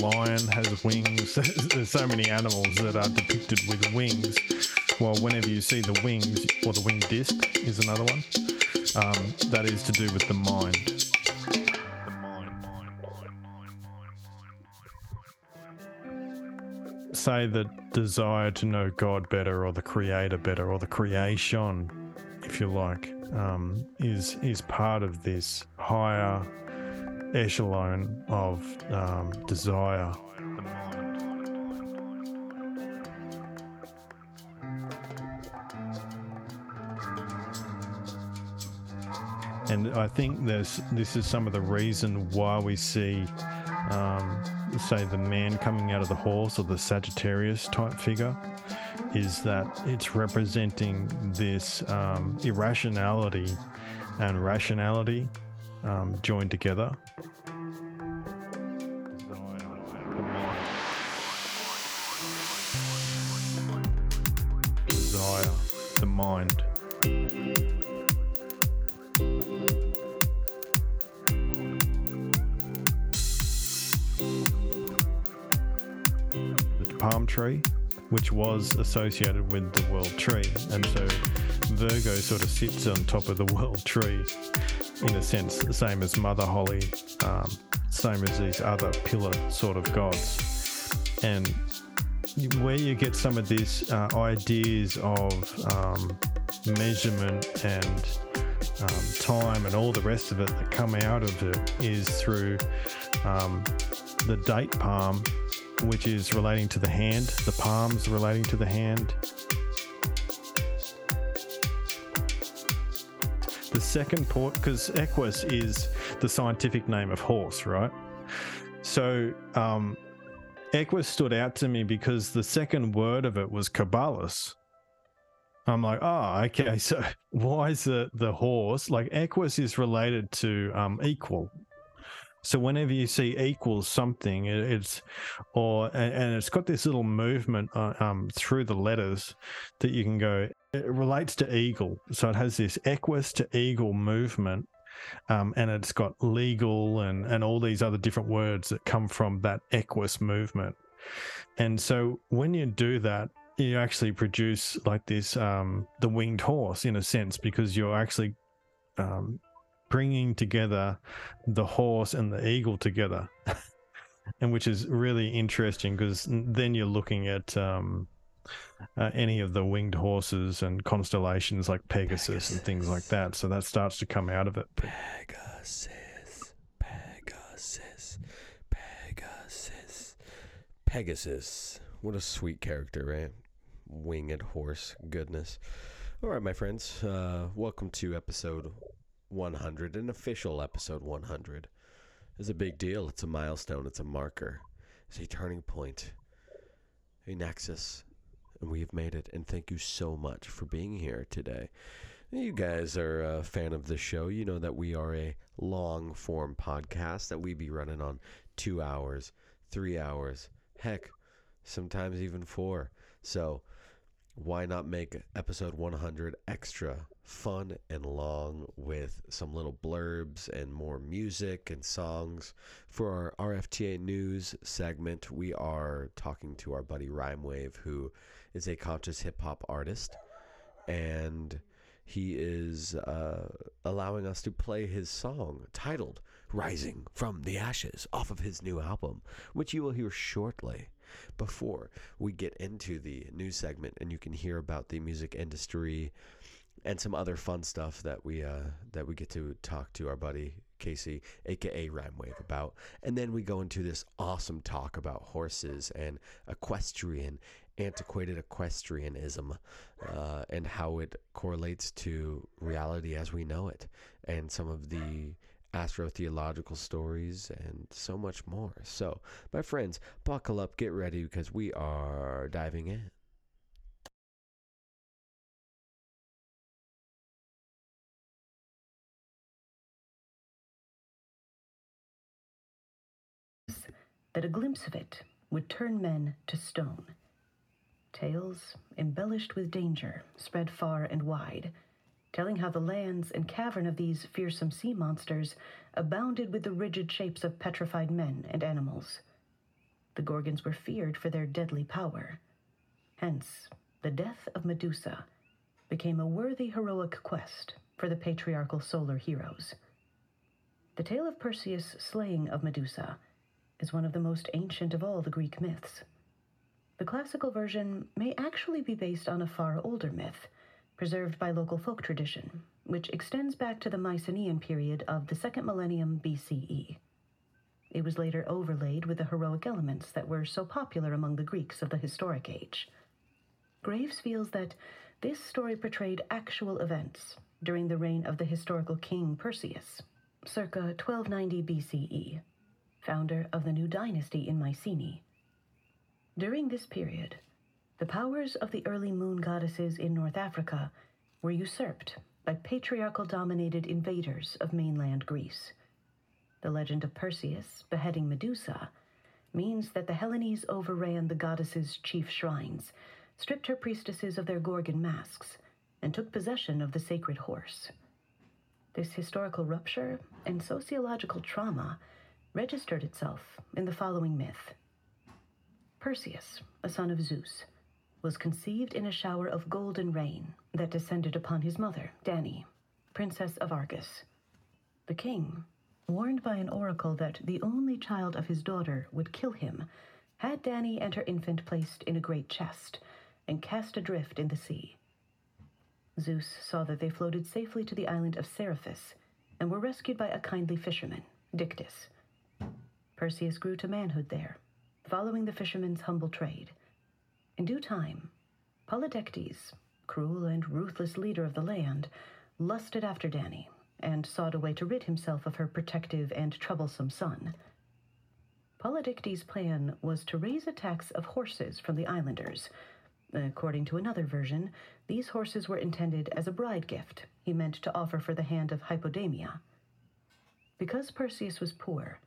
lion has wings. There's so many animals that are depicted with wings. Well, whenever you see the wings, or the wing disc is another one, um, that is to do with the mind. Say the desire to know God better, or the Creator better, or the creation, if you like, um, is is part of this higher echelon of um, desire. And I think this this is some of the reason why we see, um, say, the man coming out of the horse or the Sagittarius type figure, is that it's representing this um, irrationality and rationality um, joined together. Desire, the mind. The palm tree, which was associated with the world tree, and so Virgo sort of sits on top of the world tree in a sense, the same as Mother Holly, um, same as these other pillar sort of gods. And where you get some of these uh, ideas of um, measurement and um, time and all the rest of it that come out of it is through um, the date palm, which is relating to the hand, the palms relating to the hand, the second port because Equus is the scientific name of horse, right? So um, Equus stood out to me because the second word of it was Caballus. I'm like, oh, okay. So why is the the horse like Equus is related to um, equal? So whenever you see equals something, it, it's or and, and, it's got this little movement uh, um, through the letters that you can go it relates to eagle. So it has this equus to eagle movement. Um, and it's got legal and, and all these other different words that come from that equus movement. And so when you do that, you actually produce like this um, the winged horse in a sense because you're actually um, bringing together the horse and the eagle together, and which is really interesting because then you're looking at um, uh, any of the winged horses and constellations like Pegasus, Pegasus, and things like that. So that starts to come out of it. Pegasus, Pegasus, Pegasus, Pegasus. What a sweet character, right? Winged horse goodness. All right, my friends. Uh, welcome to episode 100, an official episode 100. It's a big deal. It's a milestone. It's a marker. It's a turning point. A nexus and we've made it. And thank you so much for being here today. You guys are a fan of the show. You know that we are a long form podcast that we be running on two hours, three hours, heck, sometimes even four. So why not make episode 100 extra fun and long with some little blurbs and more music and songs for our RFTA news segment? We are talking to our buddy Rhymewave, who is a conscious hip hop artist, and he is uh, allowing us to play his song titled Rising from the Ashes off of his new album, which you will hear shortly. Before we get into the news segment, and you can hear about the music industry and some other fun stuff that we uh, that we get to talk to our buddy Casey, aka Rhymewave, about, and then we go into this awesome talk about horses and equestrian antiquated equestrianism uh, and how it correlates to reality as we know it, and some of the astrotheological stories, and so much more. So, my friends, buckle up, get ready, because we are diving in. That a glimpse of it would turn men to stone. Tales, embellished with danger, spread far and wide, telling how the lands and cavern of these fearsome sea monsters abounded with the rigid shapes of petrified men and animals. the Gorgons were feared for their deadly power. Hence, the death of Medusa became a worthy heroic quest for the patriarchal solar heroes. The tale of Perseus' slaying of Medusa is one of the most ancient of all the Greek myths. The classical version may actually be based on a far older myth, preserved by local folk tradition, which extends back to the Mycenaean period of the second millennium BCE. It was later overlaid with the heroic elements that were so popular among the Greeks of the historic age. Graves feels that this story portrayed actual events during the reign of the historical king Perseus, circa 1290 BCE, founder of the new dynasty in Mycenae. During this period, the powers of the early moon goddesses in North Africa were usurped by patriarchal dominated invaders of mainland Greece. The legend of Perseus beheading Medusa means that the Hellenes overran the goddess's chief shrines, stripped her priestesses of their Gorgon masks, and took possession of the sacred horse. This historical rupture and sociological trauma registered itself in the following myth. Perseus, a son of Zeus, was conceived in a shower of golden rain that descended upon his mother, Danae, princess of Argos. The king, warned by an oracle that the only child of his daughter would kill him, had Danae and her infant placed in a great chest and cast adrift in the sea. Zeus saw that they floated safely to the island of Seriphus and were rescued by a kindly fisherman, Dictys. Perseus grew to manhood there, following the fisherman's humble trade. In due time, Polydectes, cruel and ruthless leader of the land, lusted after Danae and sought a way to rid himself of her protective and troublesome son. Polydectes' plan was to raise a tax of horses from the islanders. According to another version, these horses were intended as a bride gift he meant to offer for the hand of Hippodamia. Because Perseus was poor,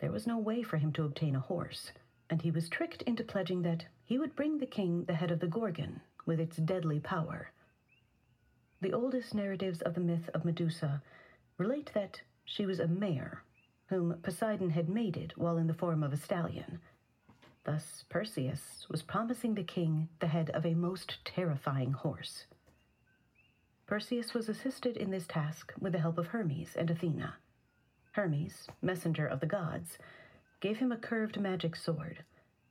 there was no way for him to obtain a horse, and he was tricked into pledging that he would bring the king the head of the Gorgon with its deadly power. The oldest narratives of the myth of Medusa relate that she was a mare whom Poseidon had mated while in the form of a stallion. Thus, Perseus was promising the king the head of a most terrifying horse. Perseus was assisted in this task with the help of Hermes and Athena. Hermes, messenger of the gods, gave him a curved magic sword,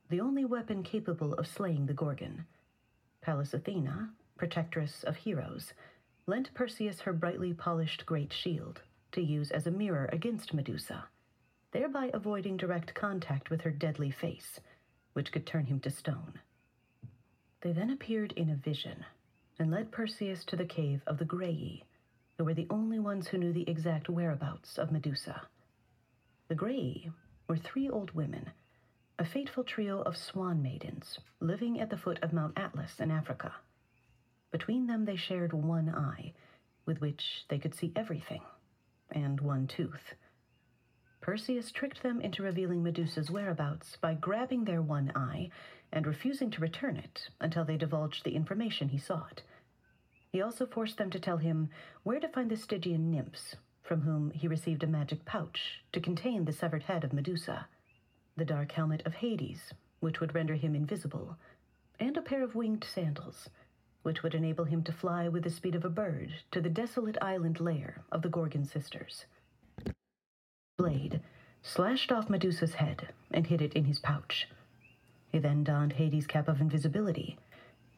the only weapon capable of slaying the Gorgon. Pallas Athena, protectress of heroes, lent Perseus her brightly polished great shield to use as a mirror against Medusa, thereby avoiding direct contact with her deadly face, which could turn him to stone. They then appeared in a vision and led Perseus to the cave of the Graeae, who were the only ones who knew the exact whereabouts of Medusa. The Graeae were three old women, a fateful trio of swan maidens living at the foot of Mount Atlas in Africa. Between them, they shared one eye, with which they could see everything, and one tooth. Perseus tricked them into revealing Medusa's whereabouts by grabbing their one eye and refusing to return it until they divulged the information he sought. He also forced them to tell him where to find the Stygian nymphs, from whom he received a magic pouch to contain the severed head of Medusa, the dark helmet of Hades, which would render him invisible, and a pair of winged sandals, which would enable him to fly with the speed of a bird to the desolate island lair of the Gorgon sisters. Blade slashed off Medusa's head and hid it in his pouch. He then donned Hades' cap of invisibility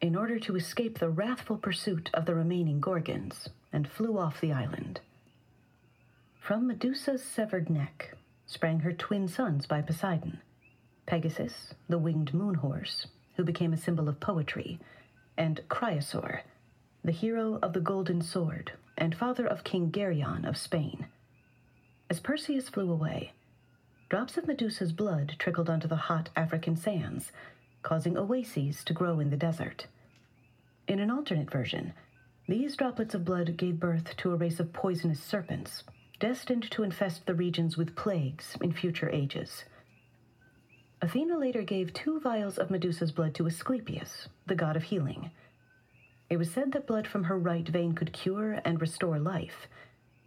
in order to escape the wrathful pursuit of the remaining Gorgons and flew off the island. From Medusa's severed neck sprang her twin sons by Poseidon Pegasus, the winged moon horse, who became a symbol of poetry, and Chrysaor, the hero of the golden sword and father of King Geryon of Spain. As Perseus flew away, drops of Medusa's blood trickled onto the hot African sands, causing oases to grow in the desert. In an alternate version, these droplets of blood gave birth to a race of poisonous serpents, destined to infest the regions with plagues in future ages. Athena later gave two vials of Medusa's blood to Asclepius, the god of healing. It was said that blood from her right vein could cure and restore life,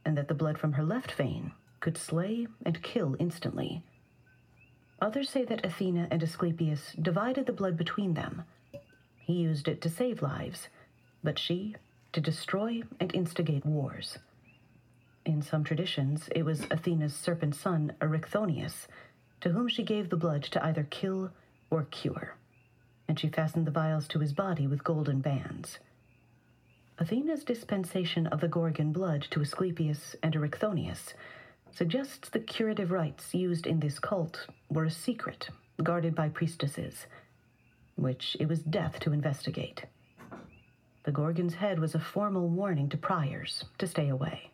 and that the blood from her left vein could slay and kill instantly. Others say that Athena and Asclepius divided the blood between them. He used it to save lives, but she to destroy and instigate wars. In some traditions, it was Athena's serpent son, Erichthonius, to whom she gave the blood to either kill or cure, and she fastened the vials to his body with golden bands. Athena's dispensation of the Gorgon blood to Asclepius and Erichthonius suggests the curative rites used in this cult were a secret guarded by priestesses, which it was death to investigate. The Gorgon's head was a formal warning to priors to stay away.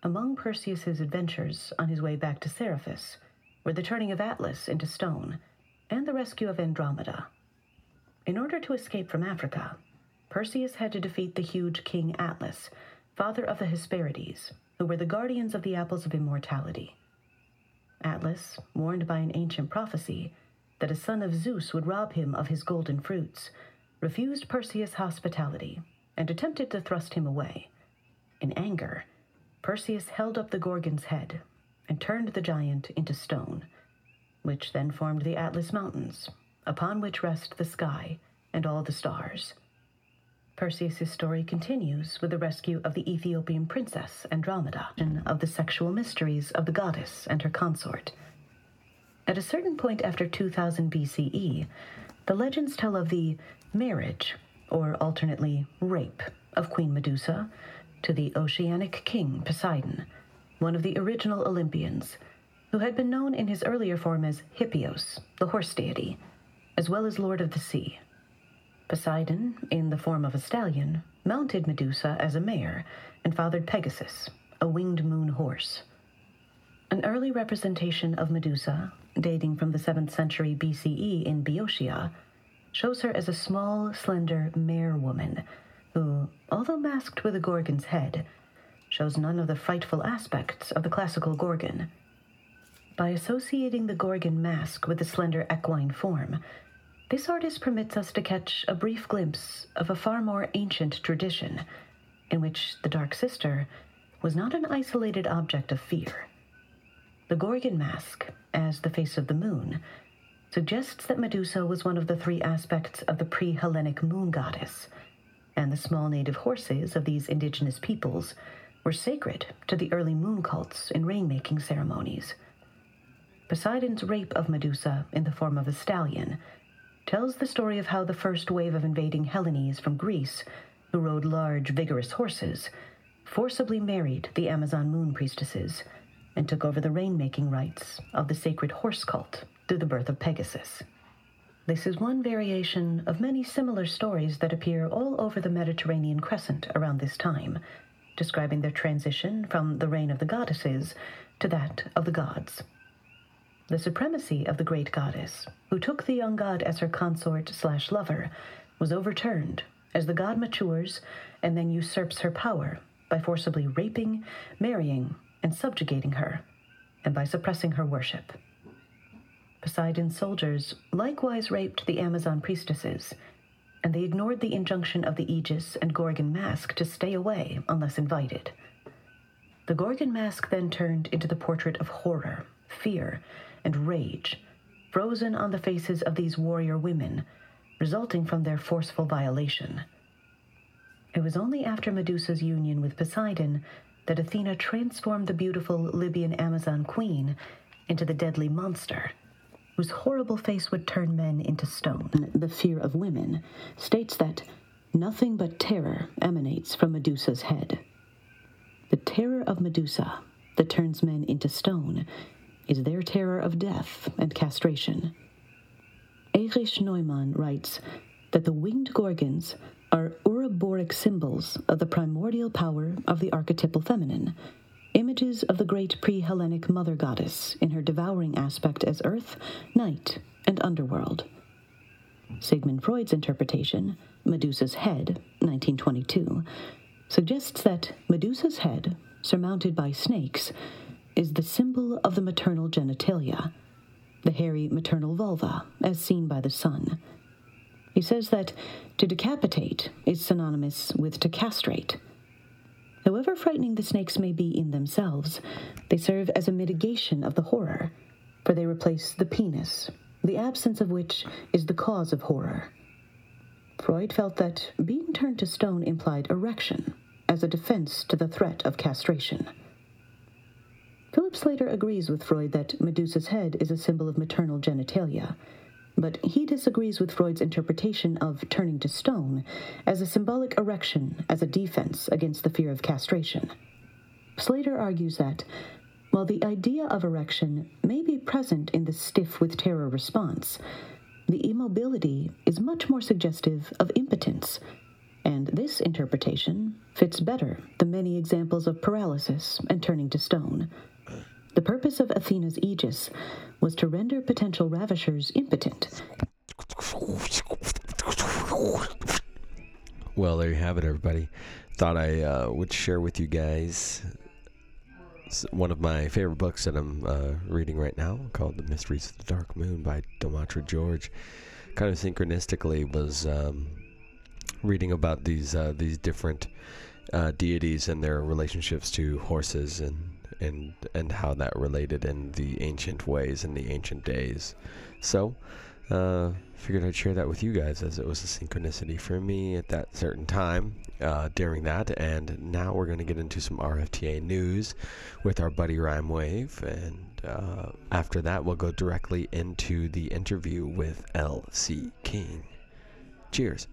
Among Perseus's adventures on his way back to Seriphus were the turning of Atlas into stone and the rescue of Andromeda. In order to escape from Africa, Perseus had to defeat the huge King Atlas, father of the Hesperides, who were the guardians of the apples of immortality. Atlas, warned by an ancient prophecy that a son of Zeus would rob him of his golden fruits, refused Perseus hospitality and attempted to thrust him away. In anger, Perseus held up the Gorgon's head and turned the giant into stone, which then formed the Atlas Mountains, upon which rest the sky and all the stars. Perseus' story continues with the rescue of the Ethiopian princess Andromeda and of the sexual mysteries of the goddess and her consort. At a certain point after 2000 BCE, the legends tell of the marriage, or alternately rape, of Queen Medusa to the oceanic king Poseidon, one of the original Olympians, who had been known in his earlier form as Hippios, the horse deity, as well as Lord of the Sea. Poseidon, in the form of a stallion, mounted Medusa as a mare and fathered Pegasus, a winged moon horse. An early representation of Medusa, dating from the 7th century BCE in Boeotia, shows her as a small, slender mare woman who, although masked with a Gorgon's head, shows none of the frightful aspects of the classical Gorgon. By associating the Gorgon mask with the slender equine form, this artist permits us to catch a brief glimpse of a far more ancient tradition in which the Dark Sister was not an isolated object of fear. The Gorgon mask, as the face of the moon, suggests that Medusa was one of the three aspects of the pre Hellenic moon goddess, and the small native horses of these indigenous peoples were sacred to the early moon cults and rainmaking ceremonies. Poseidon's rape of Medusa in the form of a stallion tells the story of how the first wave of invading Hellenes from Greece, who rode large, vigorous horses, forcibly married the Amazon moon priestesses and took over the rainmaking rites of the sacred horse cult through the birth of Pegasus. This is one variation of many similar stories that appear all over the Mediterranean crescent around this time, describing their transition from the reign of the goddesses to that of the gods. The supremacy of the great goddess, who took the young god as her consort slash lover, was overturned as the god matures and then usurps her power by forcibly raping, marrying, and subjugating her, and by suppressing her worship. Poseidon's soldiers likewise raped the Amazon priestesses, and they ignored the injunction of the Aegis and Gorgon mask to stay away unless invited. The Gorgon mask then turned into the portrait of horror, fear, and rage frozen on the faces of these warrior women, resulting from their forceful violation. It was only after Medusa's union with Poseidon that Athena transformed the beautiful Libyan Amazon queen into the deadly monster, whose horrible face would turn men into stone. The fear of women states that nothing but terror emanates from Medusa's head. The terror of Medusa that turns men into stone is their terror of death and castration. Erich Neumann writes that the winged gorgons are Ouroboros symbols of the primordial power of the archetypal feminine, images of the great pre Hellenic mother goddess in her devouring aspect as earth, night, and underworld. Sigmund Freud's interpretation, Medusa's Head, 1922, suggests that Medusa's head, surmounted by snakes, is the symbol of the maternal genitalia, the hairy maternal vulva, as seen by the sun. He says that to decapitate is synonymous with to castrate. However frightening the snakes may be in themselves, they serve as a mitigation of the horror, for they replace the penis, the absence of which is the cause of horror. Freud felt that being turned to stone implied erection as a defense to the threat of castration. Philip Slater agrees with Freud that Medusa's head is a symbol of maternal genitalia, but he disagrees with Freud's interpretation of turning to stone as a symbolic erection as a defense against the fear of castration. Slater argues that while the idea of erection may be present in the stiff with terror response, the immobility is much more suggestive of impotence, and this interpretation fits better the many examples of paralysis and turning to stone. The purpose of Athena's aegis was to render potential ravishers impotent. Well, there you have it, everybody. Thought I uh, would share with you guys one of my favorite books that I'm uh, reading right now called The Mysteries of the Dark Moon by Demetra George. Kind of synchronistically was um, reading about these uh, these different uh, deities and their relationships to horses and and and how that related in the ancient ways in the ancient days. So, uh, figured I'd share that with you guys as it was a synchronicity for me at that certain time uh, during that. And now we're going to get into some RFTA news with our buddy Rhyme Wave, and uh, after that we'll go directly into the interview with L.C. King. Cheers.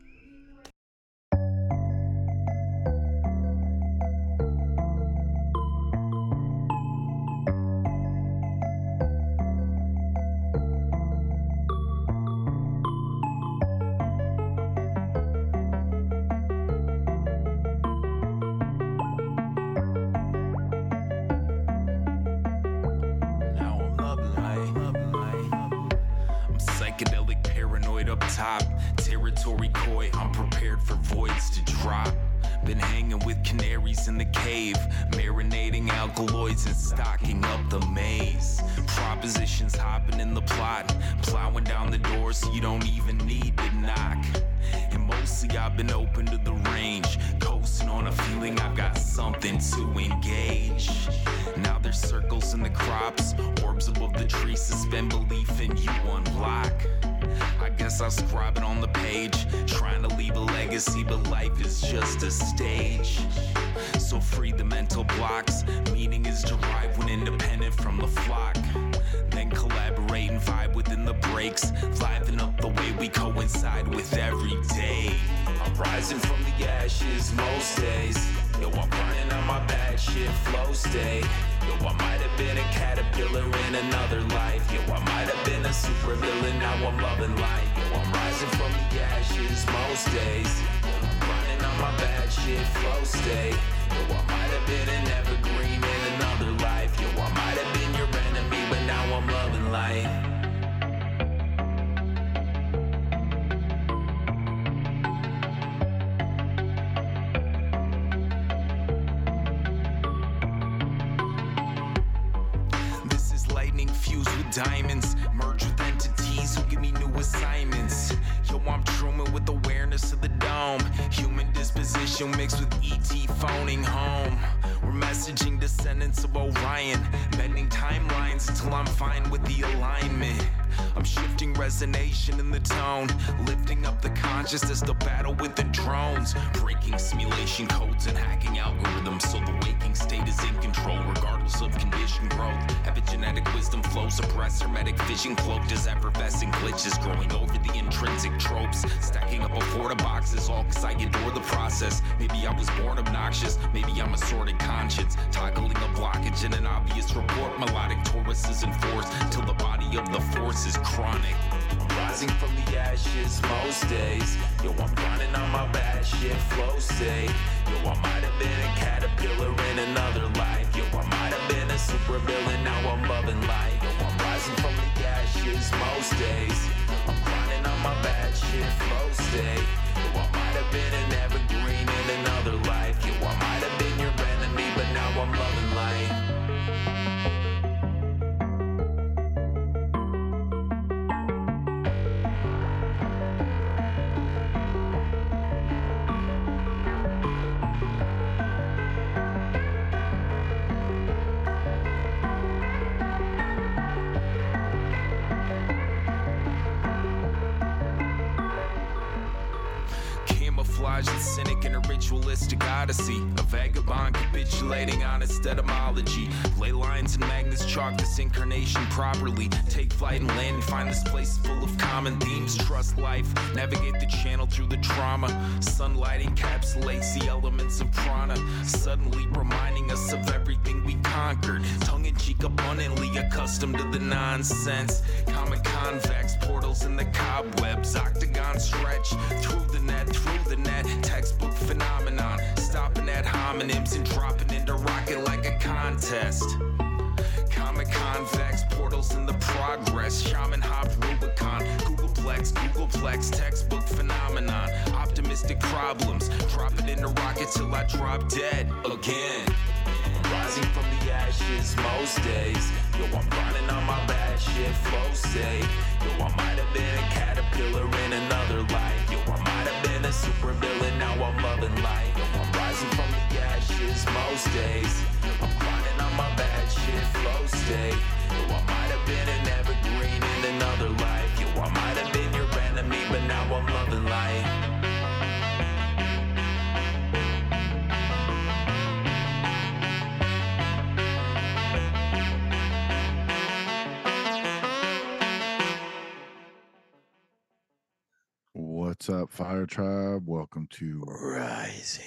Tribe? Welcome to Rising.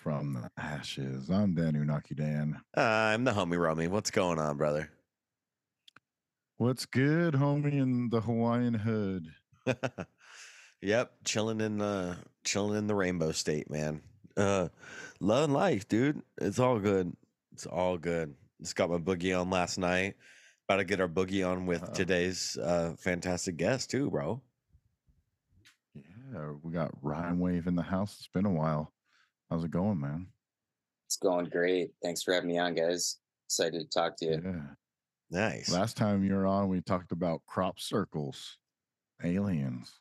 From the Ashes. I'm Dan Unaki Dan. Uh, I'm the homie Romy. What's going on, brother? What's good, homie, in the Hawaiian hood? yep, chilling in the chilling in the rainbow state, man. Uh, loving life, dude. It's all good. It's all good. Just got my boogie on last night. About to get our boogie on with Uh-oh. today's uh, fantastic guest too, bro. Yeah, we got Rhymewave in the house. It's been a while. How's it going, man? It's going great. Thanks for having me on, guys. Excited to talk to you. Yeah. Nice. Last time you were on, we talked about crop circles, aliens,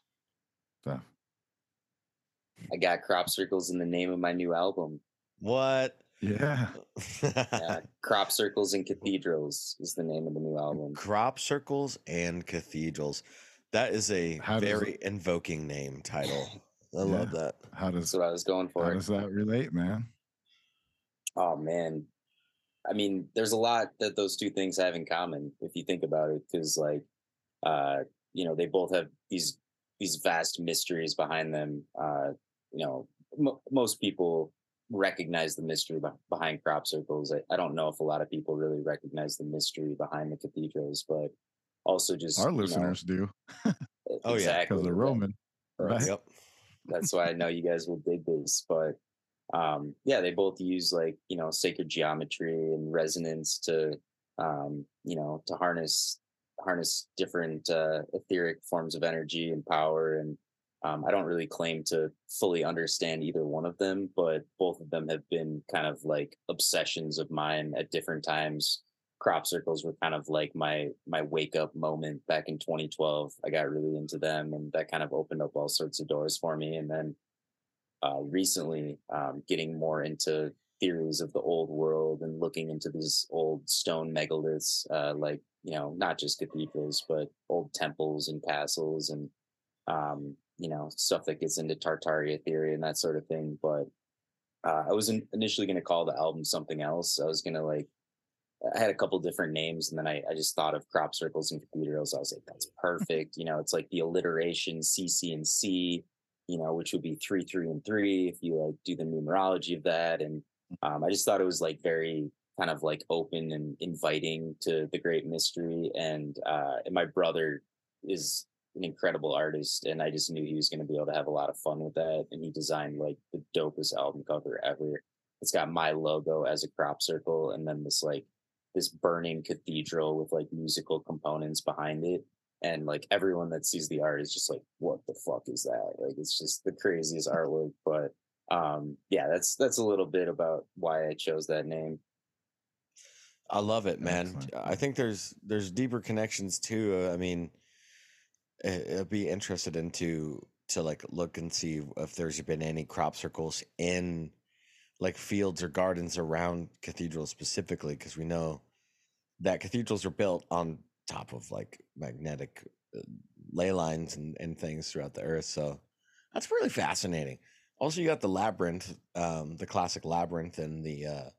stuff. I got crop circles in the name of my new album. What? Yeah. Yeah, crop circles and cathedrals is the name of the new album. Crop circles and cathedrals. That is a How does very invoking name title. I love that. How does That's what I was going for? how does that relate, man? Oh man, I mean, there's a lot that those two things have in common if you think about it, because like, uh, you know, they both have these these vast mysteries behind them. Uh, you know, mo most people recognize the mystery beh- behind crop circles. I, I don't know if a lot of people really recognize the mystery behind the cathedrals, but also just Our you know, listeners do Oh, yeah, because they're Roman, right? Yep. that's why I know you guys will dig this. But um, yeah, they both use like you know sacred geometry and resonance to um, you know to harness harness different uh, etheric forms of energy and power. And um, I don't really claim to fully understand either one of them, but both of them have been kind of like obsessions of mine at different times. Crop circles were kind of like my my wake up moment back in 2012. I got really into them, and that kind of opened up all sorts of doors for me. And then uh, recently, um, getting more into theories of the old world and looking into these old stone megaliths, uh, like you know, not just cathedrals, but old temples and castles, and um, you know, stuff that gets into Tartaria theory and that sort of thing. But uh, I was in, initially going to call the album something else. I was going to like I had a couple different names, and then I, I just thought of crop circles and cathedrals. I was like, that's perfect. You know, it's like the alliteration CC and C, you know, which would be three, three, and three if you like do the numerology of that. And um, I just thought it was like very kind of like open and inviting to the great mystery. And uh, and my brother is an incredible artist, and I just knew he was going to be able to have a lot of fun with that. And he designed like the dopest album cover ever. It's got my logo as a crop circle, and then this like this burning cathedral with like musical components behind it and like everyone that sees the art is just like what the fuck is that like it's just the craziest artwork but um yeah that's that's a little bit about why i chose that name I love it, man. Excellent. I think there's there's deeper connections too. Uh, I mean, I- I'd be interested into to like look and see if there's been any crop circles in like fields or gardens around cathedrals specifically, because we know that cathedrals are built on top of like magnetic uh, ley lines and, and things throughout the earth. So that's really fascinating. Also, you got the labyrinth, um, the classic labyrinth, and the uh,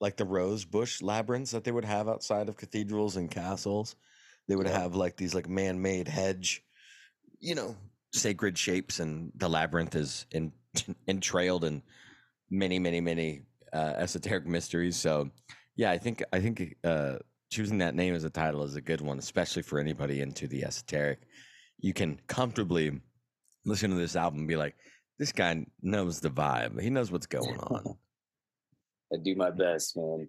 like the rose bush labyrinths that they would have outside of cathedrals and castles. They would have like these like man-made hedge, you know, sacred shapes, and the labyrinth is in, entrailed in many, many, many uh, esoteric mysteries. So, yeah, I think I think uh, choosing that name as a title is a good one, especially for anybody into the esoteric. You can comfortably listen to this album and be like, this guy knows the vibe. He knows what's going on. I do my best, man.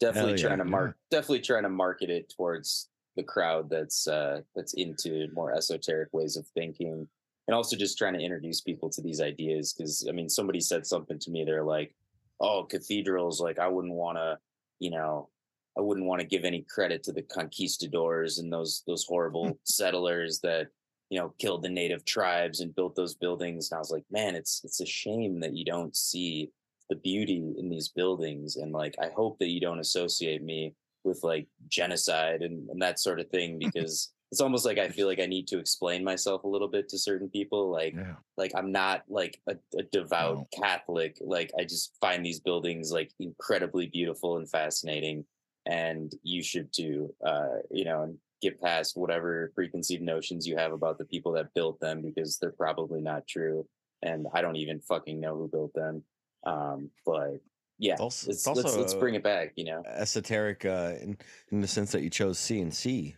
Definitely yeah, trying to yeah. mark definitely trying to market it towards the crowd that's uh that's into more esoteric ways of thinking and also just trying to introduce people to these ideas because I mean somebody said something to me they're like oh cathedrals like I wouldn't want to you know I wouldn't want to give any credit to the conquistadors and those those hmm. horrible settlers that you know killed the native tribes and built those buildings. And I was like man it's it's a shame that you don't see the beauty in these buildings and like i hope that you don't associate me with like genocide and, and that sort of thing because it's almost like i feel like i need to explain myself a little bit to certain people like Yeah. like i'm not like a, a devout No. catholic like i just find these buildings like incredibly beautiful and fascinating and you should too uh you know and get past whatever preconceived notions you have about the people that built them because they're probably not true and i don't even fucking know who built them um but yeah Also- let's, let's let's bring it back you know Esoteric uh, in in the sense that you chose C and C.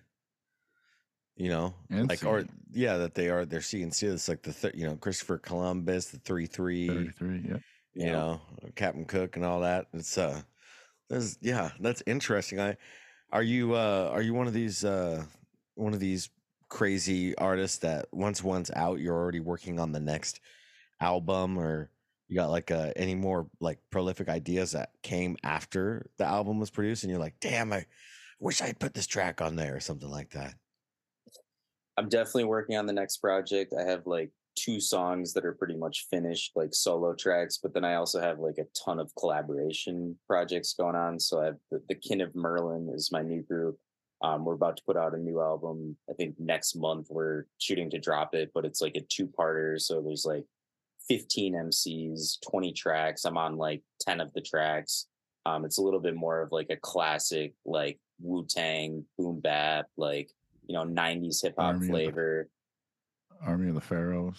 You know, And like or yeah, that they are they're and It's like the th- you know Christopher Columbus, the three three. 33. Yeah. you Yeah. know, Captain Cook and all that. It's uh there's yeah, that's interesting. I are you uh are you one of these uh one of these crazy artists that once one's out you're already working on the next album or you got like uh any more like prolific ideas that came after the album was produced and you're like, "Damn, I wish I'd put this track on there" or something like that. I'm definitely working on the next project. I have like two songs that are pretty much finished like solo tracks but then i also have like a ton of collaboration projects going on. So i have the, the kin of merlin is my new group. Um, we're about to put out a new album i think next month. We're shooting to drop it but it's like a two-parter. So there's like 15 mcs 20 tracks. I'm on like 10 of the tracks. Um, it's a little bit more of like a classic like wu-tang boom bap like you know 90s hip-hop Army of the- flavor Army of the Pharaohs.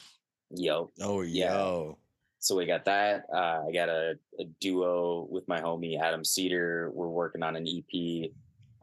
yo Oh, Yeah. yo. so we got that uh, i got a, a duo with my homie adam cedar we're working on an ep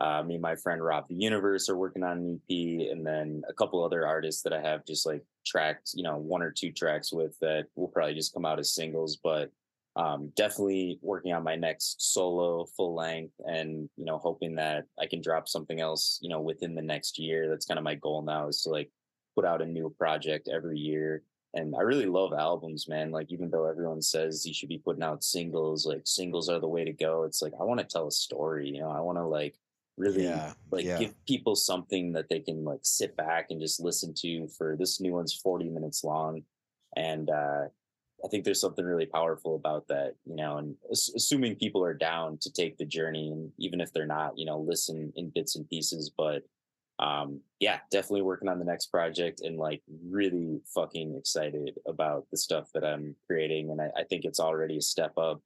uh, me and my friend rob the universe are working on an ep and then a couple other artists that i have just like tracked you know one or two tracks with that will probably just come out as singles but um, definitely working on my next solo full length and you know hoping that i can drop something else you know within the next year that's kind of my goal now is to like put out a new project every year and I really love albums, man. Like even though everyone says you should be putting out singles, like singles are the way to go. It's like I want to tell a story, you know. I want to like really Yeah. like yeah. give people something that they can like sit back and just listen to for this new one's 40 minutes long and uh I think there's something really powerful about that, you know, and assuming people are down to take the journey and even if they're not, you know, listen in bits and pieces, but um yeah definitely working on the next project and like really fucking excited about the stuff that i'm creating and i, I think it's already a step up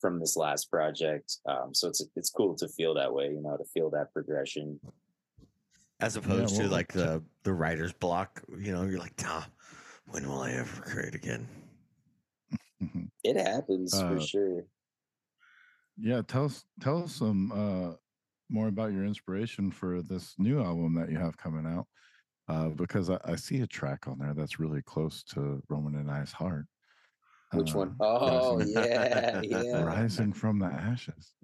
from this last project um so it's it's cool to feel that way you know to feel that progression. As opposed to well, like the the writer's block you know you're like nah when will i ever create again Mhm. it happens Uh, for sure Yeah, tell us tell us some uh more about your inspiration for this new album that you have coming out. Uh, because I, I see a track on there that's really close to Roman and I's heart. which one? Uh, Oh Rising- yeah yeah Rising from the ashes.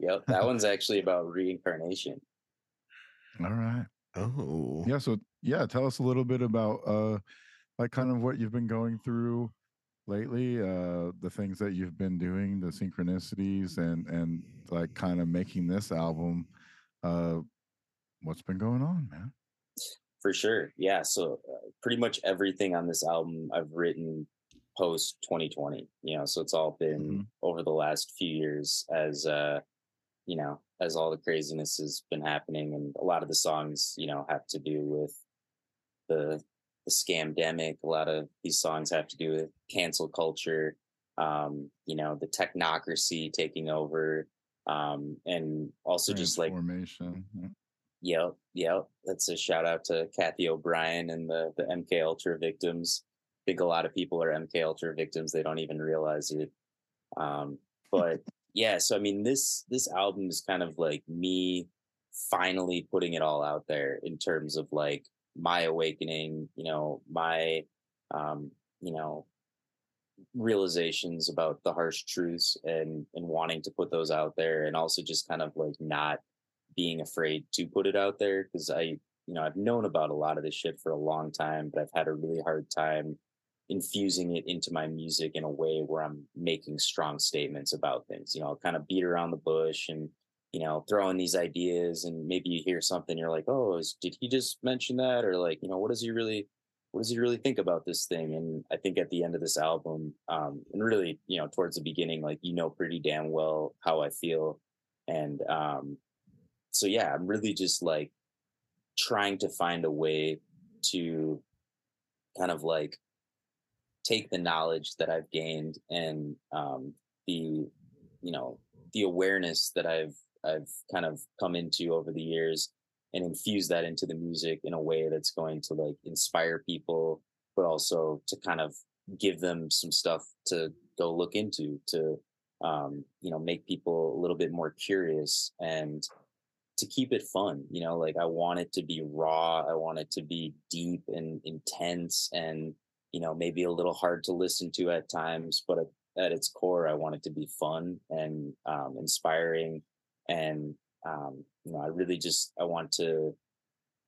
yep that one's actually about reincarnation All right. oh Yeah, so yeah, tell us a little bit about uh like kind of what you've been going through lately, uh the things that you've been doing, the synchronicities and and like kind of making this album uh what's been going on, man? for sure yeah so uh, pretty much everything on this album i've written post 2020 you know so it's all been over the last few years as uh you know as all the craziness has been happening and a lot of the songs you know have to do with the the scamdemic. A lot of these songs have to do with cancel culture, um, you know, the technocracy taking over, um, and also just like Transformation. yeah. Yep, yep. That's a shout out to Cathy O'Brien and the the MK Ultra victims. I think a lot of people are MK Ultra victims. They don't even realize it. Um, but yeah, so I mean, this this album is kind of like me finally putting it all out there in terms of like my awakening. You know, my um, you know realizations about the harsh truths and and wanting to put those out there and also just kind of like not being afraid to put it out there because I, you know, I've known about a lot of this shit for a long time, but I've had a really hard time infusing it into my music in a way where I'm making strong statements about things. You know, I'll kind of beat around the bush and, you know, throwing these ideas and maybe you hear something, you're like, oh, is, did he just mention that? Or like, you know, what does he really, what does he really think about this thing? And I think at the end of this album, um, and really, you know, towards the beginning, like, you know, pretty damn well how I feel. And, um, so yeah, I'm really just like trying to find a way to kind of like take the knowledge that I've gained and um, the you know the awareness that I've I've kind of come into over the years and infuse that into the music in a way that's going to like inspire people but also to kind of give them some stuff to go look into to um, you know make people a little bit more curious and to keep it fun you know? Like i want it to be raw i want it to be deep and intense and you know maybe a little hard to listen to at times but at, its core i want it to be fun and um, inspiring and um, you know i really just i want to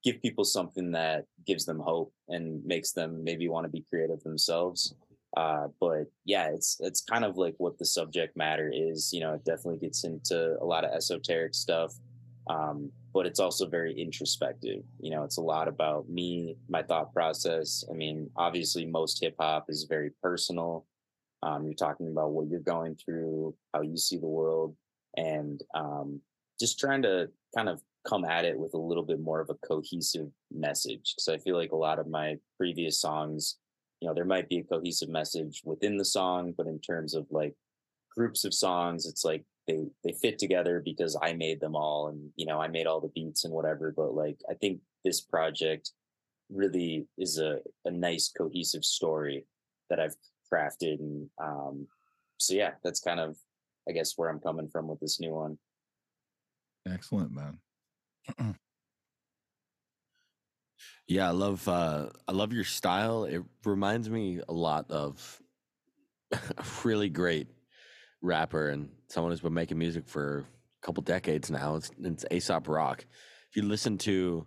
give people something that gives them hope and makes them maybe want to be creative themselves uh, but yeah it's it's kind of like what the subject matter is you know it definitely gets into a lot of esoteric stuff um, but it's also very introspective. You know, it's a lot about me, my thought process. I mean, obviously, most hip hop is very personal. Um, you're talking about what you're going through, how you see the world, and um, just trying to kind of come at it with a little bit more of a cohesive message. Because I feel like a lot of my previous songs, you know, there might be a cohesive message within the song, but in terms of like groups of songs, it's like they they fit together because I made them all and you know I made all the beats and whatever but like I think this project really is a, a nice cohesive story that I've crafted and um so yeah that's kind of I guess where I'm coming from with this new one Excellent, man. Yeah, I love uh I love your style. It reminds me a lot of a really great rapper and someone who's been making music for a couple decades now. It's it's Aesop Rock. If you listen to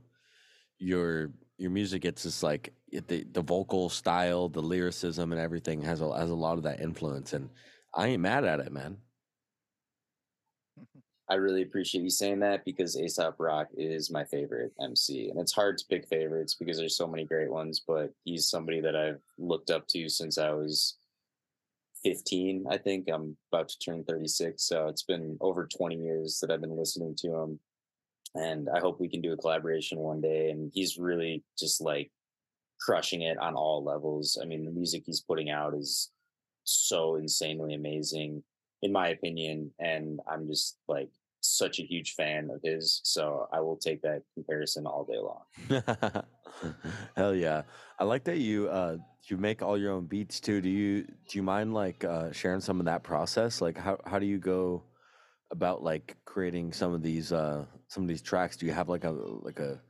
your your music, it's just like the the vocal style, the lyricism, and everything has a has a lot of that influence. And I ain't mad at it, man. I really appreciate you saying that because Aesop Rock is my favorite MC. And it's hard to pick favorites because there's so many great ones, but he's somebody that I've looked up to since I was 15, I think. I'm about to turn 36. So it's been over 20 years that I've been listening to him. And I hope we can do a collaboration one day. And he's really just like crushing it on all levels. I mean, the music he's putting out is so insanely amazing, in my opinion. And I'm just like such a huge fan of his. So I will take that comparison all day long. Hell yeah! I like that you uh you make all your own beats too. Do you do you mind like uh sharing some of that process? Like how how do you go about like creating some of these uh some of these tracks? Do you have like a like a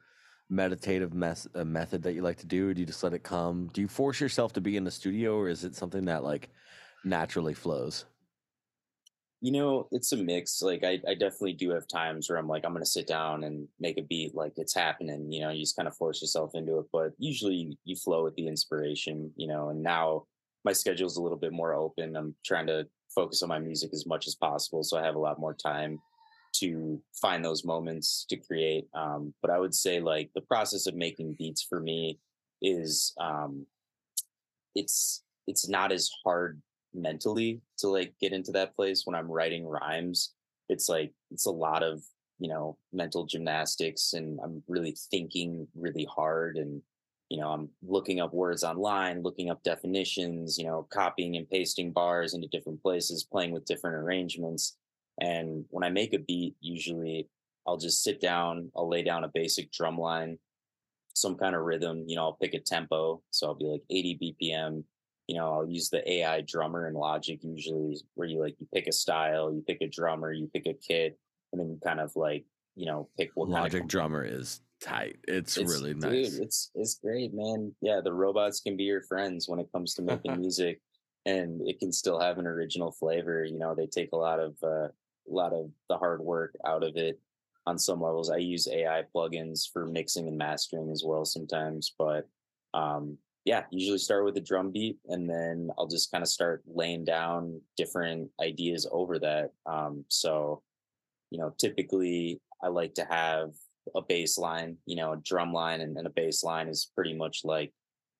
meditative mes- a method that you like to do? Or do you just let it come? Do you force yourself to be in the studio, or is it something that like naturally flows? You know, it's a mix. Like I, I definitely do have times where I'm like, I'm gonna sit down and make a beat, like it's happening. You know, you just kind of force yourself into it. But usually you, flow with the inspiration. You know, and now my schedule's a little bit more open. I'm trying to focus on my music as much as possible, so I have a lot more time to find those moments to create. Um, but I would say like the process of making beats for me is um, it's it's not as hard mentally to like get into that place when I'm writing rhymes. It's like it's a lot of you know mental gymnastics, and I'm really thinking really hard, and you know, I'm looking up words online, looking up definitions, you know, copying and pasting bars into different places, playing with different arrangements. And when I make a beat, usually I'll just sit down, I'll lay down a basic drum line, some kind of rhythm, you know, I'll pick a tempo. So I'll be like 80 BPM. You know, I'll use the AI drummer in Logic usually where you like you pick a style, you pick a drummer, you pick a kit, and then you kind of like, you know, pick what Logic kind of drummer is tight. It's, really dude, nice. it's it's great, man. Yeah, the robots can be your friends when it comes to making music, and it can still have an original flavor. You know, they take a lot of uh, a lot of the hard work out of it on some levels. I use AI plugins for mixing and mastering as well sometimes, but um, yeah, usually start with a drum beat and then I'll just kind of start laying down different ideas over that. Um, so, you know, typically I like to have a bass line, you know, a drum line and, and a bass line is pretty much like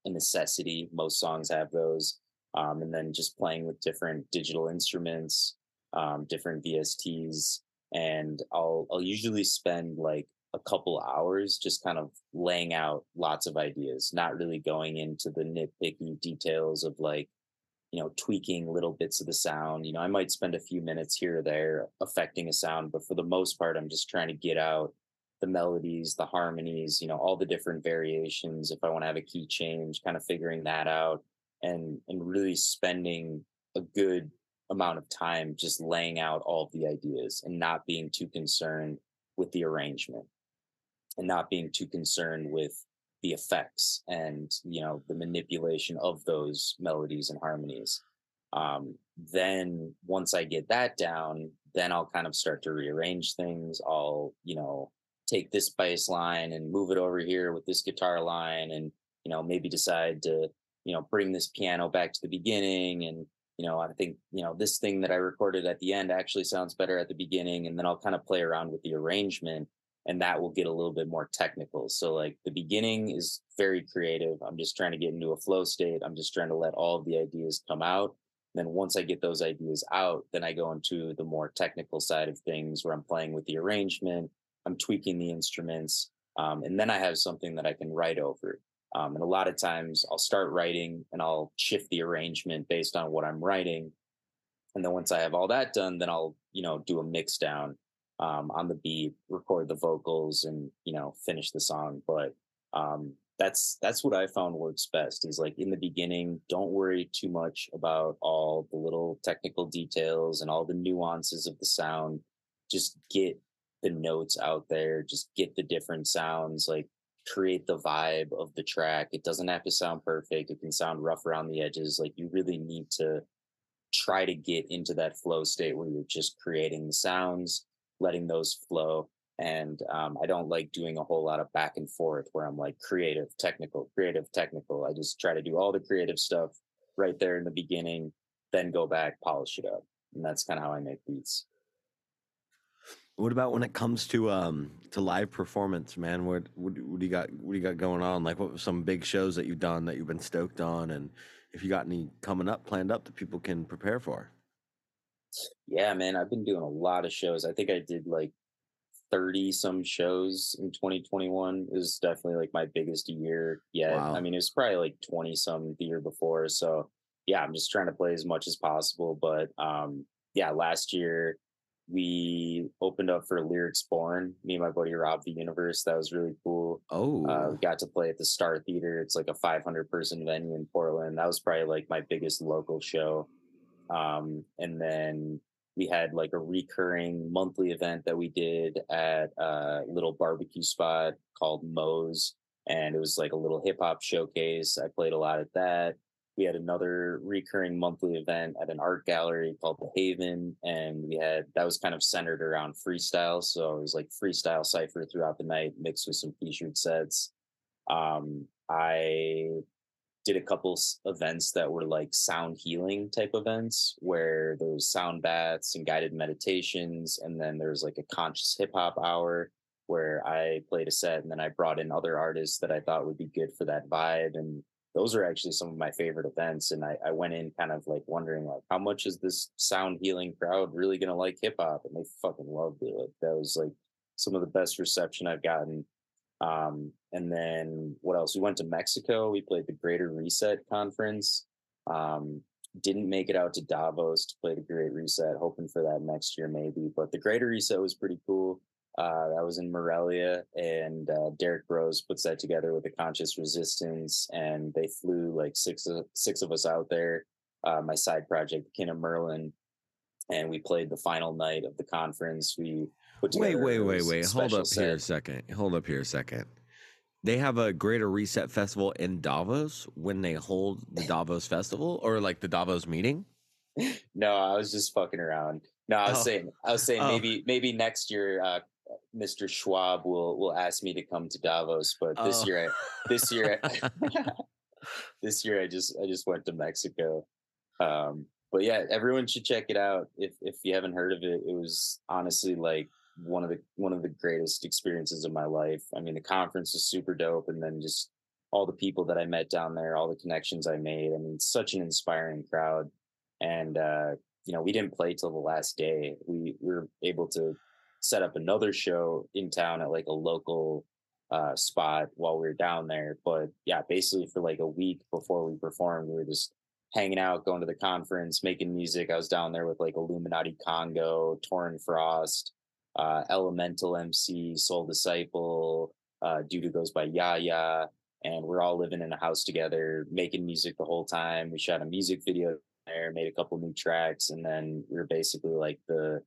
a necessity. Most songs have those. Um, and then just playing with different digital instruments, um, different VSTs, and I'll I'll usually spend like a couple hours just kind of laying out lots of ideas, not really going into the nitpicky details of like, you know, tweaking little bits of the sound. You know, I might spend a few minutes here or there affecting a sound, but for the most part, I'm just trying to get out the melodies, the harmonies, you know, all the different variations. If I want to have a key change, kind of figuring that out and and really spending a good amount of time just laying out all of the ideas and not being too concerned with the arrangement and not being too concerned with the effects and you know the manipulation of those melodies and harmonies um, then once i get that down then i'll kind of start to rearrange things i'll you know take this bass line and move it over here with this guitar line and you know maybe decide to you know bring this piano back to the beginning and you know, I think, you know, this thing that I recorded at the end actually sounds better at the beginning. And then I'll kind of play around with the arrangement and that will get a little bit more technical. So, like, the beginning is very creative. I'm just trying to get into a flow state. I'm just trying to let all of the ideas come out. And then once I get those ideas out, then I go into the more technical side of things where I'm playing with the arrangement, I'm tweaking the instruments, um, and then I have something that I can write over. Um, and a lot of times I'll start writing and I'll shift the arrangement based on what I'm writing. And then once I have all that done, then I'll, you know, do a mix down um, on the beat, record the vocals and, you know, finish the song. But um, that's that's what I found works best is like in the beginning, don't worry too much about all the little technical details and all the nuances of the sound. Just get the notes out there, just get the different sounds. Like create the vibe of the track. It doesn't have to sound perfect. It can sound rough around the edges. Like you really need to try to get into that flow state where you're just creating the sounds, letting those flow. And um, I don't like doing a whole lot of back and forth where I'm like creative, technical, creative, technical. I just try to do all the creative stuff right there in the beginning, then go back, polish it up. And that's kind of how I make beats. What about when it comes to um to live performance, man? What what, what do you got? What do you got going on? Like, what some big shows that you've done that you've been stoked on, and if you got any coming up, planned up that people can prepare for? Yeah, man, I've been doing a lot of shows. I think I did like 30 some shows in 2021. It was definitely like my biggest year yet. Wow. I mean, it was probably like 20 some the year before. So yeah, I'm just trying to play as much as possible. But um yeah, last year we opened up for Lyrics Born, me and my buddy Rob the Universe. That was really cool. Oh, Uh, we got to play at the Star Theater. It's like a 500 person venue in Portland. That was probably like my biggest local show. Um, and then we had like a recurring monthly event that we did at a little barbecue spot called Moe's. And it was like a little hip hop showcase. I played a lot at that. We had another recurring monthly event at an art gallery called The Haven. And we had that was kind of centered around freestyle. So it was like freestyle cipher throughout the night, mixed with some featured sets. Um, I did a couple events that were like sound healing type events where there was sound baths and guided meditations and then there's like a conscious hip hop hour where I played a set and then I brought in other artists that I thought would be good for that vibe and those are actually some of my favorite events and I, I went in kind of like wondering like how much is this sound healing crowd really gonna like hip hop and they fucking loved it like that was like some of the best reception I've gotten Um, and then what else? We went to Mexico. We played the Greater Reset Conference. Um, didn't make it out to Davos to play the Great Reset, hoping for that next year maybe. But the Greater Reset was pretty cool. Uh, that was in Morelia, and uh, Derrick Broze puts that together with the Conscious Resistance, and they flew like six of, six of us out there. Uh, my side project, Kin of Merlin, and we played the final night of the conference. We put Wait, together wait, it wait, wait. Hold up here a second. Hold up here a second. They have a Greater Reset Festival in Davos when they hold the Davos Festival or like the Davos meeting. No, I was just fucking around. No, I was Oh. saying, I was saying Oh. maybe maybe next year, uh, Mr. Schwab will will ask me to come to Davos, but this Oh. year, I, this year, I, this year I just I just went to Mexico. Um, but yeah, everyone should check it out if if you haven't heard of it. It was honestly like one of the one of the greatest experiences of my life. I mean, the conference is super dope, and then just all the people that I met down there, all the connections I made. I mean, such an inspiring crowd, and uh, you know, we didn't play till the last day. We, we were able to set up another show in town at like a local uh, spot while we were down there. But yeah, basically for like a week before we performed, we were just hanging out, going to the conference, making music. I was down there with like Illuminati Congo, Torn Frost, uh, Elemental MC, Soul Disciple, uh, dude goes by Yaya. And we're all living in a house together, making music the whole time. We shot a music video there, made a couple new tracks, and then we are basically like the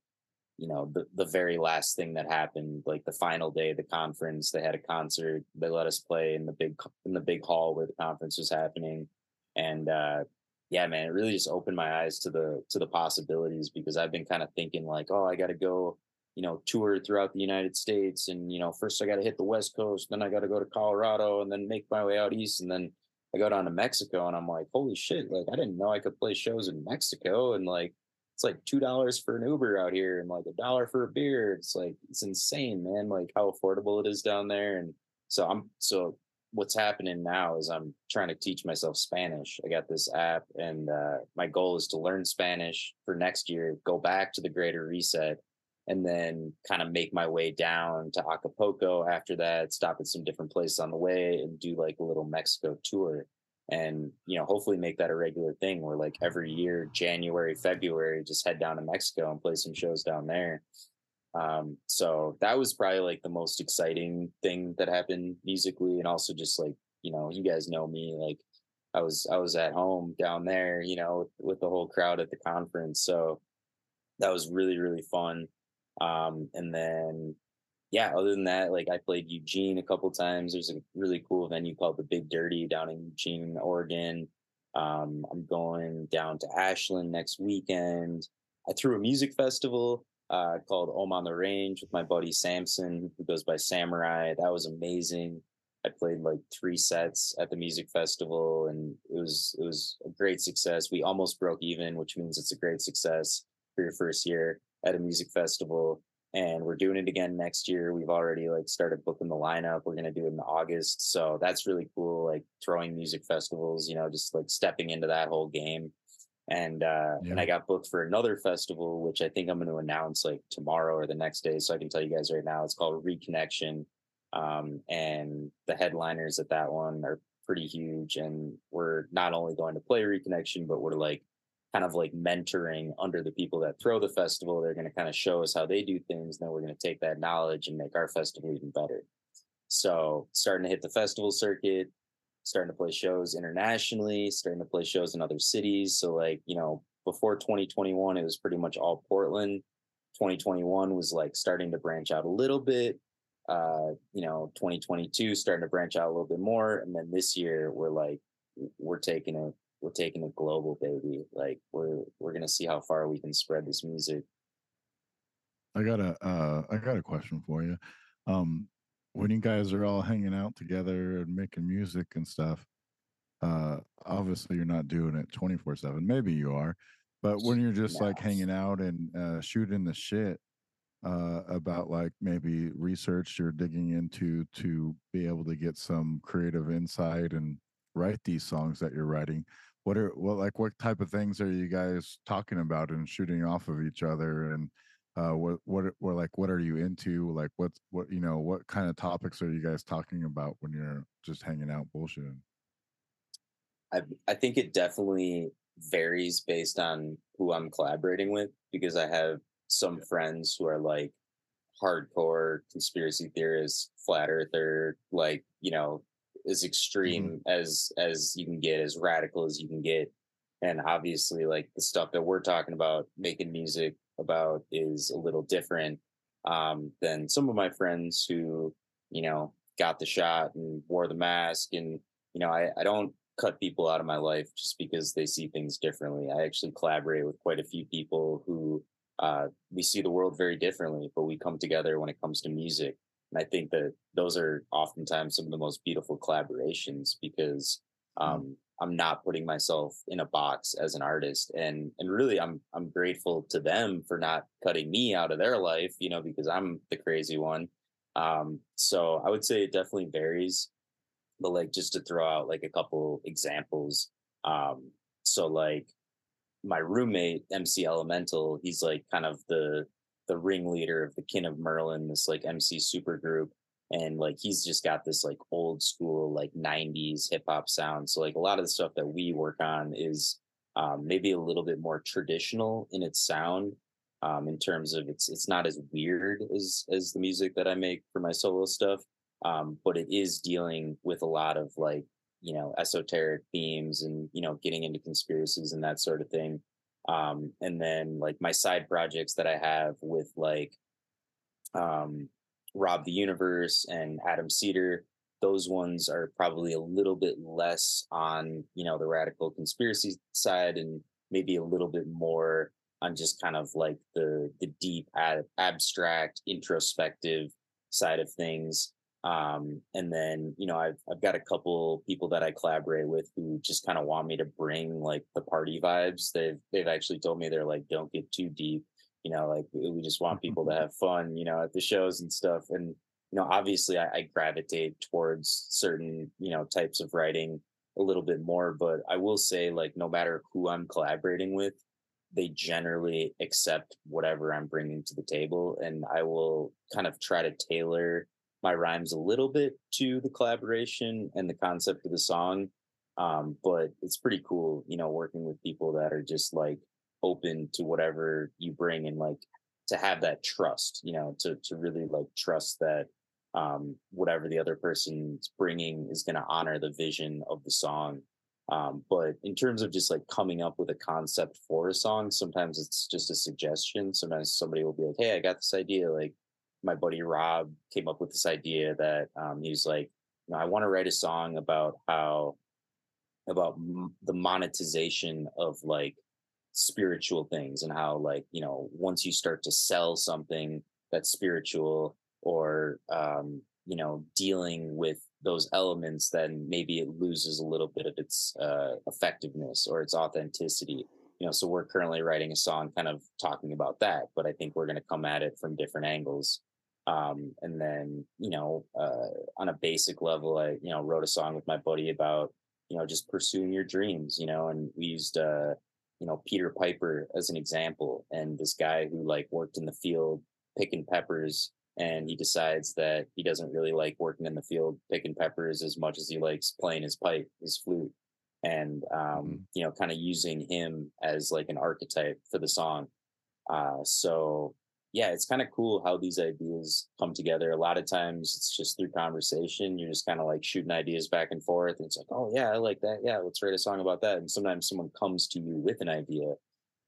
you know the the very last thing that happened like the final day of the conference they had a concert they let us play in the big in the big hall where the conference was happening and uh yeah man it really just opened my eyes to the to the possibilities because i've been kind of thinking like oh i got to go you know tour throughout the united states and you know first i got to hit the west coast then i got to go to colorado and then make my way out east and then i go down to mexico and i'm like holy shit like i didn't know i could play shows in mexico and like it's like two dollars for an Uber out here and like a dollar for a beer. It's like it's insane, man. Like how affordable it is down there. And so I'm so what's happening now is I'm trying to teach myself Spanish. I got this app and uh, my goal is to learn Spanish for next year, go back to the greater reset, and then kind of make my way down to Acapulco after that, stop at some different places on the way and do like a little Mexico tour and you know hopefully make that a regular thing where like every year january february just head down to mexico and play some shows down there. Um so that was probably like the most exciting thing that happened musically and also just like you know you guys know me like i was i was at home down there you know with, with the whole crowd at the conference so that was really really fun um and then yeah, other than that, like I played Eugene a couple times. There's a really cool venue called the Big Dirty down in Eugene, Oregon. Um, I'm going down to Ashland next weekend. I threw a music festival uh, called Om on the Range with my buddy Samson, who goes by Samurai. That was amazing. I played like three sets at the music festival, and it was it was a great success. We almost broke even, which means it's a great success for your first year at a music festival and we're doing it again next year. We've already like started booking the lineup. We're gonna do it in August, so that's really cool. Like throwing music festivals, you know, just like stepping into that whole game. And uh, and I got booked for another festival, which I think I'm going to announce like tomorrow or the next day. So I can tell you guys right now, it's called Reconnection, um, and the headliners at that one are pretty huge. And we're not only going to play Reconnection, but we're like kind of like mentoring under the people that throw the festival. They're going to kind of show us how they do things. And then we're going to take that knowledge and make our festival even better. So starting to hit the festival circuit, starting to play shows internationally, starting to play shows in other cities. So like, you know, before 2021, it was pretty much all Portland. 2021 was like starting to branch out a little bit. Uh, you know, 2022 starting to branch out a little bit more. And then this year we're like, we're taking it we're taking it global, baby. Like we're we're gonna see how far we can spread this music. I got a uh, I got a question for you. Um, when you guys are all hanging out together and making music and stuff, uh, obviously you're not doing it twenty four seven. Maybe you are, but when you're just like hanging out and uh, shooting the shit uh, about like maybe research you're digging into to be able to get some creative insight and write these songs that you're writing. What are what like what type of things are you guys talking about and shooting off of each other? And uh what what or like what are you into? Like what what you know what kind of topics are you guys talking about when you're just hanging out bullshitting? I I think it definitely varies based on who I'm collaborating with because I have some friends who are like hardcore conspiracy theorists, flat earther, like, you know, as extreme as as you can get, as radical as you can get. And obviously like the stuff that we're talking about making music about is a little different um than some of my friends who, you know, got the shot and wore the mask and you know, I, I don't cut people out of my life just because they see things differently. I actually collaborate with quite a few people who uh, we see the world very differently, but we come together when it comes to music. And I think that those are oftentimes some of the most beautiful collaborations because mm-hmm. um, I'm not putting myself in a box as an artist, and and really I'm I'm grateful to them for not cutting me out of their life, you know, because I'm the crazy one. Um, so I would say it definitely varies but like just to throw out like a couple examples um so like my roommate mc elemental he's like kind of the the ringleader of the kin of merlin this like mc super group and like he's just got this like old school like 90s hip hop sound. So like a lot of the stuff that we work on is um, maybe a little bit more traditional in its sound um, in terms of it's it's not as weird as as the music that I make for my solo stuff, um, but it is dealing with a lot of like you know esoteric themes and you know getting into conspiracies and that sort of thing um, and then like my side projects that i have with like um, rob the universe and adam cedar those ones are probably a little bit less on you know the radical conspiracy side and maybe a little bit more on just kind of like the the deep abstract introspective side of things um, and then, you know, I've, I've got a couple people that I collaborate with who just kind of want me to bring like the party vibes. They've, they've actually told me they're like, don't get too deep, you know, like we just want people to have fun, you know, at the shows and stuff. And, you know, obviously I, I gravitate towards certain, you know, types of writing a little bit more, but I will say like, no matter who I'm collaborating with, they generally accept whatever I'm bringing to the table. And I will kind of try to tailor my rhymes a little bit to the collaboration and the concept of the song. Um, but it's pretty cool, you know, working with people that are just like open to whatever you bring and like to have that trust, you know, to to really like trust that um, whatever the other person's bringing is going to honor the vision of the song. Um, but in terms of just like coming up with a concept for a song, sometimes it's just a suggestion. Sometimes somebody will be like, "Hey, I got this idea. Like, my buddy Rob came up with this idea that um, he was like, you know, I want to write a song about how about m- the monetization of like spiritual things and how like you know once you start to sell something that's spiritual or um, you know dealing with those elements then maybe it loses a little bit of its uh, effectiveness or its authenticity. You know so we're currently writing a song kind of talking about that but i think we're going to come at it from different angles um, and then, you know, uh, on a basic level, I, you know, wrote a song with my buddy about, you know, just pursuing your dreams, you know, and we used, uh, you know, Peter Piper as an example. And this guy who like worked in the field picking peppers and he decides that he doesn't really like working in the field picking peppers as much as he likes playing his pipe, his flute. And, um, mm-hmm. you know, kind of using him as like an archetype for the song. Uh, so yeah, it's kind of cool how these ideas come together. A lot of times it's just through conversation. You're just kind of like shooting ideas back and forth. And it's like, oh, yeah, I like that. Yeah, let's write a song about that. And sometimes someone comes to you with an idea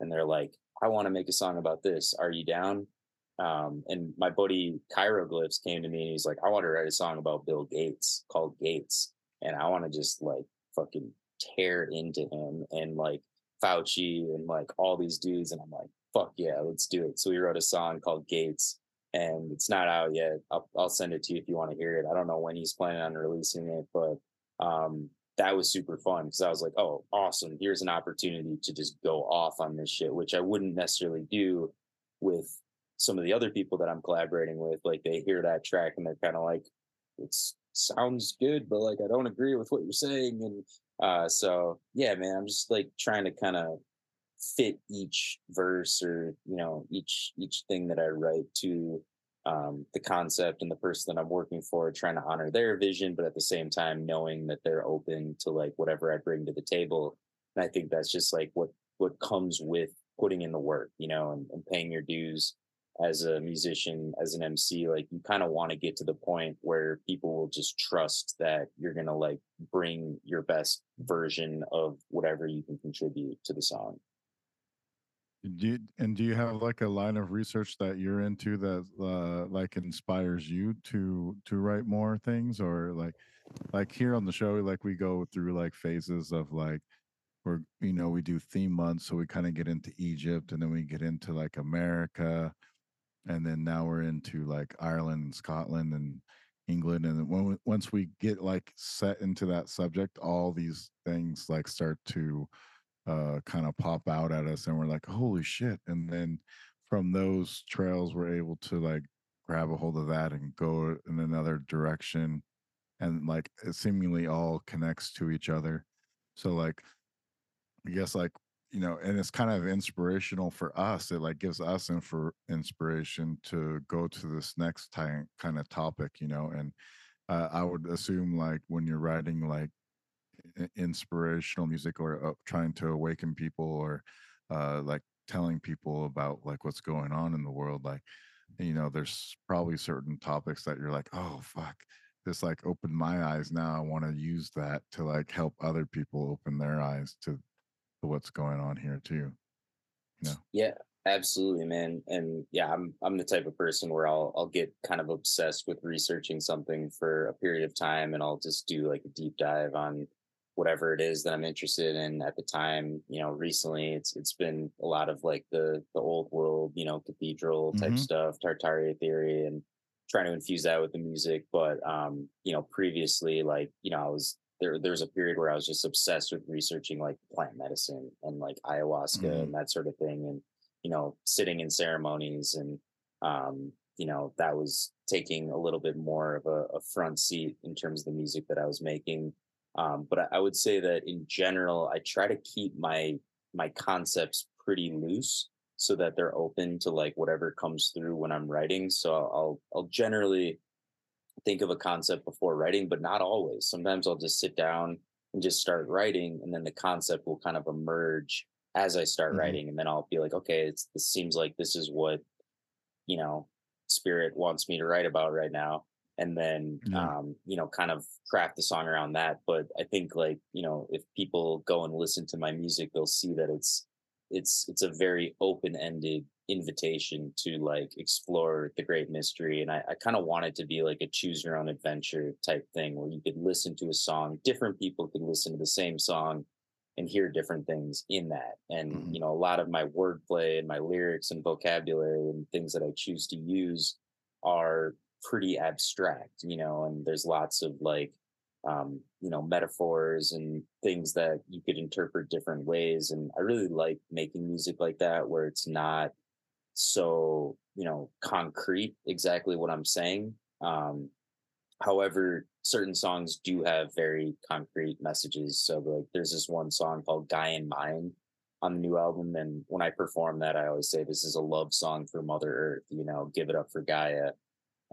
and they're like, I want to make a song about this. Are you down? Um, and my buddy Chiroglyphs came to me and he's like, I want to write a song about Bill Gates called Gates. And I want to just like fucking tear into him and like Fauci and like all these dudes. And I'm like, fuck yeah, let's do it. So we wrote a song called Gates, and it's not out yet. I'll, I'll send it to you if you want to hear it. I don't know when he's planning on releasing it, but um, that was super fun because I was like, oh, awesome. Here's an opportunity to just go off on this shit, which I wouldn't necessarily do with some of the other people that I'm collaborating with. Like they hear that track and they're kind of like, it sounds good, but like I don't agree with what you're saying. And uh, so yeah, man, I'm just like trying to kind of fit each verse or you know each each thing that i write to um, the concept and the person that i'm working for trying to honor their vision but at the same time knowing that they're open to like whatever i bring to the table and i think that's just like what what comes with putting in the work you know and, and paying your dues as a musician, as an MC, like you kind of want to get to the point where people will just trust that you're to like bring your best version of whatever you can contribute to the song. Do you, and do you have like a line of research that you're into that uh, like inspires you to to write more things? Or like like here on the show like we go through like phases of like we're you know we do theme months so we kind of get into Egypt and then we get into like America and then now we're into like Ireland and Scotland and England and then when once we get like set into that subject all these things like start to uh kind of pop out at us and we're like holy shit and then from those trails we're able to like grab a hold of that and go in another direction and like it seemingly all connects to each other. So like i guess like you know and it's kind of inspirational for us it like gives us infor- inspiration to go to this next time kind of topic you know and uh, i would assume like when you're writing like inspirational music or uh, trying to awaken people or uh like telling people about like what's going on in the world like you know there's probably certain topics that you're like oh fuck this like opened my eyes now i want to use that to like help other people open their eyes to, to what's going on here too you know Yeah, absolutely, man. And yeah, I'm I'm the type of person where I'll I'll get kind of obsessed with researching something for a period of time and I'll just do like a deep dive on whatever it is that I'm interested in at the time. You know, recently it's it's been a lot of like the the old world, you know, cathedral type Mhm. stuff, Tartaria theory and trying to infuse that with the music. But um, you know, previously like, you know, I was there there was a period where I was just obsessed with researching like plant medicine and like ayahuasca Mhm. and that sort of thing. And, you know, sitting in ceremonies and um, you know, that was taking a little bit more of a, a front seat in terms of the music that I was making. Um, but I, I would say that in general, I try to keep my my concepts pretty loose so that they're open to like whatever comes through when I'm writing. So I'll I'll generally think of a concept before writing, but not always. Sometimes I'll just sit down and just start writing, and then the concept will kind of emerge as I start Mhm. writing, and then I'll be like, okay, it's this seems like this is what you know spirit wants me to write about right now and then Yeah. um you know kind of craft the song around that but i think like you know if people go and listen to my music they'll see that it's it's it's a very open-ended invitation to like explore the great mystery and i, I kind of want it to be like a choose your own adventure type thing where you could listen to a song different people could listen to the same song and hear different things in that. And Mhm. you know, a lot of my wordplay and my lyrics and vocabulary and things that I choose to use are pretty abstract, you know, and there's lots of like um, you know, metaphors and things that you could interpret different ways. And I really like making music like that where it's not so, you know, concrete exactly what I'm saying. Um, However, certain songs do have very concrete messages. So like there's this one song called Guy in Mine on the new album. And when I perform that, I always say this is a love song for Mother Earth, you know, give it up for Gaia.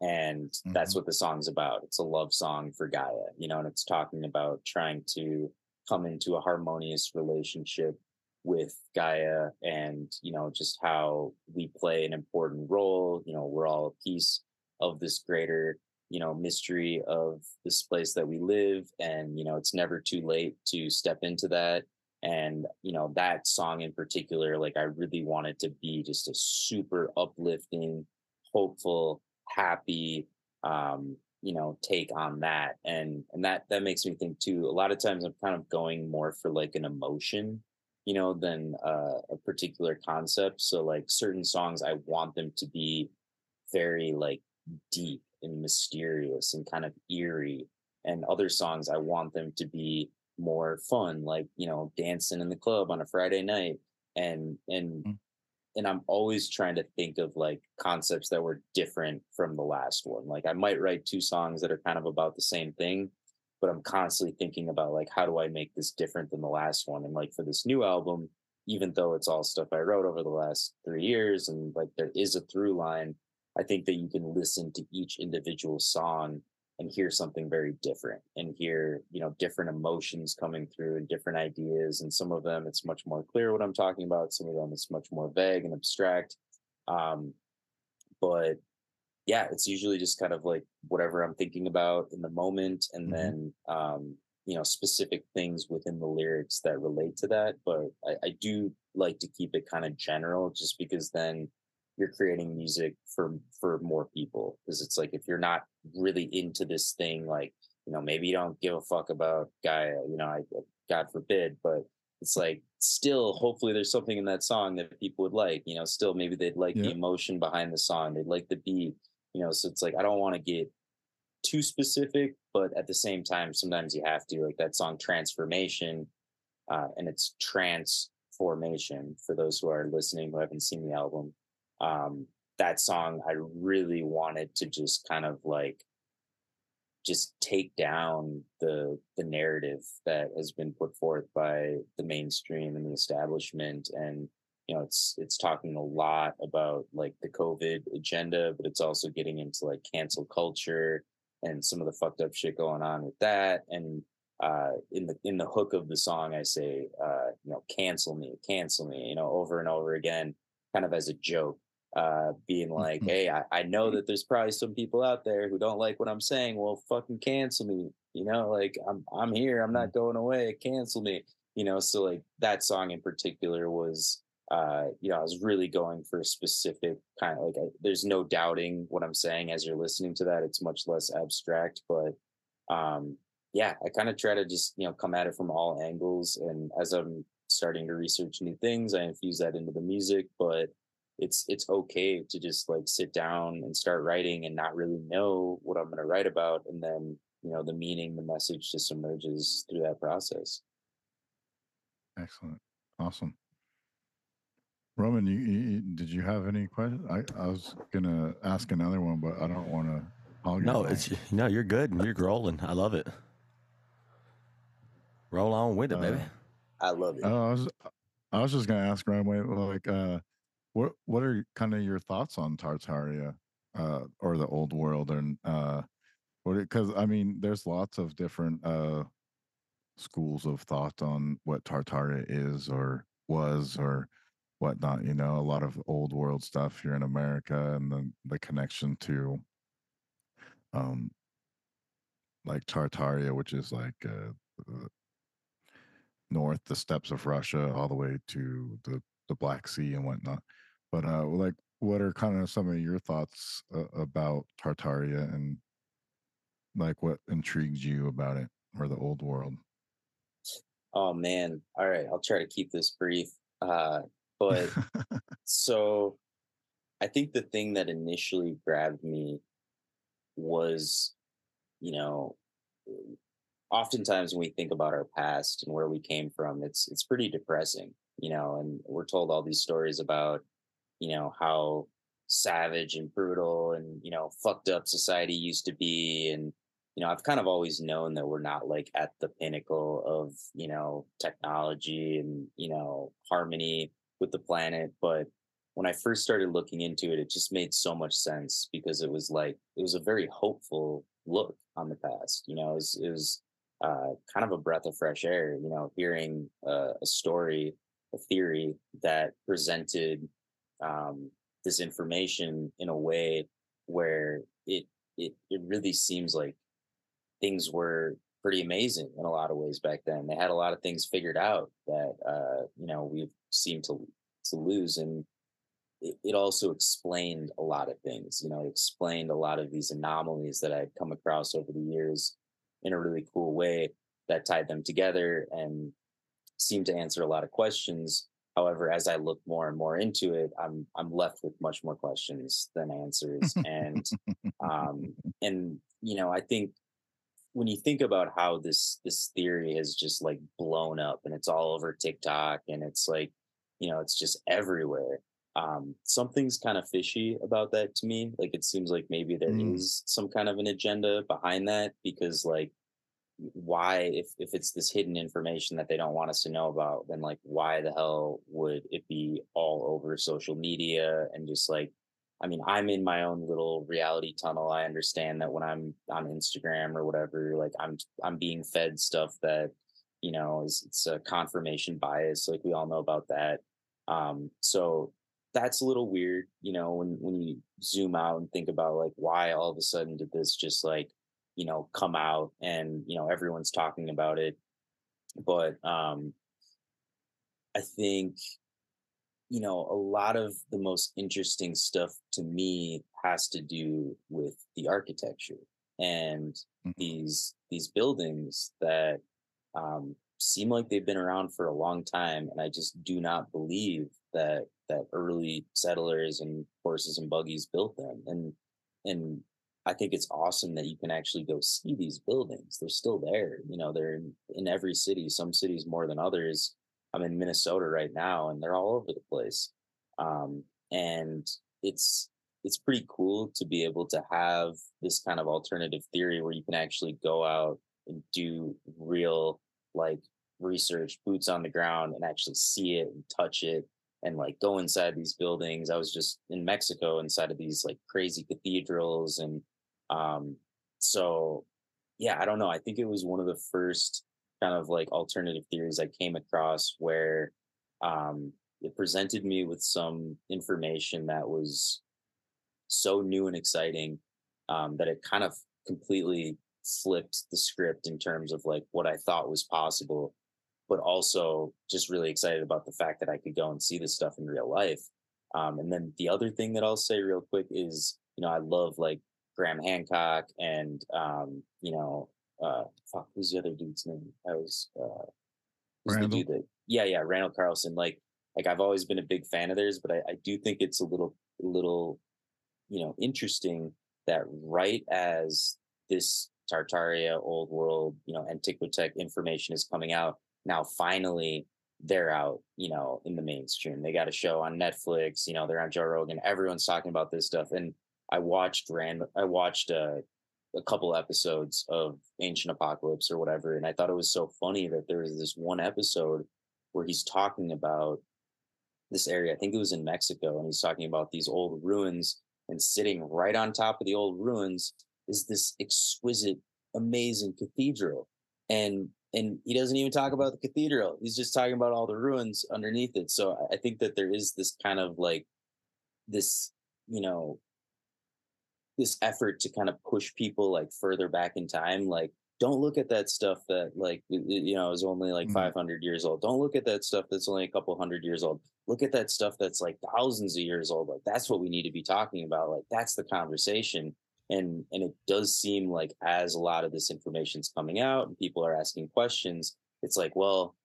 And that's Mhm. what the song's about. It's a love song for Gaia, you know, and it's talking about trying to come into a harmonious relationship with Gaia and, you know, just how we play an important role. You know, we're all a piece of this greater you know mystery of this place that we live and you know it's never too late to step into that and you know that song in particular like i really wanted to be just a super uplifting hopeful happy um you know take on that and and that that makes me think too a lot of times i'm kind of going more for like an emotion you know than uh, a particular concept so like certain songs i want them to be very like deep and mysterious and kind of eerie and other songs i want them to be more fun like you know dancing in the club on a friday night and and Mm. And i'm always trying to think of like concepts that were different from the last one like i might write two songs that are kind of about the same thing but i'm constantly thinking about like how do i make this different than the last one? And like for this new album even though it's all stuff I wrote over the last three years and like there is a through line, I think that you can listen to each individual song and hear something very different and hear, you know, different emotions coming through and different ideas. And some of them it's much more clear what I'm talking about. Some of them it's much more vague and abstract. Um, but yeah, it's usually just kind of like whatever I'm thinking about in the moment and Mhm. then um you know specific things within the lyrics that relate to that but i, I do like to keep it kind of general just because then you're creating music for for more people because it's like if you're not really into this thing like you know maybe you don't give a fuck about Gaia you know I God forbid but it's like still hopefully there's something in that song that people would like you know still maybe they'd like the emotion behind the song they'd like the beat you know so it's like I don't want to get too specific, but at the same time, sometimes you have to. Like that song Transformation, uh, and it's transformation for those who are listening who haven't seen the album. Um, that song I really wanted to just kind of like just take down the the narrative that has been put forth by the mainstream and the establishment and you know it's it's talking a lot about like the covid agenda but it's also getting into like cancel culture and some of the fucked up shit going on with that and uh in the in the hook of the song i say uh you know cancel me cancel me you know over and over again kind of as a joke uh being like hey I, I know that there's probably some people out there who don't like what i'm saying well fucking cancel me you know like i'm i'm here i'm not going away cancel me you know so like that song in particular was uh you know i was really going for a specific kind of like I, there's no doubting what i'm saying as you're listening to that it's much less abstract but um yeah i kind of try to just you know come at it from all angles and as i'm starting to research new things i infuse that into the music but it's it's okay to just like sit down and start writing and not really know what i'm going to write about and then you know the meaning the message just emerges through that process Excellent. Awesome. Roman, you, you you- did you have any questions? I, I was gonna ask another one, but I don't want to. No, it's no, you're good. You're rolling. I love it. Roll on with it, baby. Uh, i love it Oh, I was I was just gonna ask right away, like, uh, what what are kind of your thoughts on Tartaria, uh, or the old world, and uh, what? Because I mean, there's lots of different uh schools of thought on what Tartaria is or was or whatnot. You know, a lot of old world stuff here in America, and the the connection to, um, like Tartaria, which is like uh, the north, the steppes of Russia, all the way to the the Black Sea and whatnot. But uh, like, what are kind of some of your thoughts uh, about Tartaria and like what intrigues you about it or the old world? Oh man. All right. I'll try to keep this brief. Uh, but so I think the thing that initially grabbed me was, you know, oftentimes when we think about our past and where we came from, it's it's pretty depressing, you know, and we're told all these stories about, you know, how savage and brutal and, you know, fucked up society used to be and you know, I've kind of always known that we're not like at the pinnacle of, you know, technology and, you know, harmony with the planet. But when I first started looking into it, it just made so much sense because it was like, it was a very hopeful look on the past. You know, it was, it was uh, kind of a breath of fresh air, you know, hearing uh, a story, a theory that presented um, this information in a way where it, it, it really seems like things were pretty amazing in a lot of ways back then. They had a lot of things figured out that uh, you know we've seemed to to lose, and it, it also explained a lot of things. You know, it explained a lot of these anomalies that I'd come across over the years in a really cool way that tied them together and seemed to answer a lot of questions. However, as I look more and more into it, I'm I'm left with much more questions than answers, and um, and you know, I think when you think about how this this theory has just like blown up and it's all over TikTok and it's like, you know, it's just everywhere. Um, something's kind of fishy about that to me. Like it seems like maybe there is Mm. some kind of an agenda behind that because like why if if it's this hidden information that they don't want us to know about then like why the hell would it be all over social media and just like i mean i'm in my own little reality tunnel. I understand that when i'm on instagram or whatever like i'm i'm being fed stuff that you know is it's a confirmation bias like we all know about that. Um so that's a little weird you know when when you zoom out and think about like why all of a sudden did this just like you know come out and you know everyone's talking about it but um i think you know a lot of the most interesting stuff to me has to do with the architecture and Mhm. these these buildings that um seem like they've been around for a long time and i just do not believe that that early settlers and horses and buggies built them and and I think it's awesome that you can actually go see these buildings. They're still there. You know, they're in, in every city, some cities more than others. I'm in Minnesota right now and they're all over the place. Um, and it's it's pretty cool to be able to have this kind of alternative theory where you can actually go out and do real like research, boots on the ground and actually see it and touch it and like go inside these buildings. I was just in Mexico inside of these like crazy cathedrals and um, so yeah, I don't know. I think it was one of the first kind of like alternative theories I came across where um, it presented me with some information that was so new and exciting um, that it kind of completely flipped the script in terms of like what I thought was possible, but also just really excited about the fact that I could go and see this stuff in real life. Um, and then the other thing that I'll say real quick is, you know, I love like Graham Hancock and um, you know, uh fuck, who's the other dude's name? I was uh who's the dude that yeah, yeah, Randall Carlson. Like like I've always been a big fan of theirs, but I, I do think it's a little little, you know, interesting that right as this Tartaria old world, you know, Antiquitech information is coming out, now finally they're out, you know, in the mainstream. They got a show on Netflix, you know, they're on Joe Rogan. Everyone's talking about this stuff. And I watched ran I watched uh, a couple episodes of Ancient Apocalypse or whatever, and I thought it was so funny that there was this one episode where he's talking about this area. I think it was in Mexico, and he's talking about these old ruins, and sitting right on top of the old ruins is this exquisite, amazing cathedral, and and he doesn't even talk about the cathedral. He's just talking about all the ruins underneath it. So I think that there is this kind of like this, you know, this effort to kind of push people like further back in time like don't look at that stuff that like you know is only like Mhm. 500 years old. Don't look at that stuff that's only a couple hundred years old. Look at that stuff that's like thousands of years old. Like that's what we need to be talking about. Like that's the conversation. And and it does seem like as a lot of this information's coming out and people are asking questions it's like well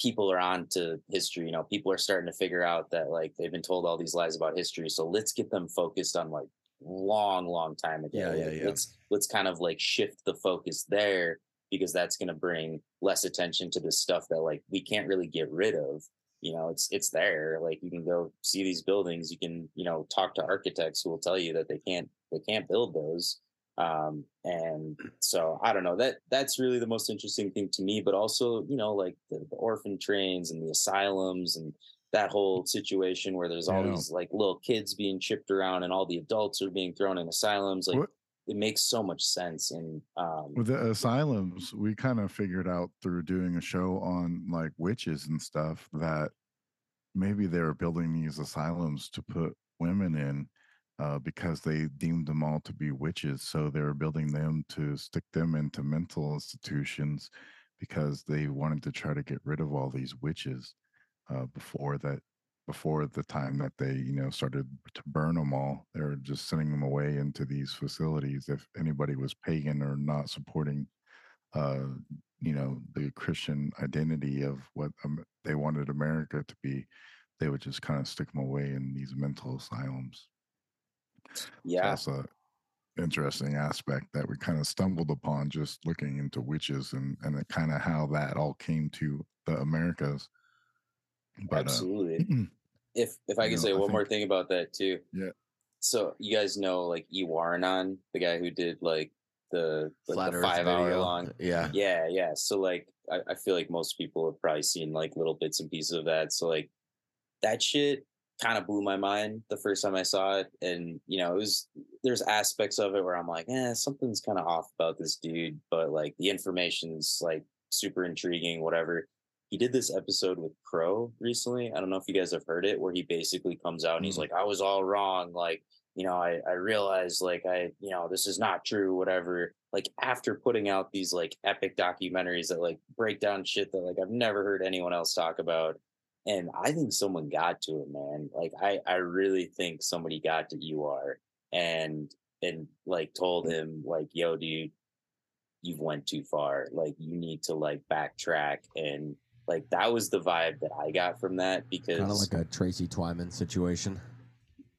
people are on to history you know people are starting to figure out that like they've been told all these lies about history. So let's get them focused on like long long time ago. Yeah, yeah, yeah. let's let's kind of like shift the focus there because that's going to bring less attention to the stuff that like we can't really get rid of. You know it's it's there. Like you can go see these buildings. You can you know talk to architects who will tell you that they can't they can't build those. Um and so i don't know. That that's really the most interesting thing to me but also you know like the, the orphan trains and the asylums and that whole situation where there's all Yeah. these like little kids being chipped around and all the adults are being thrown in asylums like What- it makes so much sense and um With the asylums, we kind of figured out through doing a show on like witches and stuff that maybe they were building these asylums to put women in uh, because they deemed them all to be witches. So they were building them to stick them into mental institutions because they wanted to try to get rid of all these witches uh, before that before the time that they you know started to burn them all they were just sending them away into these facilities if anybody was pagan or not supporting uh you know the christian identity of what um, they wanted america to be they would just kind of stick them away in these mental asylums. Yeah. so that's a interesting aspect that we kind of stumbled upon just looking into witches and and kind of how that all came to the americas but uh, absolutely if if I you know, say one more thing about that too. Yeah. So you guys know like Ewaranon, the guy who did like the like the five hour long. Yeah. Yeah, yeah. So like I, I feel like most people have probably seen like little bits and pieces of that. So like that shit kind of blew my mind the first time I saw it. And you know, it was there's aspects of it where I'm like, eh, something's kind of off about this dude, but like the information's like super intriguing, whatever. He did this episode with Crow recently. I don't know if you guys have heard it, where he basically comes out and he's Mm. like, I was all wrong. Like, you know, I, I realized like I, you know, this is not true, whatever. Like after putting out these like epic documentaries that like break down shit that like I've never heard anyone else talk about. And I think someone got to him, man. Like I, I really think somebody got to UR and and like told him like, yo, dude, you've went too far. Like you need to like backtrack and like that was the vibe that I got from that because Kind of like a Tracy Twyman situation.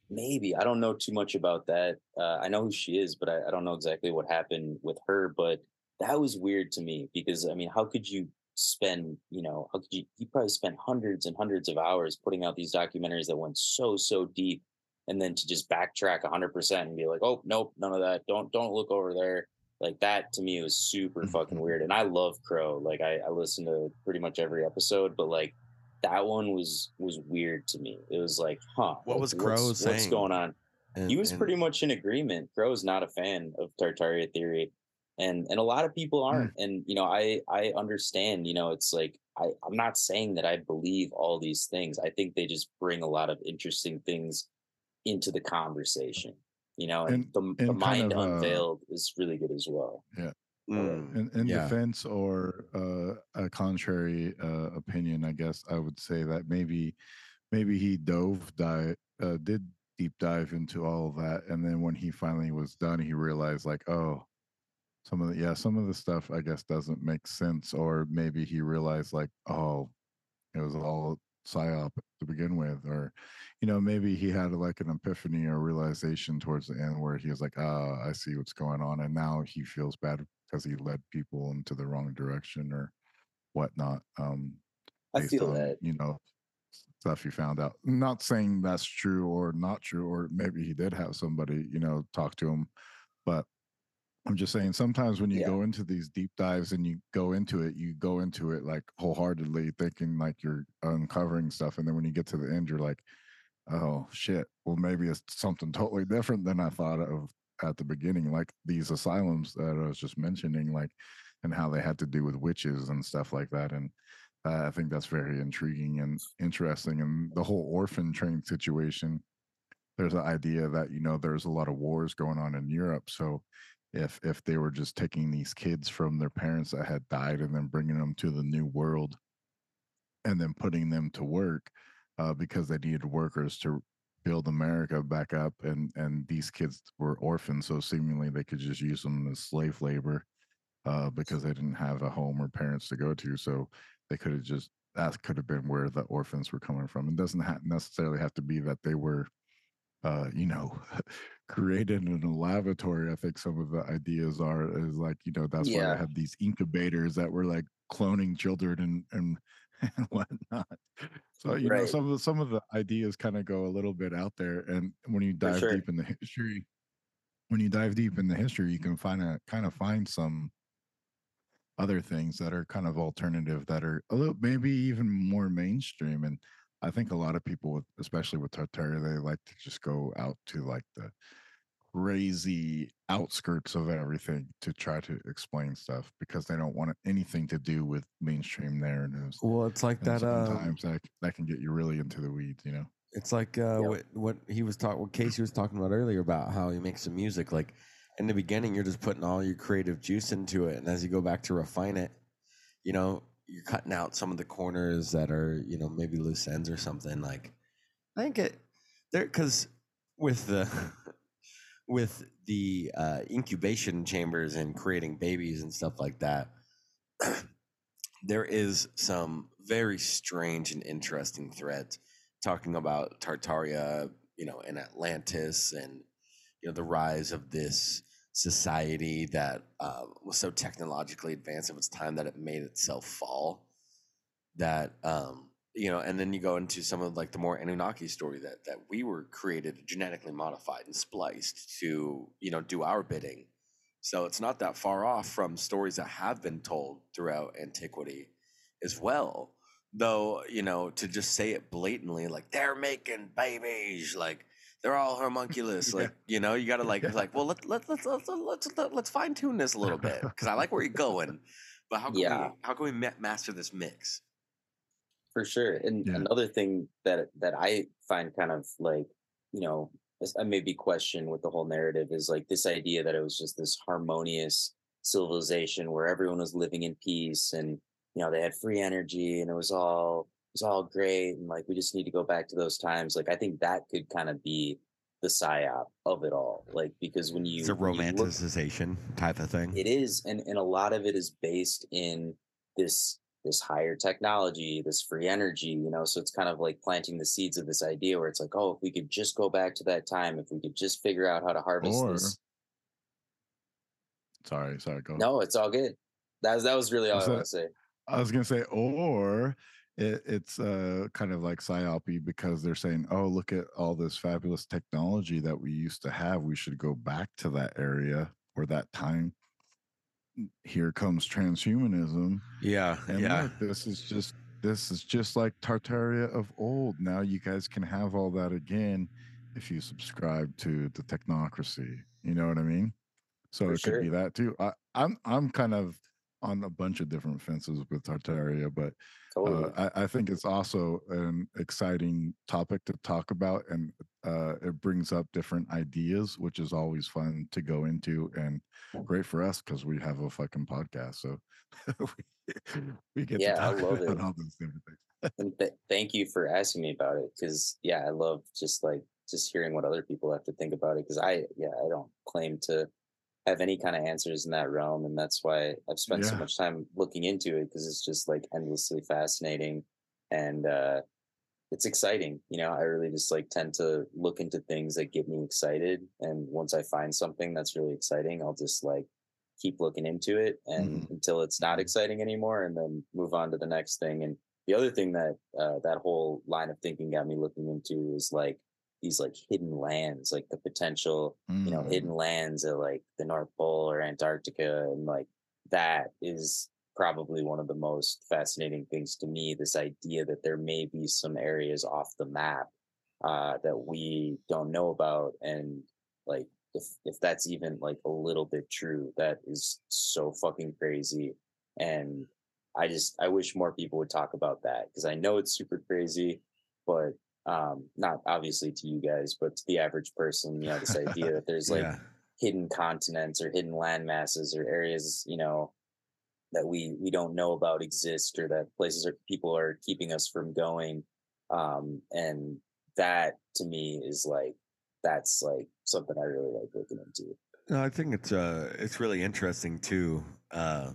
maybe I don't know too much about that. Uh, I know who she is, but I, I don't know exactly what happened with her. But that was weird to me because I mean, how could you spend, you know, how could you? You probably spent hundreds and hundreds of hours putting out these documentaries that went so so deep, and then to just backtrack hundred percent and be like, oh nope, none of that. Don't don't look over there. Like that to me was super mm-hmm. fucking weird. And I love Crow. Like I, I listen to pretty much every episode, but like that one was was weird to me. It was like, huh, What was Crow what's, What's going on? And, he was and- pretty much in agreement. Crow's not a fan of Tartaria theory, and and a lot of people hmm. aren't. And you know, I I understand. You know, it's like I I'm not saying that I believe all these things. I think they just bring a lot of interesting things into the conversation. You know, and, And- the, the and kind mind of, uh, unveiled is really good as well. Mm, in, in yeah. defense or uh, a contrary uh, opinion, I guess I would say that maybe maybe he dove dive uh, did deep dive into all of that, and then when he finally was done, he realized like, oh, some of the yeah, some of the stuff I guess doesn't make sense, or maybe he realized like, oh, it was all psyop to begin with, or you know, maybe he had like an epiphany or realization towards the end where he was like, ah, I see what's going on, and now he feels bad because he led people into the wrong direction or whatnot. Um, I feel on, that. you know stuff he found out. Not saying that's true or not true, or maybe he did have somebody, you know, talk to him, but I'm just saying sometimes when you Yeah. go into these deep dives and you go into it, you go into it like wholeheartedly thinking like you're uncovering stuff. And then when you get to the end, you're like, oh shit, well, maybe it's something totally different than I thought of at the beginning, like these asylums that I was just mentioning, like, and how they had to do with witches and stuff like that. And uh, I think that's very intriguing and interesting. And the whole orphan train situation, there's an idea that, you know, there's a lot of wars going on in Europe. So if if they were just taking these kids from their parents that had died and then bringing them to the new world and then putting them to work uh, because they needed workers to build America back up and and these kids were orphans so seemingly they could just use them as slave labor uh, because they didn't have a home or parents to go to so they could have just that could have been where the orphans were coming from. It doesn't ha- necessarily have to be that they were uh, you know created in a laboratory i think some of the ideas are is like you know that's why Yeah. they have these incubators that were like cloning children and and and whatnot so you know some of the some of the ideas kind of go a little bit out there and when you dive sure. deep in the history when you dive deep in the history you can find a kind of find some other things that are kind of alternative that are a little maybe even more mainstream and i think a lot of people especially with tartaria they like to just go out to like the crazy outskirts of everything to try to explain stuff because they don't want anything to do with mainstream narratives Well, it's like and that. Uh, sometimes that, that can get you really into the weeds you know It's like uh, Yeah. what what he was talking, what Casey was talking about earlier about how he makes some music. Like in the beginning, you're just putting all your creative juice into it, and as you go back to refine it, you know, you're cutting out some of the corners that are, you know, maybe loose ends or something. Like I think it there because with the with the uh, incubation chambers and creating babies and stuff like that. there is some very strange and interesting threads talking about Tartaria, you know, and Atlantis, and you know the rise of this society that uh, was so technologically advanced of its time that it made itself fall. That um, you know, and then you go into some of like the more Anunnaki story that that we were created genetically modified and spliced to you know do our bidding. So it's not that far off from stories that have been told throughout antiquity as well. Though, you know, to just say it blatantly, like they're making babies, like they're all homunculus, Yeah. like you know, you got to like Yeah. like, well, let let let let's let's let's, let's fine tune this a little bit because I like where you're going, but how can Yeah. we how can we master this mix? for sure and Yeah. another thing that that i find kind of like you know i maybe question with the whole narrative is like this idea that it was just this harmonious civilization where everyone was living in peace and you know they had free energy and it was all it was all great and like we just need to go back to those times like i think that could kind of be the psyop of it all like because when you It's a when you look- romanticization type of thing. it is and and a lot of it is based in this this higher technology this free energy you know so it's kind of like planting the seeds of this idea where it's like oh if we could just go back to that time if we could just figure out how to harvest Or- this Sorry, sorry. Go. no it's all good that was that was really all Was i was that- to say I was gonna say, or it, it's uh, kind of like psyopy because they're saying, "Oh, look at all this fabulous technology that we used to have. We should go back to that area or that time." Here comes transhumanism, Yeah, and yeah. look, this is just this is just like Tartaria of old. Now you guys can have all that again if you subscribe to the technocracy. You know what I mean? So For it could be that too. I, I'm I'm kind of on a bunch of different fences with Tartaria, but totally uh, I, I think it's also an exciting topic to talk about, and uh, it brings up different ideas, which is always fun to go into and great for us because we have a fucking podcast, so we, we get Yeah, to I talk love about it. all those different things. and th- thank you for asking me about it because yeah i love just like just hearing what other people have to think about it because i yeah i don't claim to have any kind of answers in that realm and that's why i've spent so much time looking into it because it's just like endlessly fascinating and uh it's exciting you know i really just like tend to look into things that get me excited and once i find something that's really exciting i'll just like keep looking into it and until it's not Mhm. exciting anymore and then move on to the next thing and the other thing that uh, that whole line of thinking got me looking into is like these like hidden lands like the potential you know Mm. hidden lands of like the north pole or antarctica and like that is probably one of the most fascinating things to me this idea that there may be some areas off the map uh, that we don't know about and like if if that's even like a little bit true that is so fucking crazy and i just i wish more people would talk about that because i know it's super crazy but um not obviously to you guys but to the average person you know this idea that there's like yeah. hidden continents or hidden land masses or areas you know that we we don't know about exist or that places or people are keeping us from going um and that to me is like that's like something i really like looking into No, I think it's uh it's really interesting too. Uh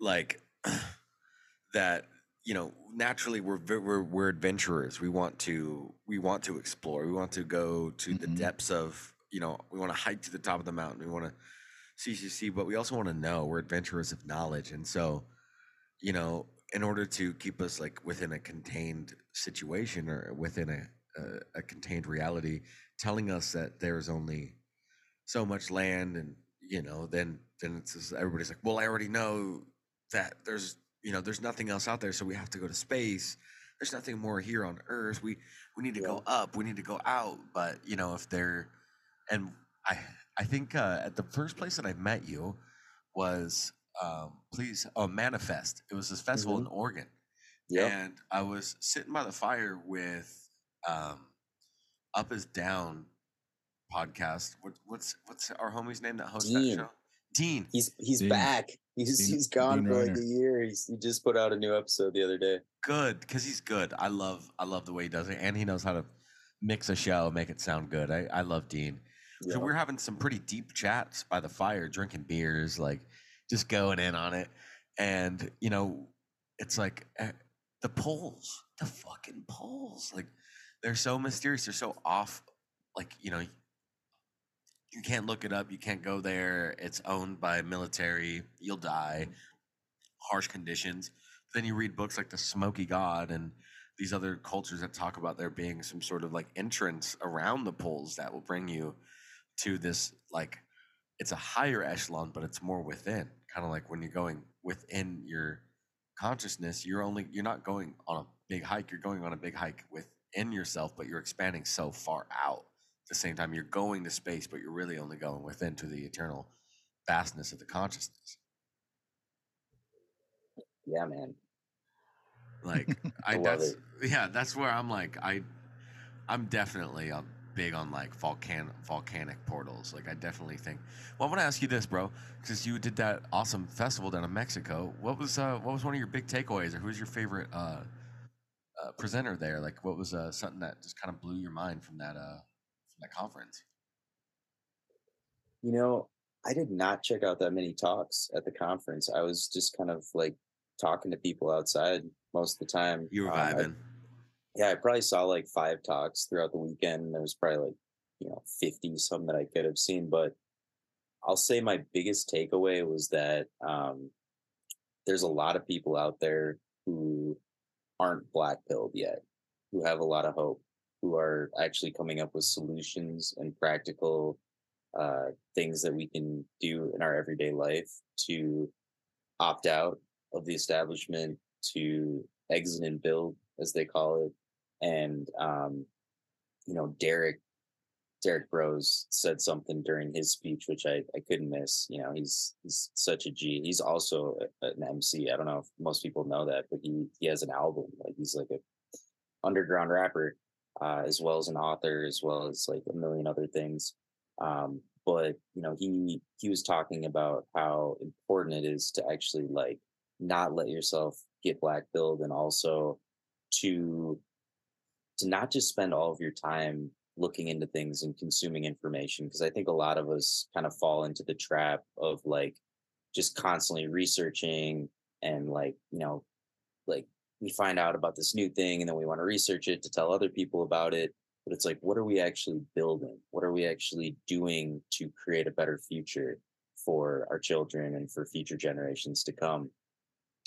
like that, you know, naturally we're we're we're adventurers. We want to we want to explore. We want to go to the Mhm. depths of, you know, we want to hike to the top of the mountain. We want to see see see, but we also want to know. We're adventurers of knowledge. And so, you know, in order to keep us like within a contained situation or within a a, a contained reality, telling us that there's only so much land and you know then then it's just, everybody's like well i already know that there's you know there's nothing else out there so we have to go to space. There's nothing more here on earth. We we need to go up. We need to go out. But you know if they're and i i think uh at the first place that i met you was um please oh manifest. It was this festival in oregon. Yeah and I was sitting by the fire with um, Up is Down podcast. What, what's what's our homie's name that hosts Dean. that show? Dean. he's he's Dean- back he's Dean- he's gone Dean for like a year he's, he just put out a new episode the other day Good, because he's good. I love I love the way he does it, and he knows how to mix a show, make it sound good. I, I love Dean. So Yeah. we're having some pretty deep chats by the fire, drinking beers, like just going in on it. And you know, it's like eh, the polls, the fucking polls, like they're so mysterious. They're so off. Like you know, you can't look it up. You can't go there. It's owned by military. You'll die. Mm-hmm. Harsh conditions. Then you read books like The Smoky God and these other cultures that talk about there being some sort of like entrance around the poles that will bring you to this like it's a higher echelon, but it's more within. Kind of like when you're going within your consciousness, you're only you're not going on a big hike. You're going on a big hike within yourself, but you're expanding so far out. At the same time, you're going to space, but you're really only going within to the eternal vastness of the consciousness. Yeah, man. Like I, I that's it. yeah, that's where I'm like I I'm definitely uh, big on like volcan volcanic portals. Like I definitely think. Well, I want to ask you this, bro, because you did that awesome festival down in Mexico. What was uh what was one of your big takeaways, or who's your favorite uh, uh presenter there? Like what was uh something that just kind of blew your mind from that uh that conference? You know, I did not check out that many talks at the conference. I was just kind of like talking to people outside most of the time. You were Um, I- vibing. yeah, I probably saw like five talks throughout the weekend. There was probably like, you know, 50 some that I could have seen. But I'll say my biggest takeaway was that um, there's a lot of people out there who aren't black pilled yet, who have a lot of hope, who are actually coming up with solutions and practical uh, things that we can do in our everyday life to opt out of the establishment, to exit and build, as they call it and um, you know Derrick Derrick Broze said something during his speech which I, I couldn't miss. You know, he's he's such a G. He's also an MC. I don't know if most people know that, but he he has an album. Like he's like a underground rapper, uh, as well as an author, as well as like a million other things. Um, but you know, he he was talking about how important it is to actually like not let yourself get black pilled and also to to not just spend all of your time looking into things and consuming information because i think a lot of us kind of fall into the trap of like just constantly researching and like you know like we find out about this new thing and then we want to research it to tell other people about it but it's like what are we actually building? What are we actually doing to create a better future for our children and for future generations to come?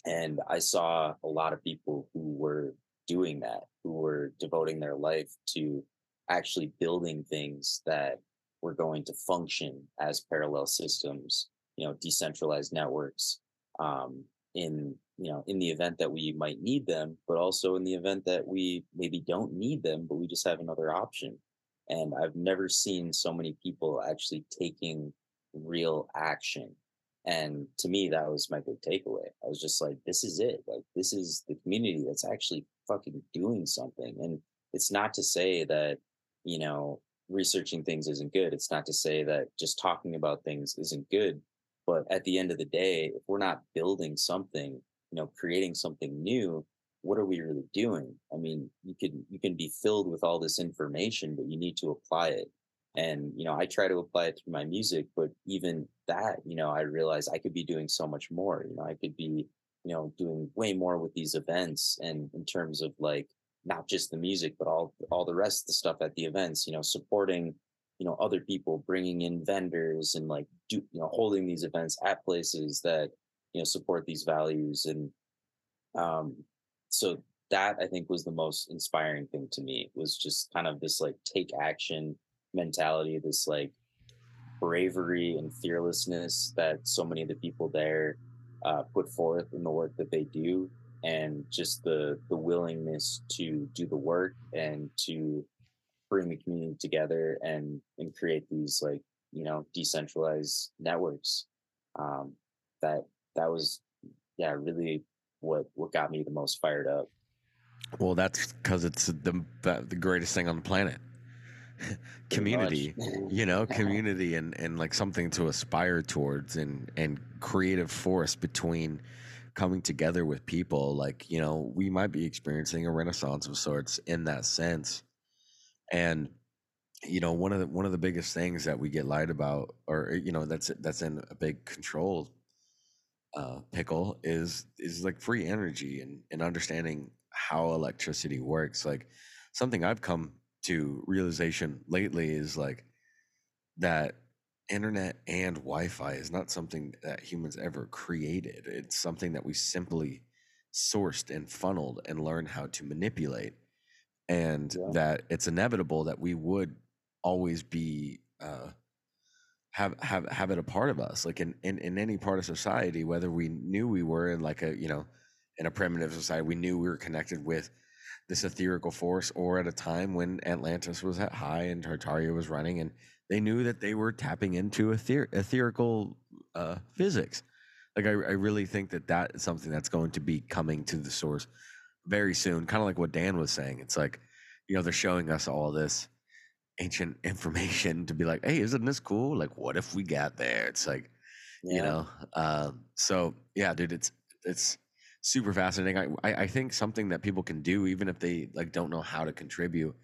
And i saw a lot of people who were doing that who were devoting their life to actually building things that were going to function as parallel systems you know decentralized networks um, in you know in the event that we might need them but also in the event that we maybe don't need them but we just have another option. And i've never seen so many people actually taking real action. And to me that was my big takeaway. I was just like this is it. Like this is the community that's actually fucking doing something. And it's not to say that you know researching things isn't good. It's not to say that just talking about things isn't good. But at the end of the day if we're not building something you know creating something new what are we really doing? I mean you can you can be filled with all this information but you need to apply it. And you know i try to apply it through my music but even that you know i realize i could be doing so much more you know i could be you know doing way more with these events and in terms of like not just the music but all all the rest of the stuff at the events you know supporting you know other people bringing in vendors and like do you know holding these events at places that you know support these values and um so that i think was the most inspiring thing to me was just kind of this like take action mentality this like bravery and fearlessness that so many of the people there uh, put forth in the work that they do and just the the willingness to do the work and to bring the community together and and create these like you know decentralized networks um that that was yeah really what what got me the most fired up Well, that's because it's the the greatest thing on the planet. community, you know, community and and like something to aspire towards and and creative force between coming together with people. Like you know, we might be experiencing a renaissance of sorts in that sense, and you know one of the one of the biggest things that we get lied about or you know that's that's in a big control uh pickle is is like free energy and and understanding how electricity works like something i've come to realization lately is like that internet and wi-fi is not something that humans ever created it's something that we simply sourced and funneled and learned how to manipulate and Yeah. that it's inevitable that we would always be uh, have have have it a part of us like in, in in any part of society whether we knew we were in like a you know in a primitive society we knew we were connected with this etherical force or at a time when atlantis was at high and tartaria was running and they knew that they were tapping into ether- etherical uh, physics. Like I, I really think that that is something that's going to be coming to the source very soon kind of like what dan was saying. It's like you know they're showing us all this ancient information to be like, hey, isn't this cool? Like, what if we got there? It's like, you know. Um, so yeah, dude, it's it's super fascinating. I, I I think something that people can do, even if they like don't know how to contribute,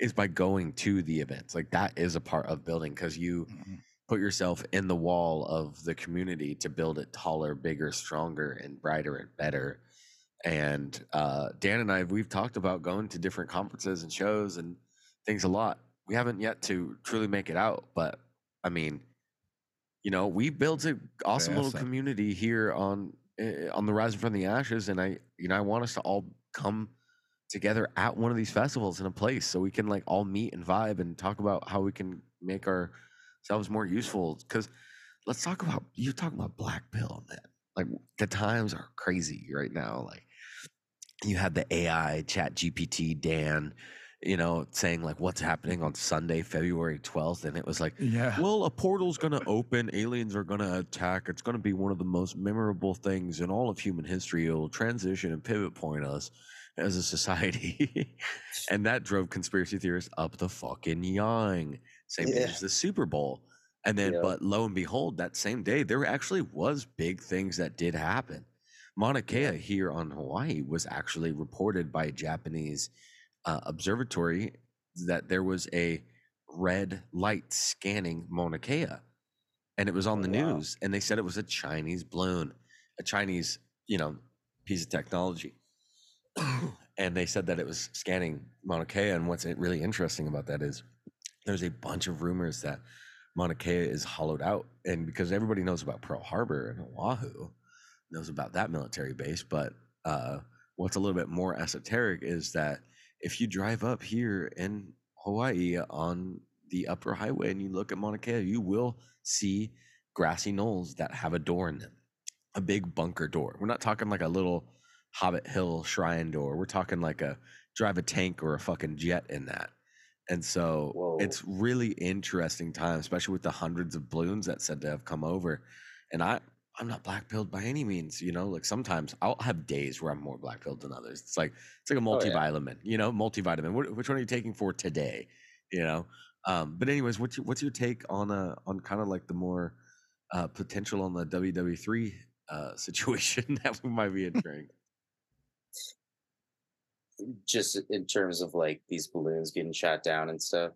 is by going to the events. Like that is a part of building because you Mhm. put yourself in the wall of the community to build it taller, bigger, stronger, and brighter and better. And uh, Dan and I, we've talked about going to different conferences and shows and things a lot. We haven't yet to truly make it out, but I mean, you know, we built an awesome little community here on uh, on the Rising from the Ashes, and I, you know, I want us to all come together at one of these festivals in a place so we can like all meet and vibe and talk about how we can make ourselves more useful. Because let's talk about you talk about Black Pill, man. Like the times are crazy right now. Like you had the AI, Chat GPT, Dan, you know, saying like what's happening on Sunday, February twelfth, and it was like Yeah. well, a portal's going to open, aliens are going to attack. It's going to be one of the most memorable things in all of human history. It'll transition and pivot point us as a society. and that drove conspiracy theorists up the fucking yang. Same thing Yeah. as the Super Bowl. And then, Yeah. but lo and behold, that same day, there actually was big things that did happen. Mauna Kea here on Hawaii was actually reported by a Japanese uh, observatory that there was a red light scanning Mauna Kea. And it was on the Wow. news, and they said it was a Chinese balloon, a Chinese, you know, piece of technology. and they said that it was scanning Mauna Kea. And what's really interesting about that is there's a bunch of rumors that Mauna Kea is hollowed out. And because everybody knows about Pearl Harbor and Oahu, knows about that military base. But uh, what's a little bit more esoteric is that if you drive up here in Hawaii on the upper highway and you look at Mauna Kea, you will see grassy knolls that have a door in them, a big bunker door. We're not talking like a little Hobbit Hill shrine door. We're talking like a drive a tank or a fucking jet in that. And so Whoa. it's really interesting time, especially with the hundreds of balloons that said to have come over. And I, I'm not black pilled by any means, you know. Like sometimes I'll have days where I'm more black pilled than others. It's like it's like a Oh, yeah. multivitamin, you know, multivitamin. What, which one are you taking for today? You know. Um, but anyways, what's your, what's your take on uh on kind of like the more uh, potential on the WW three uh, situation that we might be entering? just in terms of like these balloons getting shot down and stuff,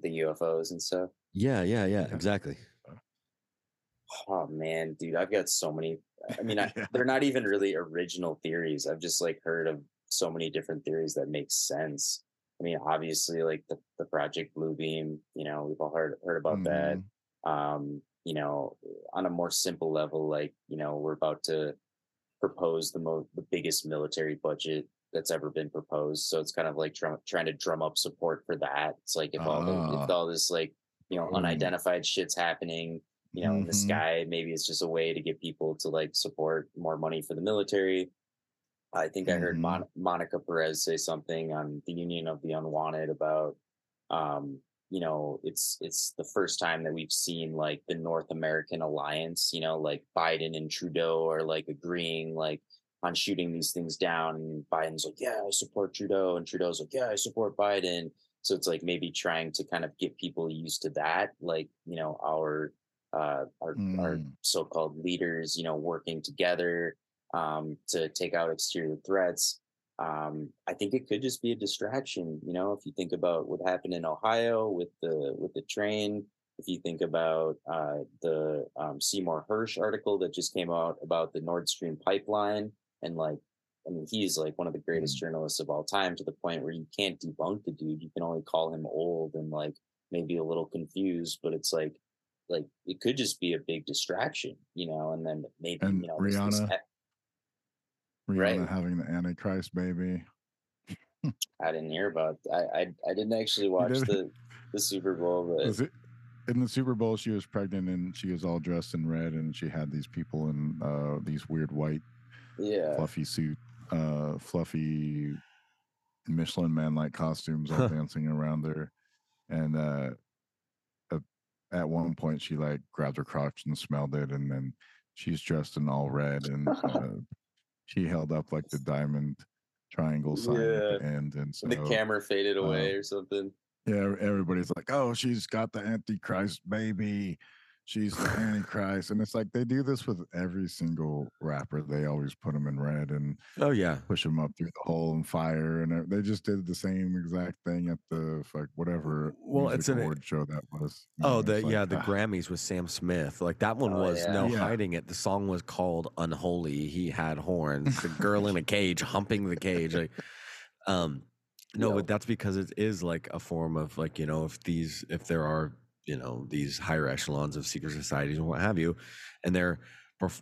the UFOs and stuff. yeah, yeah, yeah, Yeah. exactly. Oh man, dude, I've got so many. I mean, I, Yeah. they're not even really original theories. I've just like heard of so many different theories that make sense. I mean, obviously, like the, the Project Bluebeam, you know, we've all heard heard about that. Mhm. Um, you know, on a more simple level, like you know, we're about to propose the most the biggest military budget that's ever been proposed. So it's kind of like drum, trying to drum up support for that. It's like if all the, Ah. if all this like you know Ooh. unidentified shit's happening, you know, the Mhm. sky, maybe it's just a way to get people to like support more money for the military. I think I heard Mhm. Mon- Monica Perez say something on the Union of the Unwanted about, um, you know, it's it's the first time that we've seen like the North American alliance, you know, like Biden and Trudeau are like agreeing like on shooting these things down. And Biden's like, yeah, I support Trudeau, and Trudeau's like, yeah, I support Biden. So it's like maybe trying to kind of get people used to that, like you know, our uh, our our Mm. so-called leaders, you know, working together um, to take out exterior threats. Um, I think it could just be a distraction. You know, if you think about what happened in Ohio with the with the train, if you think about uh, the um, Seymour Hersh article that just came out about the Nord Stream pipeline, and like, I mean, he's like one of the greatest journalists of all time to the point where you can't debunk the dude. You can only call him old and like maybe a little confused, but it's like like it could just be a big distraction, you know, and then maybe And you know this- this Rihanna. Rihanna Right. having the Antichrist baby. I didn't hear about. I I, I didn't actually watch didn't? the the Super Bowl, but it? in the Super Bowl, she was pregnant and she was all dressed in red, and she had these people in uh, these weird white Yeah. fluffy suit, uh, fluffy Michelin man like costumes all dancing around there, And uh, at, one point, she like grabbed her crotch and smelled it, and then she's dressed in all red, and uh, she held up like the diamond triangle sign at the end, and so the camera faded uh, away or something. yeah, everybody's like, "Oh, she's got the Antichrist baby. She's the Antichrist," and it's like they do this with every single rapper. They always put them in red and Oh yeah. push them up through the hole and fire, and they just did the same exact thing at the fuck whatever. Well, it's an- award show that was. you Oh, know, the like, yeah, the ah, Grammys with Sam Smith. Like that one Oh, was yeah. no Yeah. hiding it. The song was called "Unholy." He had horns. The girl in a cage humping the cage. Like, um, no, Yo. but that's because it is like a form of like you know if these if there are you know these higher echelons of secret societies and what have you, and they're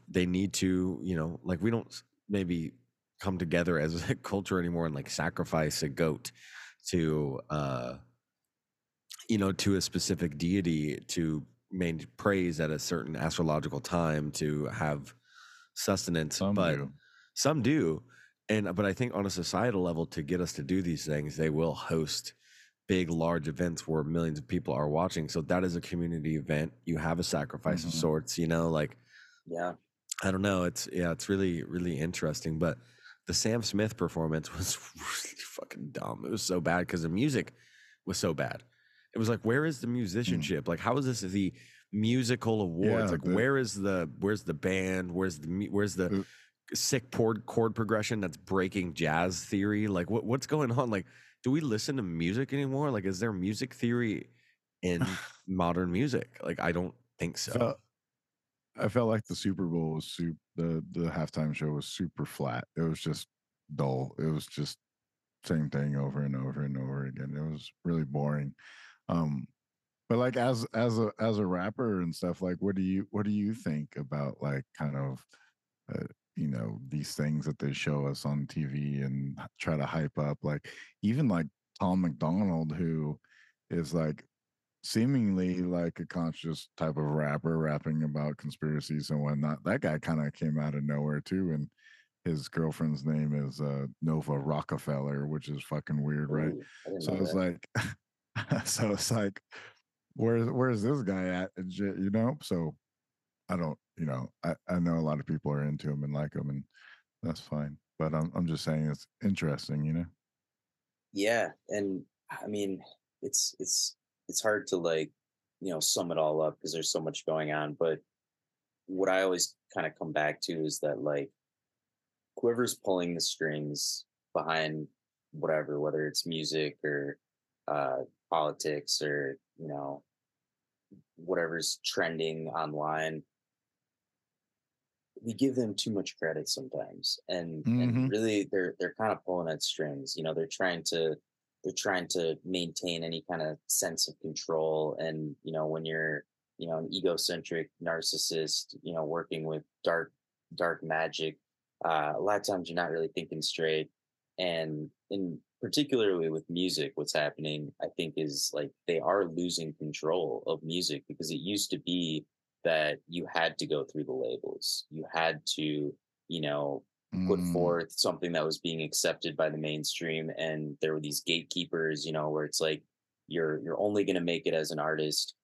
they need to you know like we don't maybe come together as a culture anymore and like sacrifice a goat to uh you know, to a specific deity to main praise at a certain astrological time to have sustenance. Some but do. some do. And but I think on a societal level, to get us to do these things, they will host big, large events where millions of people are watching. So that is a community event. You have a sacrifice of Mhm. sorts, you know, like Yeah. I don't know. It's yeah, it's really, really interesting. But the Sam Smith performance was really fucking dumb. It was so bad because the music was so bad. It was like, where is the musicianship? Like, how is this the musical awards? Yeah, like, the- where is the where's the band? Where's the where's the sick chord chord progression that's breaking jazz theory? Like, what what's going on? Like, do we listen to music anymore? Like, is there music theory in modern music? Like, I don't think so. Felt, I felt like the Super Bowl was super. The the halftime show was super flat. It was just dull. It was just same thing over and over and over again. It was really boring. Um, but like as as a as a rapper and stuff, like what do you what do you think about like kind of uh, you know these things that they show us on TV and try to hype up? Like even like Tom MacDonald, who is like seemingly like a conscious type of rapper rapping about conspiracies and whatnot. That guy kind of came out of nowhere too, and his girlfriend's name is uh, Nova Rockafeller, which is fucking weird, right? Ooh, So it's that. like, so it's like, where's where's this guy at? You know. So I don't, you know, I I know a lot of people are into them and like them, and that's fine. But I'm I'm just saying it's interesting, you know. yeah and i mean it's it's it's hard to like you know sum it all up because there's so much going on but what i always kind of come back to is that like whoever's pulling the strings behind whatever whether it's music or uh politics or you know whatever's trending online we give them too much credit sometimes and Mhm. and really they're they're kind of pulling at strings you know they're trying to they're trying to maintain any kind of sense of control and you know when you're you know an egocentric narcissist you know working with dark dark magic uh, a lot of times you're not really thinking straight and in particularly with music what's happening i think is like they are losing control of music because it used to be that you had to go through the labels. You had to you know put Mm, forth something that was being accepted by the mainstream and there were these gatekeepers you know where it's like you're you're only going to make it as an artist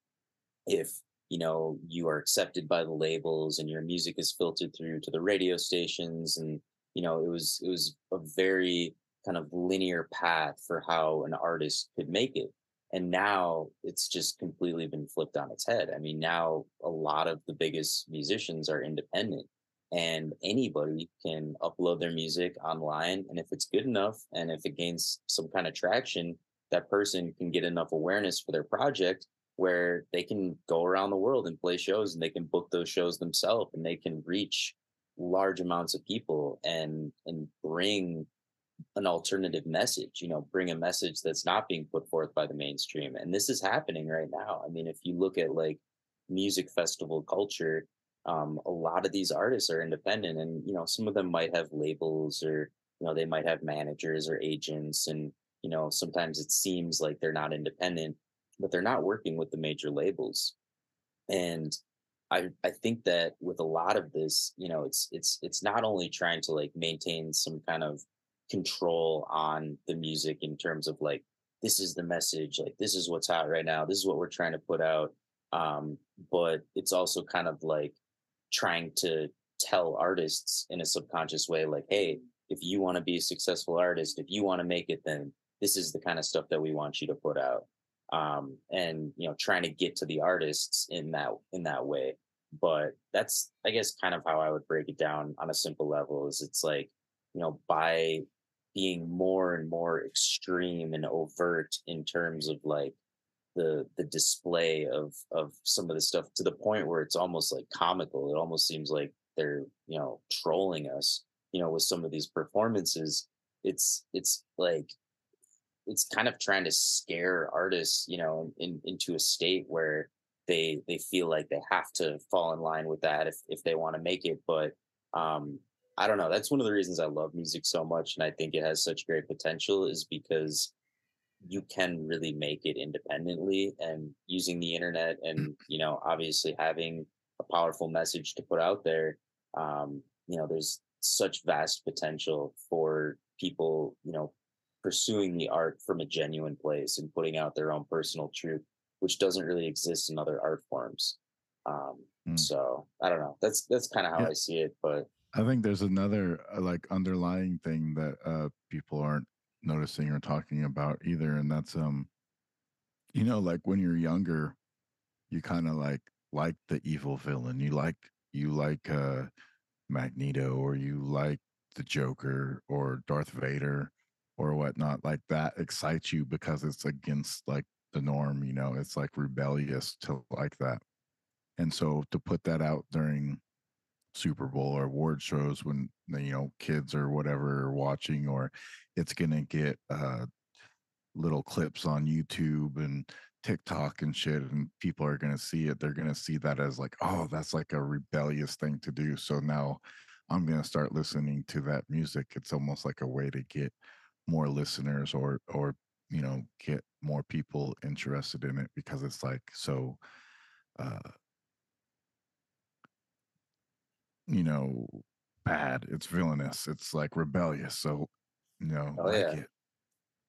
if you know you are accepted by the labels and your music is filtered through to the radio stations and you know it was it was a very kind of linear path for how an artist could make it and now it's just completely been flipped on its head. I mean now a lot of the biggest musicians are independent and anybody can upload their music online and if it's good enough and if it gains some kind of traction that person can get enough awareness for their project where they can go around the world and play shows and they can book those shows themselves and they can reach large amounts of people and and bring an alternative message you know bring a message that's not being put forth by the mainstream and this is happening right now i mean if you look at like music festival culture um, a lot of these artists are independent and you know some of them might have labels or you know they might have managers or agents and you know sometimes it seems like they're not independent but they're not working with the major labels. And I I think that with a lot of this, you know, it's it's it's not only trying to like maintain some kind of control on the music in terms of like this is the message, like this is what's hot right now, this is what we're trying to put out. Um, but it's also kind of like trying to tell artists in a subconscious way, like, hey, if you want to be a successful artist, if you want to make it, then this is the kind of stuff that we want you to put out. Um, and you know, trying to get to the artists in that in that way. But that's, I guess, kind of how I would break it down on a simple level. Is it's like, you know, by being more and more extreme and overt in terms of like the the display of of some of the stuff to the point where it's almost like comical. It almost seems like they're you know trolling us you know with some of these performances. It's it's like it's kind of trying to scare artists you know in, into a state where they they feel like they have to fall in line with that if if they want to make it. But um i don't know that's one of the reasons i love music so much and i think it has such great potential is because you can really make it independently and using the internet and you know obviously having a powerful message to put out there um you know there's such vast potential for people you know pursuing the art from a genuine place and putting out their own personal truth which doesn't really exist in other art forms um mm. so i don't know that's that's kind of how yeah. i see it but i think there's another uh, like underlying thing that uh people aren't noticing or talking about either and that's um you know like when you're younger you kind of like like the evil villain. You like you like uh magneto or you like the joker or darth vader or whatnot. Like that excites you because it's against like the norm you know? It's like rebellious to like that. And so to put that out during Super Bowl or award shows when you know kids or whatever are watching, or it's gonna get uh, little clips on YouTube and TikTok and shit, and people are gonna see it. They're gonna see that as like, oh, that's like a rebellious thing to do. So now I'm gonna start listening to that music. It's almost like a way to get more listeners or or you know get more people interested in it because it's like so uh you know, bad. It's villainous. It's like rebellious. So, you know, oh, like yeah. it.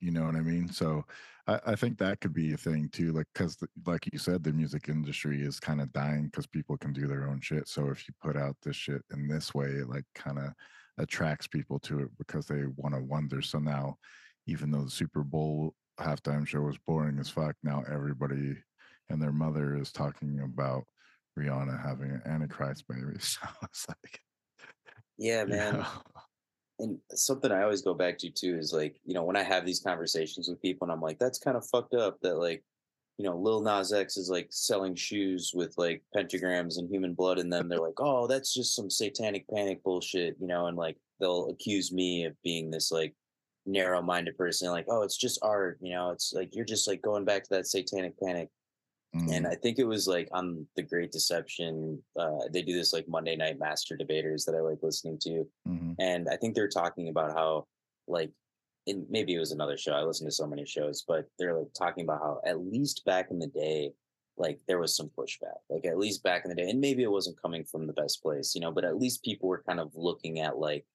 You know what I mean? So, I, I think that could be a thing too. Like, because, like you said, the music industry is kind of dying because people can do their own shit. So, if you put out this shit in this way, it like kind of attracts people to it because they want to wonder. So now, even though the Super Bowl halftime show was boring as fuck, now everybody and their mother is talking about Rihanna having an Antichrist baby. So it's like, yeah, man. Know. And something I always go back to too is like, you know, when I have these conversations with people and I'm like, that's kind of fucked up that like, you know, Lil Nas X is like selling shoes with like pentagrams and human blood in them. They're like, oh, that's just some satanic panic bullshit, you know, and like they'll accuse me of being this like narrow minded person, like, oh, it's just art, you know, it's like you're just like going back to that satanic panic. Mm-hmm. And I think it was like on The Great Deception, uh, they do this like Monday Night Master Debaters that I like listening to. Mm-hmm. And I think they're talking about how, like, in, maybe it was another show. I listen to so many shows, but they're like talking about how at least back in the day, like there was some pushback. Like at least back in the day, and maybe it wasn't coming from the best place, you know, but at least people were kind of looking at like,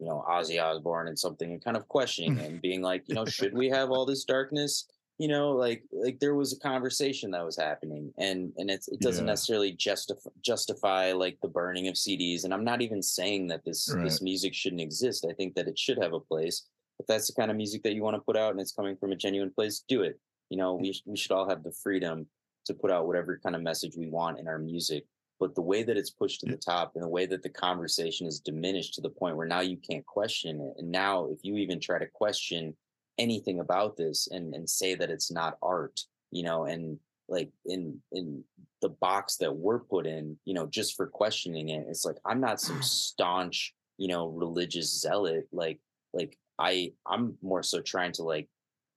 you know, Ozzy Osbourne and something and kind of questioning and being like, you know, should we have all this darkness? You know like like there was a conversation that was happening and and it's, it doesn't yeah. necessarily justify justify like the burning of cds and i'm not even saying that this right. this music shouldn't exist i think that it should have a place if that's the kind of music that you want to put out and it's coming from a genuine place do it you know we, we should all have the freedom to put out whatever kind of message we want in our music but the way that it's pushed to the top and the way that the conversation is diminished to the point where now you can't question it and now if you even try to question anything about this and and say that it's not art you know and like in in the box that we're put in you know just for questioning it it's like i'm not some staunch you know religious zealot like like i i'm more so trying to like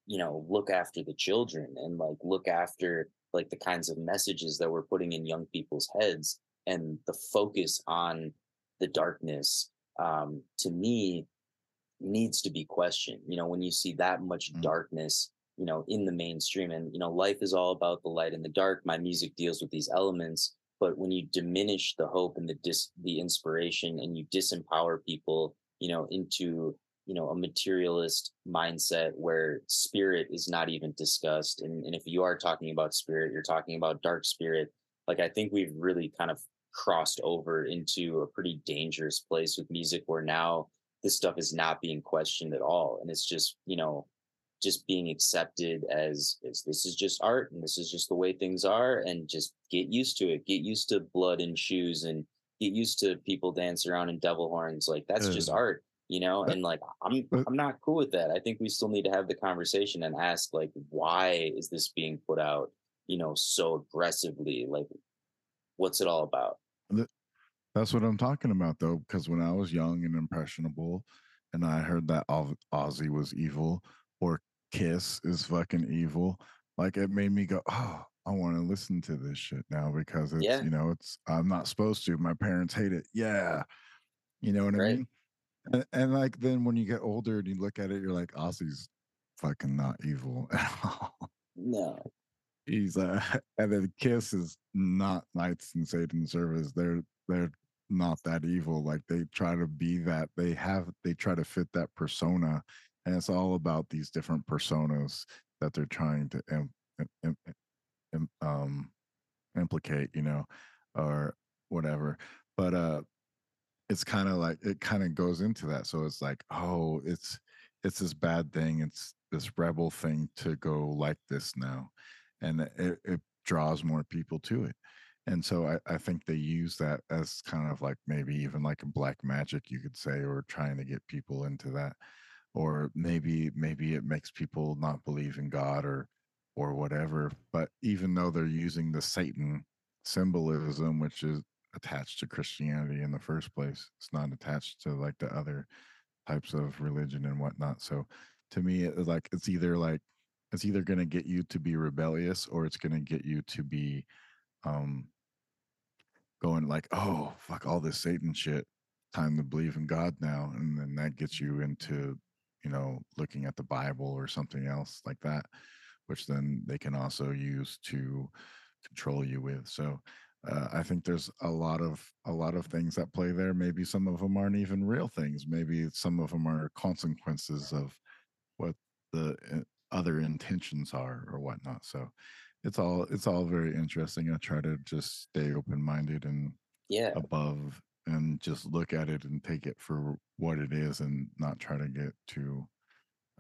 you know look after the children and like look after like the kinds of messages that we're putting in young people's heads and the focus on the darkness um to me needs to be questioned. You know, when you see that much mm-hmm. darkness, you know in the mainstream and you know life is all about the light and the dark my music deals with these elements but when you diminish the hope and the dis the inspiration and you disempower people you know into you know a materialist mindset where spirit is not even discussed and, and if you are talking about spirit you're talking about dark spirit like i think we've really kind of crossed over into a pretty dangerous place with music where now this stuff is not being questioned at all and it's just you know just being accepted as, as this is just art and this is just the way things are and just get used to it get used to blood and shoes and get used to people dance around in devil horns like that's just Uh, art you know and like i'm i'm not cool with that i think we still need to have the conversation and ask like why is this being put out you know so aggressively? Like what's it all about That's what I'm talking about, though, because when I was young and impressionable, and I heard that Oz- Ozzy was evil or Kiss is fucking evil, like it made me go, "Oh, I want to listen to this shit now because it's Yeah. you know it's I'm not supposed to. My parents hate it. Yeah, you know what I mean. And, and like then when you get older and you look at it, you're like, Ozzy's fucking not evil at all. no He's uh, and then Kiss is not Knights in Satan service. They're they're not that evil. Like they try to be that. They have they try to fit that persona, and it's all about these different personas that they're trying to im, im, im, um implicate, you know, or whatever. But uh, it's kind of like it kind of goes into that. So it's like, oh, it's it's this bad thing. It's this rebel thing to go like this now and it, it draws more people to it and so I, I think they use that as kind of like maybe even like a black magic you could say or trying to get people into that. Or maybe maybe it makes people not believe in god or or whatever but even though they're using the satan symbolism which is attached to christianity in the first place it's not attached to like the other types of religion and whatnot. So to me it's like it's either like it's either going to get you to be rebellious or it's going to get you to be um going like oh fuck all this satan shit time to believe in god now and then that gets you into you know looking at the bible or something else like that which then they can also use to control you with. So uh, i think there's a lot of a lot of things that play there. Maybe some of them aren't even real things. Maybe some of them are consequences of what the uh, other intentions are or whatnot. So it's all it's all very interesting i try to just stay open-minded and yeah. above and just look at it and take it for what it is and not try to get too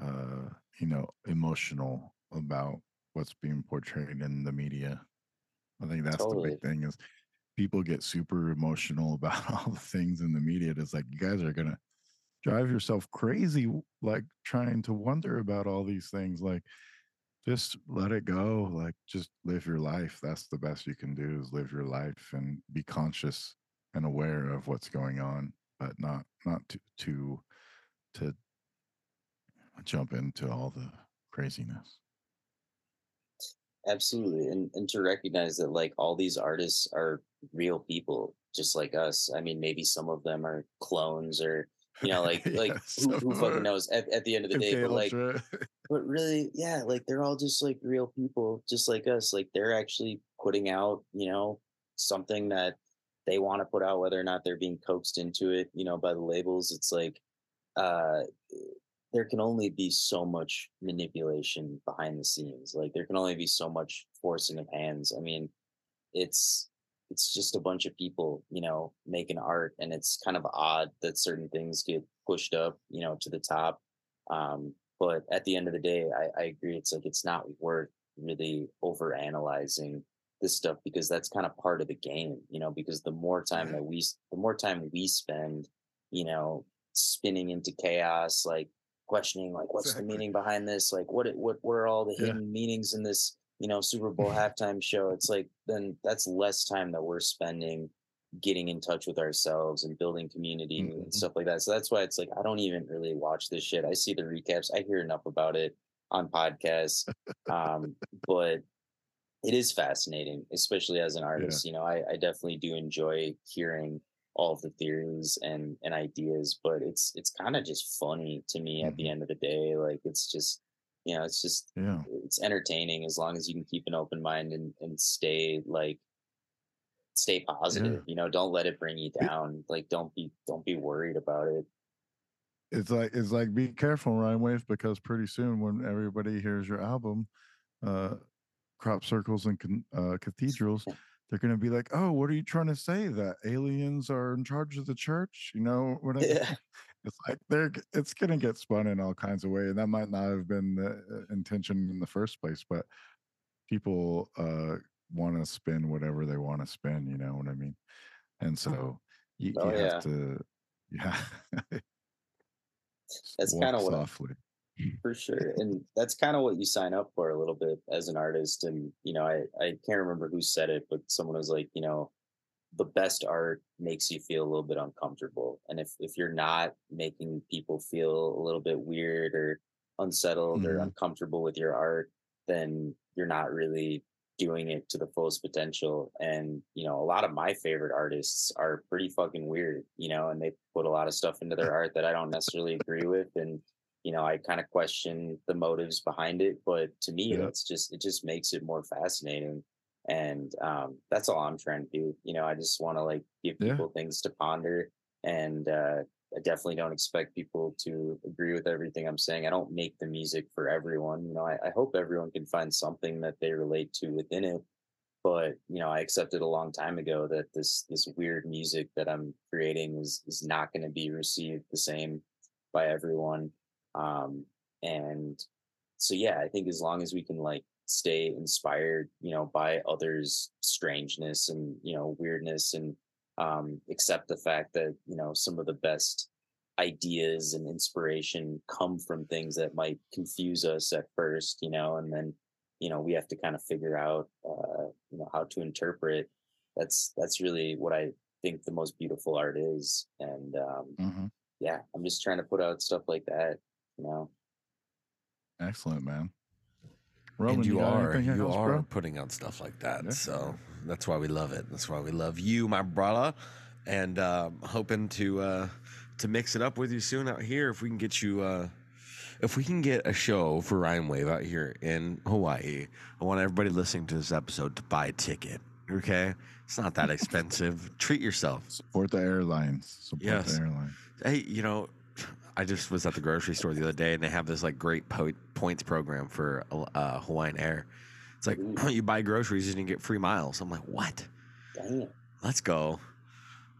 uh you know emotional about what's being portrayed in the media. I think that's the big thing is people get super emotional about all the things in the media it's like you guys are gonna drive yourself crazy like trying to wonder about all these things like just let it go like just live your life. That's the best you can do is live your life and be conscious and aware of what's going on but not not to to to jump into all the craziness. Absolutely and and to recognize that like all these artists are real people just like us. I mean maybe some of them are clones or you know like like who, who fucking knows at, at the end of the day but like but really yeah like they're all just like real people just like us like they're actually putting out you know something that they want to put out whether or not they're being coaxed into it you know by the labels it's like uh there can only be so much manipulation behind the scenes like there can only be so much forcing of hands i mean it's it's just a bunch of people you know making art and it's kind of odd that certain things get pushed up you know to the top um but at the end of the day i, I agree it's like it's not worth really over analyzing this stuff because that's kind of part of the game you know because the more time that we the more time we spend you know spinning into chaos like questioning like what's Exactly. the meaning behind this like what it what what are all the Yeah. hidden meanings in this you know super bowl halftime show it's like then that's less time that we're spending getting in touch with ourselves and building community Mhm. and stuff like that so that's why it's like i don't even really watch this shit i see the recaps i hear enough about it on podcasts um but it is fascinating especially as an artist you know I, I definitely do enjoy hearing all of the theories and and ideas but it's it's kind of just funny to me at the Mhm. end of the day like it's just You know, it's just Yeah. it's entertaining as long as you can keep an open mind and and stay like stay positive. You know, don't let it bring you down. Like don't be don't be worried about it. It's like it's like be careful, Rhymewaves, because pretty soon when everybody hears your album, uh, crop circles and con- uh, cathedrals, they're gonna be like, "Oh, what are you trying to say? That aliens are in charge of the church?" You know what I mean? Yeah. It's like they're it's gonna get spun in all kinds of ways, and that might not have been the uh, intention in the first place, but people uh want to spin whatever they want to spin. You know what I mean? And so you, Oh, you yeah. have to, yeah. That's kinda what softly. for sure and that's kind of what you sign up for a little bit as an artist and you know i i can't remember who said it but someone was like you know the best art makes you feel a little bit uncomfortable and if if you're not making people feel a little bit weird or unsettled or Mhm. uncomfortable with your art then you're not really doing it to the fullest potential and you know a lot of my favorite artists are pretty fucking weird you know and they put a lot of stuff into their art that i don't necessarily agree with and you know i kind of question the motives behind it but to me Yeah. it's just it just makes it more fascinating and um that's all i'm trying to do you know i just want to like give Yeah. people things to ponder and uh i definitely don't expect people to agree with everything i'm saying i don't make the music for everyone you know i, I hope everyone can find something that they relate to within it but you know i accepted a long time ago that this this weird music that i'm creating is is not going to be received the same by everyone um and so yeah i think as long as we can like stay inspired you know by others strangeness and you know weirdness and um accept the fact that you know some of the best ideas and inspiration come from things that might confuse us at first you know and then you know we have to kind of figure out uh you know how to interpret. That's that's really what i think the most beautiful art is and um hmm yeah i'm just trying to put out stuff like that you know? Excellent, man. And Roman, you are you else, are bro? putting out stuff like that. Yeah. So that's why we love it. That's why we love you, my brother, and um, hoping to uh, to mix it up with you soon out here. If we can get you, uh, if we can get a show for Rhymewave out here in Hawaii, I want everybody listening to this episode to buy a ticket. Okay, it's not that expensive. Treat yourself. Support the airlines. Support Yes. the airlines. Hey, you know, I just was at the grocery store the other day, and they have this like great po- points program for uh, Hawaiian Air. It's like you buy groceries and you get free miles. I'm like, what? Damn. Let's go.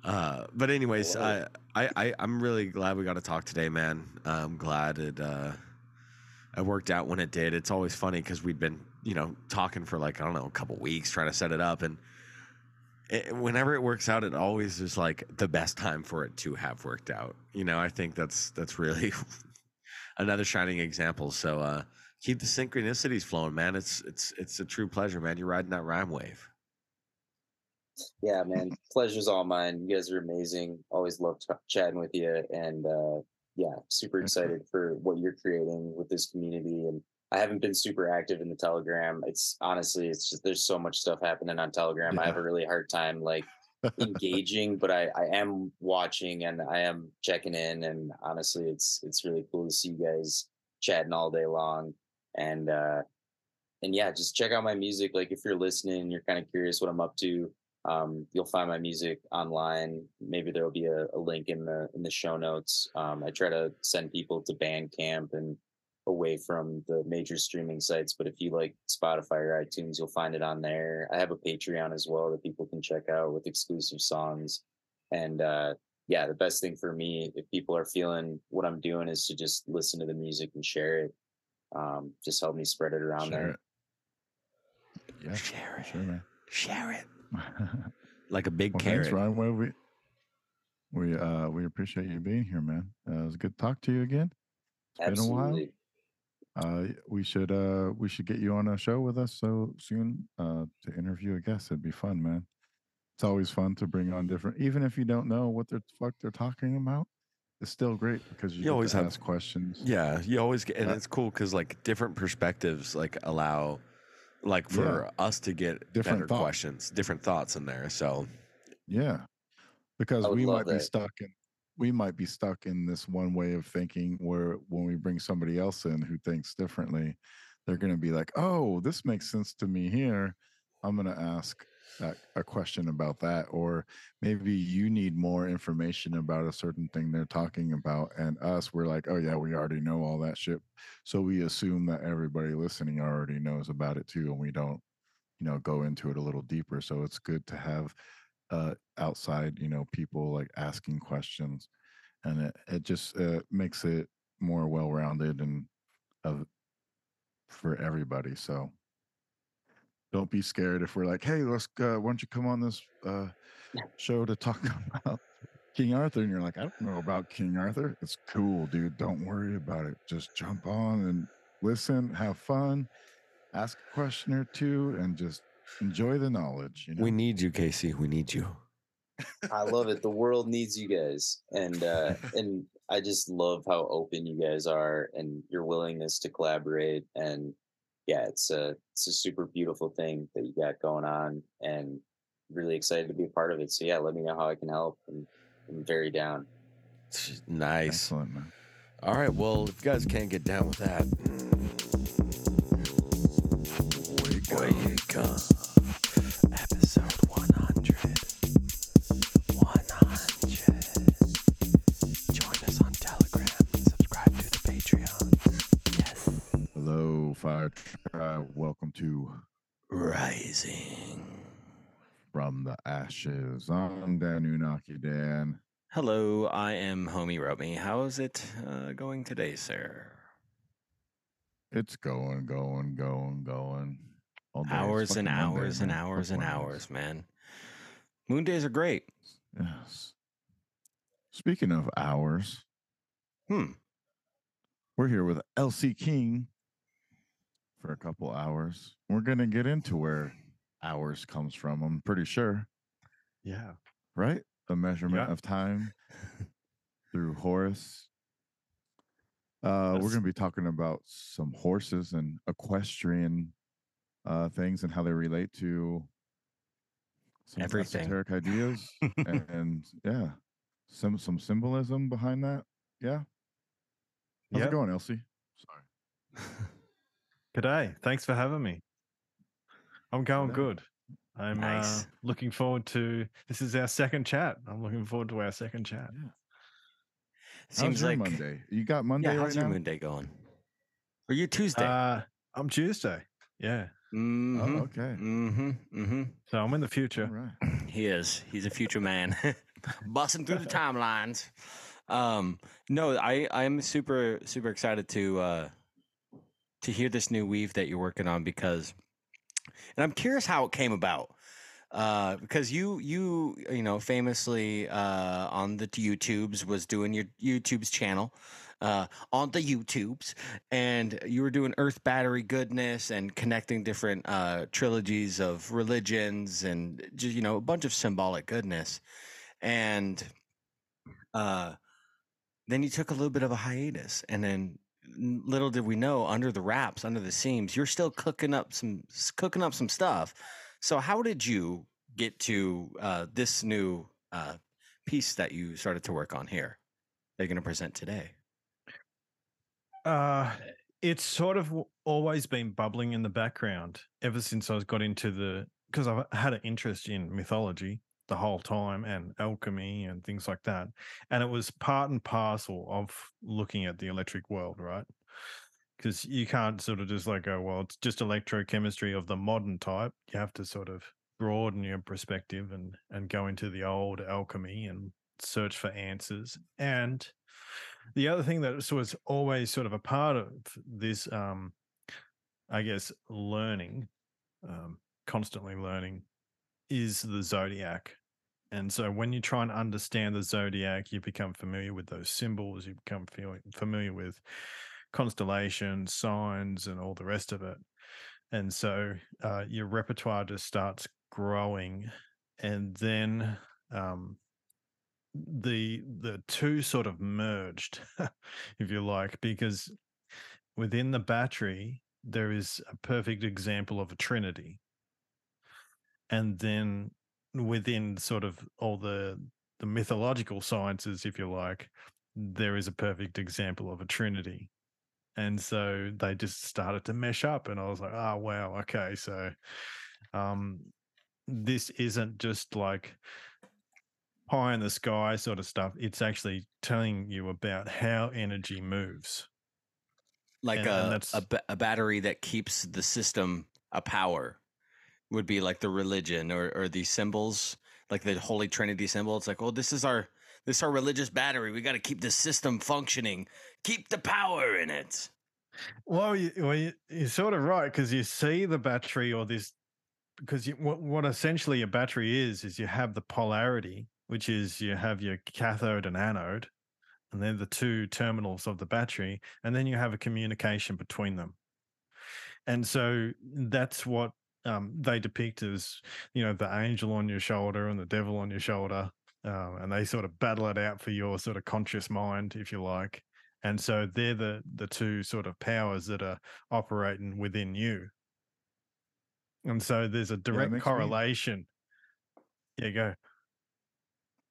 Uh, but anyways, I, I I I'm really glad we got to talk today, man. I'm glad it uh, it worked out when it did. It's always funny because we'd been you know talking for like I don't know a couple weeks trying to set it up, and it, whenever it works out, it always is like the best time for it to have worked out. You know, I think that's that's really another shining example. So uh, keep the synchronicities flowing, man. It's it's it's a true pleasure, man. You're riding that rhyme wave. Yeah, man. Pleasure's all mine. You guys are amazing. Always love t- chatting with you. And uh, yeah, super excited for what you're creating with this community. And I haven't been super active in the Telegram. It's honestly, it's just there's so much stuff happening on Telegram. I have a really hard time like engaging, but I, I am watching and I am checking in. And honestly, it's it's really cool to see you guys chatting all day long. And uh, and yeah, just check out my music. Like if you're listening, you're kind of curious what I'm up to um, you'll find my music online. Maybe there will be a, a link in the in the show notes. Um, I try to send people to Bandcamp and away from the major streaming sites. But if you like Spotify or iTunes, you'll find it on there. I have a Patreon as well that people can check out with exclusive songs. And uh, yeah, the best thing for me, if people are feeling what I'm doing, is to just listen to the music and share it. Um, just help me spread it around Share there. it. Yeah, Share it. sure, man. Share it like a big well, carrot. thanks, Ryan. Well, we we uh we appreciate you being here, man. Uh, it was good to talk to you again. It's been a while. Absolutely. Uh, we should uh we should get you on a show with us so soon uh to interview a guest. It'd be fun, man. It's always fun to bring on different, even if you don't know what the fuck they're talking about. It's still great because you, You always have- ask questions. Yeah, you always get, and Uh, it's cool because like different perspectives like allow, like for us to get Different better thoughts. questions, different thoughts in there. So Yeah, because we love might be stuck in we might be stuck in this one way of thinking where when we bring somebody else in who thinks differently, they're going to be like, "Oh, this makes sense to me here. I'm going to ask that, a question about that." Or maybe you need more information about a certain thing they're talking about, and us, we're like, "Oh yeah, we already know all that shit." So we assume that everybody listening already knows about it too, and we don't, you know, go into it a little deeper. So it's good to have uh, outside, you know, people like asking questions, and it it just uh, makes it more well rounded and of for everybody. So don't be scared if we're like, hey, let's uh, why don't you come on this uh, show to talk about King Arthur? And you're like, I don't know about King Arthur. It's cool, dude. Don't worry about it. Just jump on and listen, have fun, ask a question or two, and just enjoy the knowledge. You know? We need you, Casey. We need you. I love it. The world needs you guys, and uh, and I just love how open you guys are and your willingness to collaborate. And yeah, it's a it's a super beautiful thing that you got going on, and really excited to be a part of it. So yeah, let me know how I can help. And I'm very down. Nice. Excellent, man. All right. Well, if you guys can't get down with that, Ashes. I'm Dan Unaki Dan. Hello, I am Homie Romy. How is it uh, going today, sir? It's going, going, going, going. All day. Hours and Monday, hours and hours and hours, man. Moon days are great. Yes. Speaking of hours, Hmm. we're here with Elsie King for a couple hours. We're gonna get into where hours comes from. I'm pretty sure, Yeah. right? The measurement Yeah. of time through Horus. Uh, we're going to be talking about some horses and equestrian uh, things and how they relate to some Everything. esoteric ideas and, and yeah, some some symbolism behind that. Yeah, how's Yep. it going, Elsie? Sorry. G'day. Thanks for having me. I'm going G'day. good. I'm Nice. uh, looking forward to this is our second chat. I'm looking forward to our second chat. Yeah. Seems how's your like Monday? You got Monday Yeah, how's now? your moon day going? Or your Tuesday? Uh, I'm Tuesday. Yeah. mm-hmm. Oh, okay. Mm-hmm. Mm-hmm. So I'm in the future. right. He is. He's a future man, busting through the timelines. Um, no, I I'm super super excited to uh, to hear this new weave that you're working on because, and I'm curious how it came about. Uh, because you you you know famously uh, on the YouTubes was doing your YouTube's channel, uh, on the YouTubes, and you were doing Earth Battery goodness and connecting different uh, trilogies of religions and just you know a bunch of symbolic goodness, and uh, then you took a little bit of a hiatus, and then little did we know under the wraps, under the seams, you're still cooking up some cooking up some stuff. So how did you get to uh, this new uh, piece that you started to work on here that you're going to present today? Uh, it's sort of always been bubbling in the background ever since I was got into the because I've had an interest in mythology the whole time and alchemy and things like that, and it was part and parcel of looking at the electric world, right? Because you can't sort of just like go, well, it's just electrochemistry of the modern type. You have to sort of broaden your perspective and and go into the old alchemy and search for answers and the other thing that was always sort of a part of this um i guess learning um constantly learning is the zodiac and so when you try and understand the zodiac you become familiar with those symbols you become familiar with constellations signs and all the rest of it. And so uh, your repertoire just starts growing. And then um the the two sort of merged if you like because within the battery there is a perfect example of a trinity. And then within sort of all the the mythological sciences, if you like, there is a perfect example of a trinity. And so they just started to mesh up, and I was like, oh wow, okay, so um, this isn't just like pie in the sky sort of stuff. It's actually telling you about how energy moves. like And- and a, that's- a ba- a battery that keeps the system a power would be like the religion or or these symbols like the holy trinity symbol. It's like oh this is our this is our religious battery. We got to keep the system functioning. Keep the power in it. Well, you, well, you, you're sort of right because you see the battery or this because you, what what essentially a battery is is you have the polarity, which is you have your cathode and anode, and they're the two terminals of the battery, and then you have a communication between them. And so that's what um, they depict as you know the angel on your shoulder and the devil on your shoulder, um, and they sort of battle it out for your sort of conscious mind, if you like and so they're the the two sort of powers that are operating within you and so there's a direct correlation. me- yeah go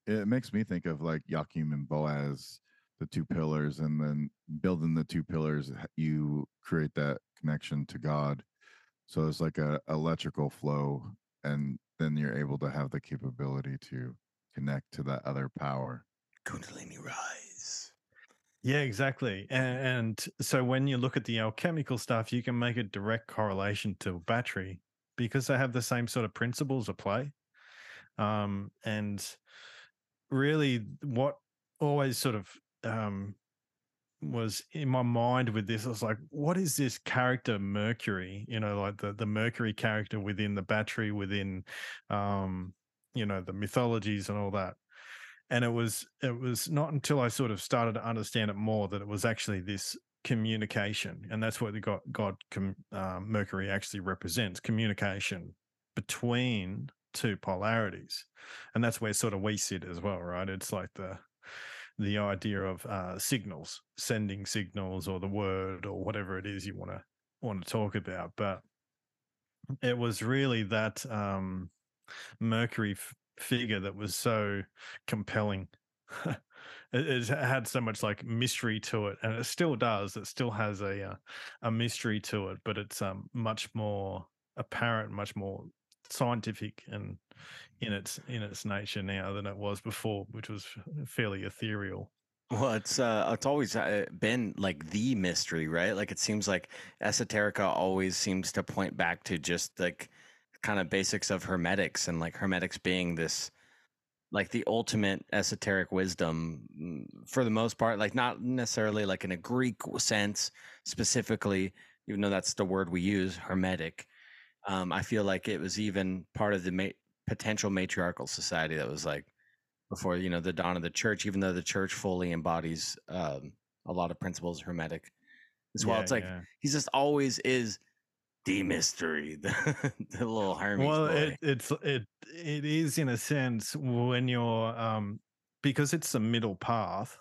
it makes me think of like Jachin and Boaz, the two pillars, and then building the two pillars, you create that connection to God. So it's like a electrical flow, and then you're able to have the capability to connect to that other power. kundalini rise yeah exactly and, and so when you look at the alchemical stuff you can make a direct correlation to battery because they have the same sort of principles at play um and really what always sort of um was in my mind with this. I was like, what is this character Mercury? You know, like the the Mercury character within the battery, within um, you know, the mythologies and all that. And it was it was not until I sort of started to understand it more that it was actually this communication, and that's what the God God uh, Mercury actually represents: communication between two polarities, and that's where sort of we sit as well, right? It's like the the idea of uh, signals, sending signals, or the word, or whatever it is you want to want to talk about. But it was really that um, Mercury f- figure that was so compelling. it, it had so much like mystery to it, and it still does. It still has a uh, a mystery to it, but it's um, much more apparent, much more scientific and in its in its nature now than it was before, which was fairly ethereal. Well, it's uh, it's always uh, been like the mystery, right? Like it seems like esoterica always seems to point back to just like kind of basics of hermetics and like hermetics being this like the ultimate esoteric wisdom mm, for the most part, like not necessarily like in a Greek sense specifically, even though that's the word we use, hermetic. Um, I feel like it was even part of the potential matriarchal society that was like before you know the dawn of the church even though the church fully embodies um, a lot of principles hermetic as well Yeah, it's like yeah. he's just always is the mystery the, the little hermes well, it, it's it it is in a sense when you're um because it's the middle path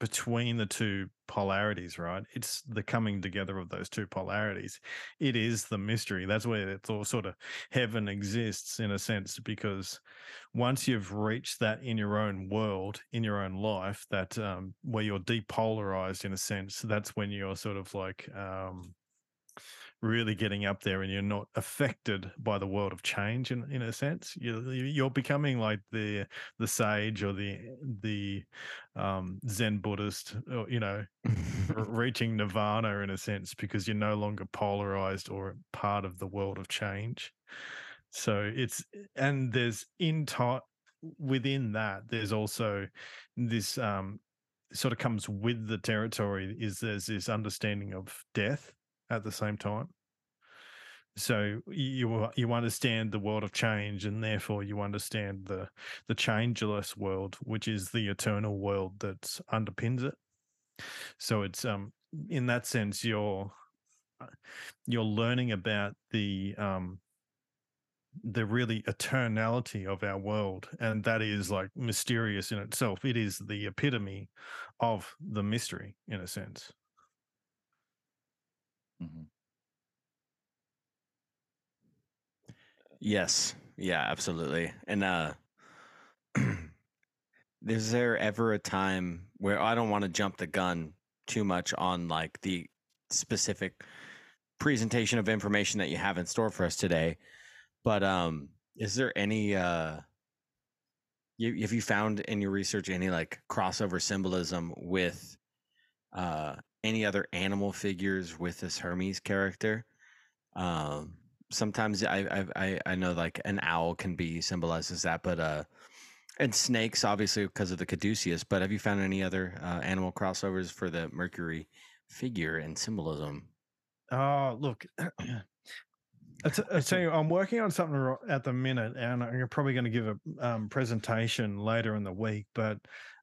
between the two polarities, right? It's the coming together of those two polarities. It is the mystery. That's where it's all sort of heaven exists in a sense, because once you've reached that in your own world, in your own life, that um, where you're depolarized in a sense, that's when you're sort of like um, really getting up there and you're not affected by the world of change in, in a sense. You're, you're becoming like the the sage or the the um zen buddhist or you know reaching nirvana in a sense because you're no longer polarized or part of the world of change. So it's and there's in time within that there's also this um sort of comes with the territory is there's this understanding of death at the same time. So you you understand the world of change and therefore you understand the the changeless world which is the eternal world that underpins it. So it's um in that sense you're uh, you're learning about the um the really eternality of our world and that is like mysterious in itself. It is the epitome of the mystery in a sense Mhm. yes yeah absolutely and uh is there ever a time where I don't want to jump the gun too much on like the specific presentation of information that you have in store for us today, but um, is there any uh, you, have you found in your research any like crossover symbolism with uh any other animal figures with this Hermes character? Um, sometimes I, I I I know like an owl can be symbolized as that, but uh, and snakes obviously because of the caduceus. But have you found any other uh, animal crossovers for the Mercury figure and symbolism? Oh, look. I, t- I tell you, I'm working on something at the minute, and I'm probably going to give a um, presentation later in the week. But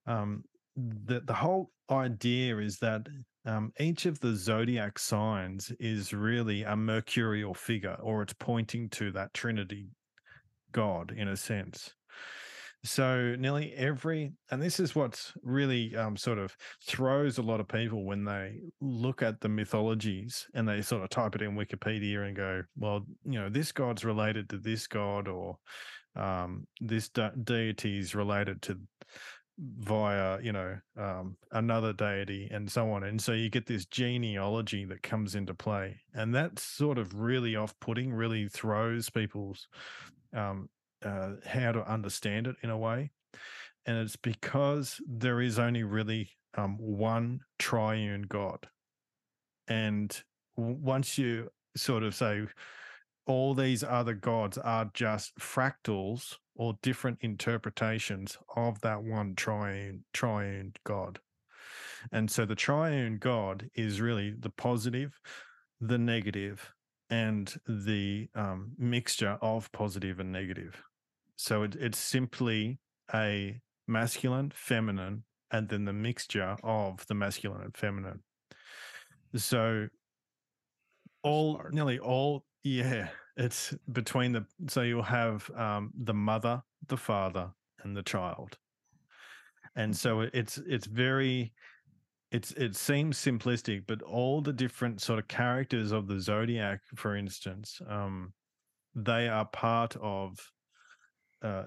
um, the the whole idea is that um, each of the zodiac signs is really a mercurial figure, or it's pointing to that Trinity God in a sense. So nearly every, and this is what's really um, sort of throws a lot of people when they look at the mythologies and they sort of type it in Wikipedia and go, well, you know, this god's related to this god, or um, this de- deity is related to via you know um, another deity and so on and so you get this genealogy that comes into play and that's sort of really off-putting really throws people's um, uh, how to understand it in a way and it's because there is only really um, one triune god and once you sort of say all these other gods are just fractals or different interpretations of that one triune triune god. And so the triune god is really the positive the negative and the um, mixture of positive and negative. So it, it's simply a masculine feminine and then the mixture of the masculine and feminine. So all Smart. nearly all yeah it's between the so you'll have um the mother the father and the child. And so it's it's very it's it seems simplistic but all the different sort of characters of the zodiac for instance um they are part of uh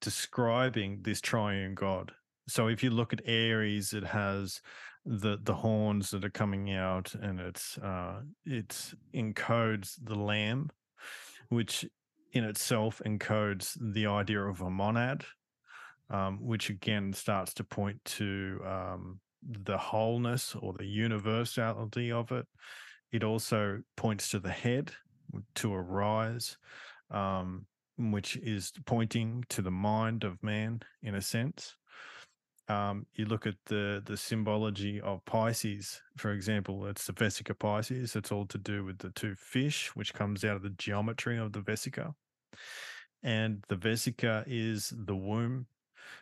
describing this triune god. So if you look at aries it has the the horns that are coming out and it's uh it encodes the lamb which in itself encodes the idea of a monad um, which again starts to point to um, the wholeness or the universality of it. It also points to the head to arise um, which is pointing to the mind of man in a sense um, you look at the the symbology of Pisces, for example, it's the Vesica Pisces. It's all to do with the two fish, which comes out of the geometry of the vesica. And the vesica is the womb.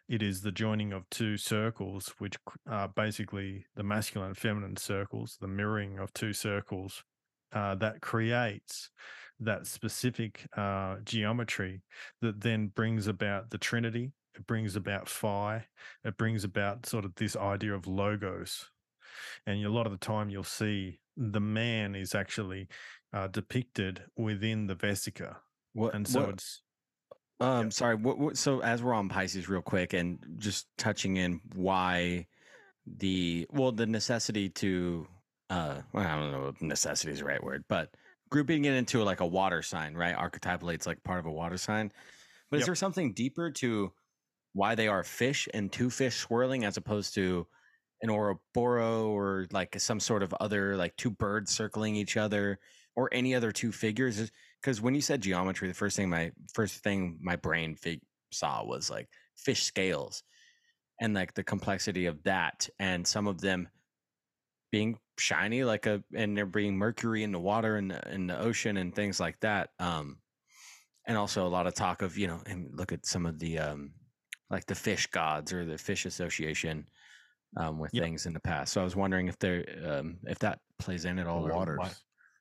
It is the joining of two circles, which are basically the masculine and feminine circles, the mirroring of two circles uh, that creates that specific uh, geometry that then brings about the Trinity. It brings about phi. It brings about sort of this idea of logos. And a lot of the time you'll see the man is actually uh, depicted within the vesica. What And so what- it's, Um, sorry. What, what, so as we're on Pisces, real quick, and just touching in why the well, the necessity to uh, well, I don't know, if necessity is the right word, but grouping it into like a water sign, right? Archetypally, it's like part of a water sign. But is Yep. there something deeper to why they are fish and two fish swirling as opposed to an Ouroboros or like some sort of other like two birds circling each other or any other two figures? Because when you said geometry, the first thing my first thing my brain fig- saw was like fish scales and like the complexity of that and some of them being shiny like a and there being mercury in the water and the, in the ocean and things like that um and also a lot of talk of you know and look at some of the um like the fish gods or the fish association um with Yep. things in the past so i was wondering if there um if that plays in at all or waters. why-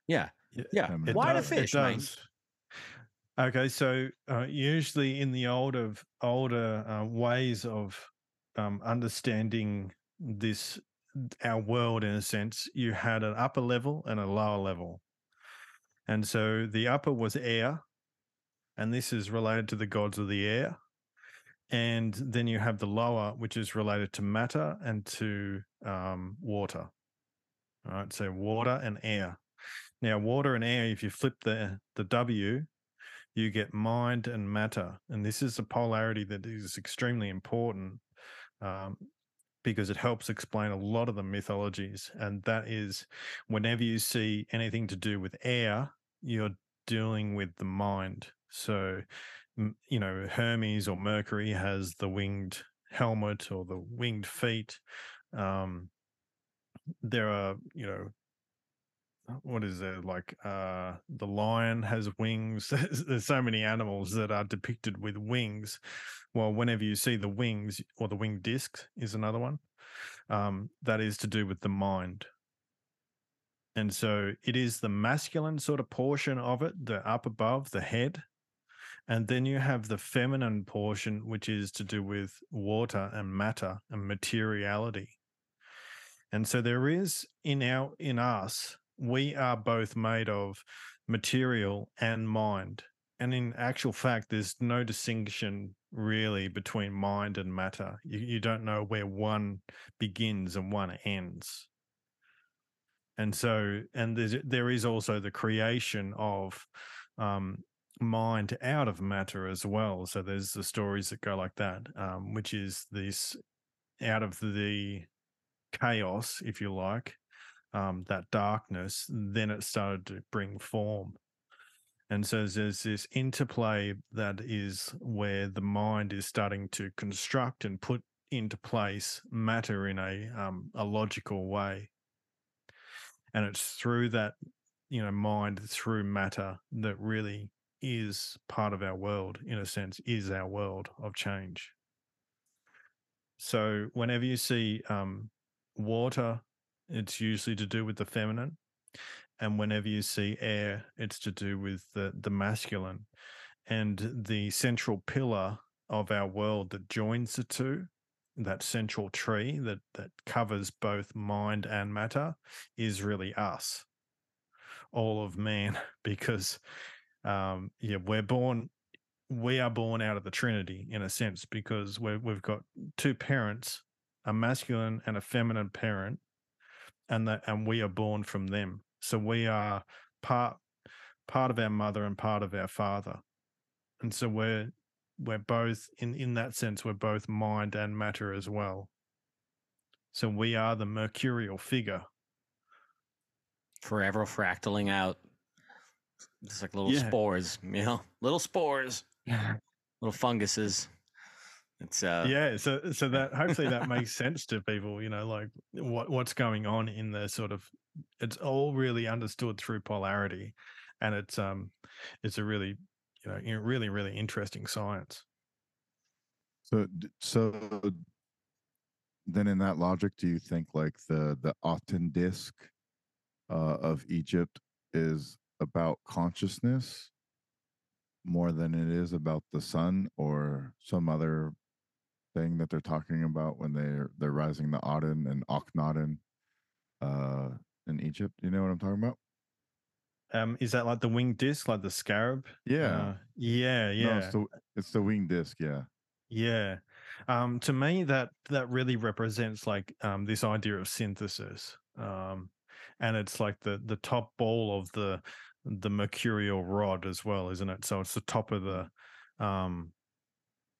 yeah Yeah, yeah. It why the does- it fish man? does. Okay, so uh, usually in the older older uh, ways of um, understanding this our world in a sense, you had an upper level and a lower level, and so the upper was air, and this is related to the gods of the air, and then you have the lower, which is related to matter and to um, water. All right, so water and air. Now, water and air, if you flip the the W, you get mind and matter, and this is a polarity that is extremely important um, because it helps explain a lot of the mythologies. And that is, whenever you see anything to do with air, you're dealing with the mind. So, you know, Hermes or Mercury has the winged helmet or the winged feet. Um, there are, you know, what is there like uh the lion has wings there's, so many animals that are depicted with wings well whenever you see the wings or the winged disc is another one um that is to do with the mind and so it is the masculine sort of portion of it the up above the head and then you have the feminine portion which is to do with water and matter and materiality and so there is in our in us we are both made of material and mind. And in actual fact, there's no distinction really between mind and matter. You, you don't know where one begins and one ends. And so, and there is also the creation of um, mind out of matter as well. So there's the stories that go like that, um, which is this out of the chaos, if you like, um, that darkness, then it started to bring form. And so there's this interplay that is where the mind is starting to construct and put into place matter in a um, a logical way. And it's through that, you know, mind through matter that really is part of our world, in a sense, is our world of change. So whenever you see um, water it's usually to do with the feminine. And whenever you see air, it's to do with the, the masculine. And the central pillar of our world that joins the two, that central tree that, that covers both mind and matter, is really us, all of man, because um, yeah, we're born we are born out of the Trinity in a sense because we we've got two parents, a masculine and a feminine parent, and that and we are born from them. So we are part part of our mother and part of our father. And so we're we're both in in that sense we're both mind and matter as well. So we are the mercurial figure. Forever fractaling out. Just like little Yeah. spores, you know, little spores, little funguses. It's uh, yeah so so that hopefully that makes sense to people you know like what what's going on in the sort of it's all really understood through polarity and it's um it's a really you know really really interesting science. So, so then, in that logic, do you think like the the Aten disc uh, of Egypt is about consciousness more than it is about the sun or some other thing that they're talking about when they're they're rising the Aten and Akhenaten uh, in Egypt? You know what I'm talking about? um is that like the winged disc like the scarab Yeah, Uh, yeah No, it's the it's the wing disc. Yeah. Yeah. Um, to me, that that really represents like um, this idea of synthesis, um, and it's like the the top ball of the the mercurial rod as well, isn't it? So it's the top of the, um,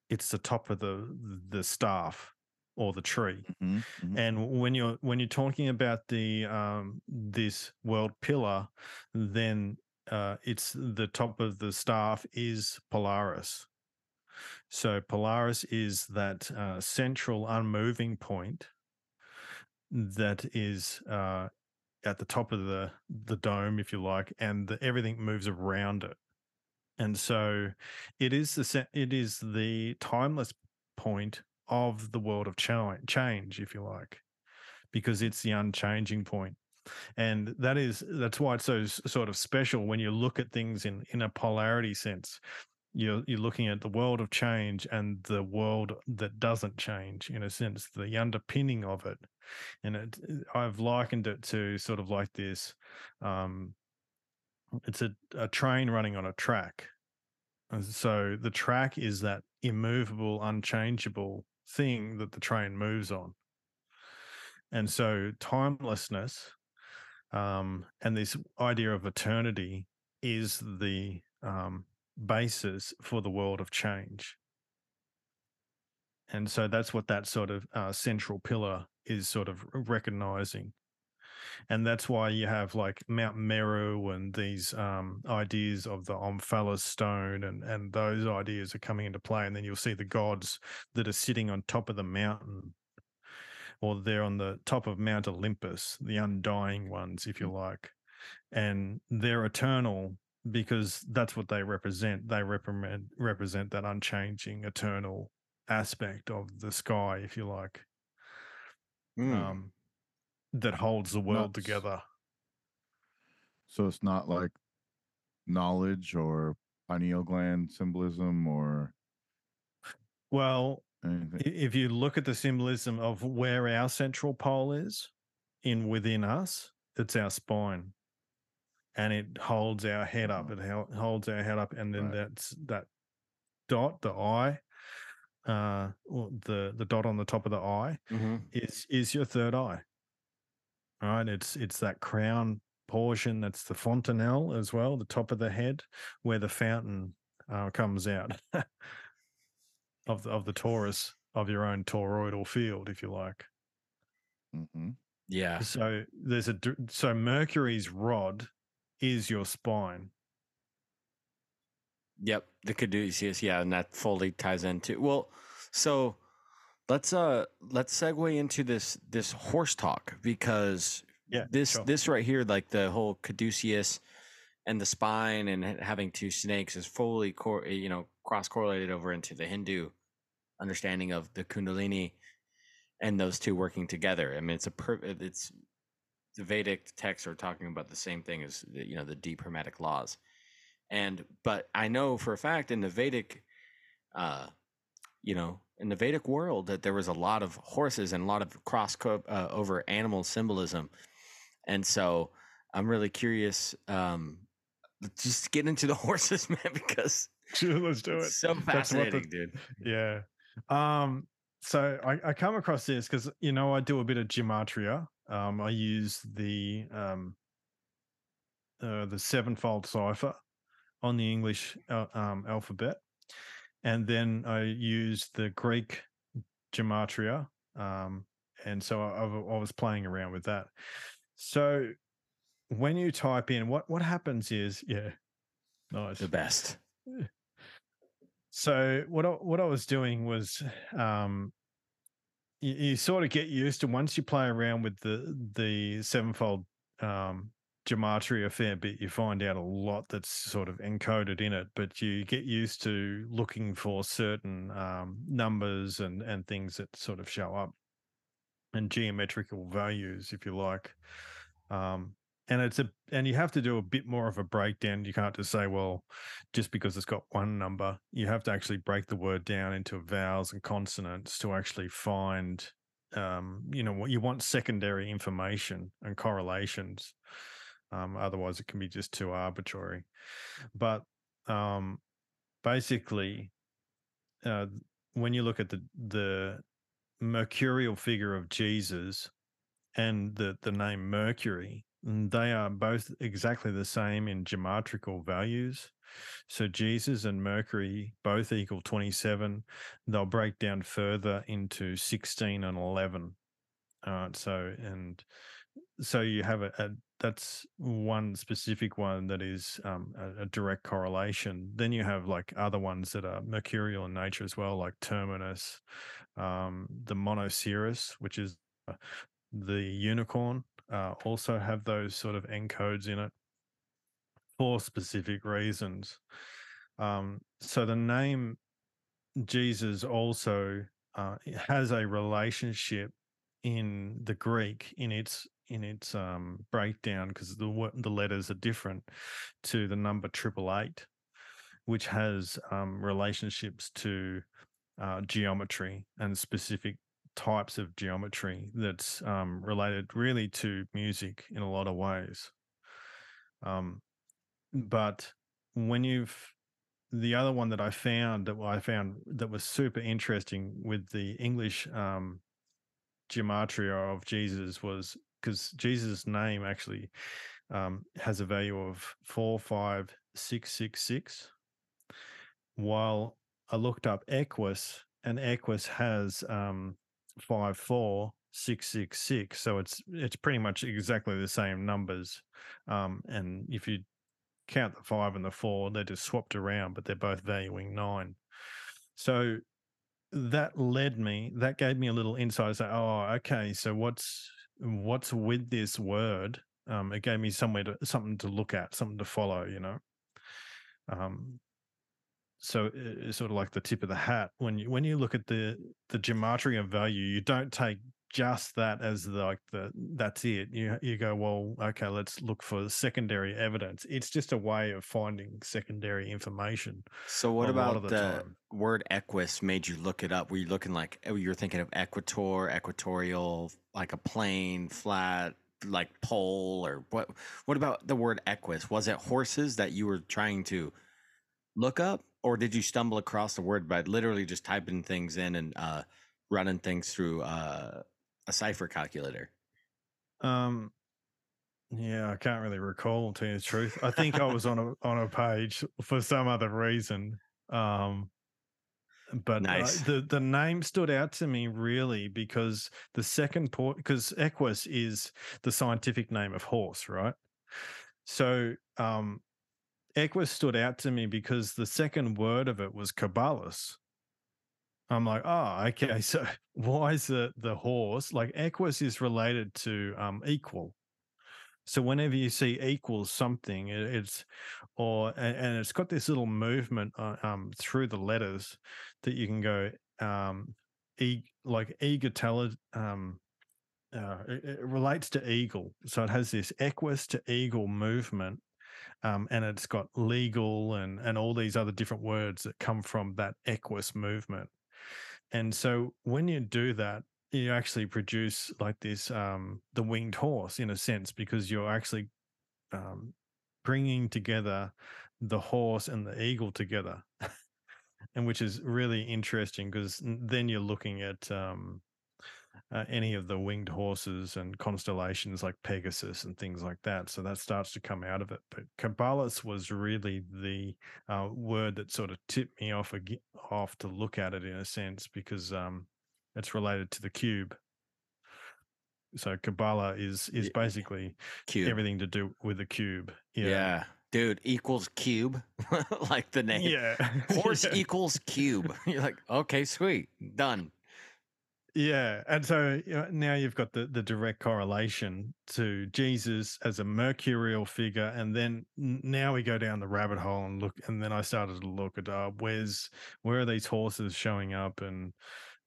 it's the top of the the staff or the tree. Mhm, mhm. And when you're when you're talking about the um, this world pillar, then uh, it's the top of the staff is Polaris. So Polaris is that uh, central unmoving point that is uh, at the top of the the dome, if you like, and the, everything moves around it. And so it is the it is the timeless point of the world of cha- change, if you like, because it's the unchanging point and that is that's why it's so sort of special when you look at things in in a polarity sense you're you're looking at the world of change and the world that doesn't change in a sense the underpinning of it and it i've likened it to sort of like this um it's a, a train running on a track and so the track is that immovable, unchangeable thing that the train moves on. And so timelessness um, and this idea of eternity is the um, basis for the world of change. And so that's what that sort of uh, central pillar is sort of recognizing. And that's why you have like Mount Meru and these um, ideas of the Omphalos stone, and, and those ideas are coming into play. And then you'll see the gods that are sitting on top of the mountain, or they're on the top of Mount Olympus, the undying ones, if you like. And they're eternal because that's what they represent. They represent represent that unchanging, eternal aspect of the sky, if you like, Mm. um, that holds the world Nuts. together. So it's not like knowledge or pineal gland symbolism or Well, anything. if you look at the symbolism of where our central pole is in within us, it's our spine, and it holds our head up. It holds our head up, and then Right. that's that dot, the eye, uh, the the dot on the top of the eye Mhm. is is your third eye. Right? It's it's that crown portion that's the fontanelle as well, the top of the head, where the fountain uh, comes out of the, of the torus of your own toroidal field, if you like. Mm-hmm. Yeah. So there's a so Mercury's rod is your spine. Yep, the caduceus, yeah, and that fully ties into well. So let's uh let's segue into this this horse talk because Yeah, this sure. this right here, like the whole caduceus and the spine and having two snakes, is fully cor- you know cross correlated over into the Hindu understanding of the Kundalini and those two working together. I mean, it's a per- it's the Vedic texts are talking about the same thing as the, you know the deep hermetic laws and but i know for a fact in the vedic uh you know in the vedic world that there was a lot of horses and a lot of cross co- uh, over animal symbolism and so i'm really curious um just get into the horses man because Sure, let's do it. so what the- fascinating dude Yeah. Um, so I, I come across this because you know I do a bit of gematria. Um, I use the um, uh, the sevenfold cipher on the English al- um, alphabet, and then I used the Greek gematria. Um, and so I, I was playing around with that. So when you type in what what happens is yeah, nice. the best So what I, what I was doing was, um, you, you sort of get used to once you play around with the the sevenfold um, gematria fair bit, you find out a lot that's sort of encoded in it. But you get used to looking for certain um, numbers and and things that sort of show up, and geometrical values, if you like. Um, and it's a and you have to do a bit more of a breakdown. You can't just say, well, just because it's got one number, you have to actually break the word down into vowels and consonants to actually find, um, you know, what you want secondary information and correlations. Um, otherwise, it can be just too arbitrary. But um, basically, uh, when you look at the the mercurial figure of Jesus and the the name Mercury, mm, they are both exactly the same in geometrical values. So Jesus and Mercury both equal 27. They'll break down further into 16 and 11. Uh, so and so you have a, a that's one specific one that is um, a, a direct correlation. Then you have like other ones that are mercurial in nature as well, like Terminus, um, the Monoceros, which is uh, the unicorn, uh, also have those sort of encodes in it for specific reasons. Um, so the name Jesus also uh, has a relationship in the Greek in its in its um, breakdown because the the letters are different to the number triple eight, which has um, relationships to uh, geometry and specific types of geometry that's um, related really to music in a lot of ways. Um, but when you've the other one that I found that I found that was super interesting with the English um, gematria of Jesus was because Jesus' name actually um, has a value of four five six six six, while I looked up Equus and Equus has um, five four six six six, so it's it's pretty much exactly the same numbers, um, and if you count the five and the four, they're just swapped around, but they're both valuing nine. So that led me, that gave me a little insight. Say, oh, okay, so what's what's with this word? Um, it gave me somewhere to something to look at, something to follow, you know. Um, so it's sort of like the tip of the hat when you when you look at the the gematria value, you don't take just that as like the that's it you you go well okay let's look for secondary evidence it's just a way of finding secondary information So what about the the, word equus made you look it up? Were you looking like oh, you were thinking of equator, equatorial, like a plane, flat, like pole, or what? What about the word equus? Was it horses that you were trying to look up, or did you stumble across the word by literally just typing things in and uh, running things through uh, a cipher calculator? um yeah i can't really recall to tell you the truth i think i was on a on a page for some other reason um but uh, the the name stood out to me really because the second port because equus is the scientific name of horse right? So um equus stood out to me because the second word of it was caballus. I'm like oh okay so why is the the horse like equus is related to um equal so whenever you see equals something, it, it's or and, it's got this little movement uh, um through the letters that you can go um e like eagle um uh, it, it relates to eagle, so it has this equus to eagle movement, um, and it's got legal and and all these other different words that come from that equus movement. And so when you do that, you actually produce like this um the winged horse in a sense because you're actually um bringing together the horse and the eagle together and which is really interesting because then you're looking at um uh, any of the winged horses and constellations like Pegasus and things like that. So that starts to come out of it. But Caballus was really the uh, word that sort of tipped me off off to look at it in a sense because um, it's related to the cube. So Kabbalah is is Yeah. basically Cube. everything to do with the cube. yeah. yeah. dude equals cube, like the name. Yeah. Horse yeah. equals cube. You're like, okay, sweet, done. Yeah, and so you know, now you've got the the direct correlation to Jesus as a mercurial figure, and then now we go down the rabbit hole and look, and then I started to look at uh, where's where are these horses showing up, and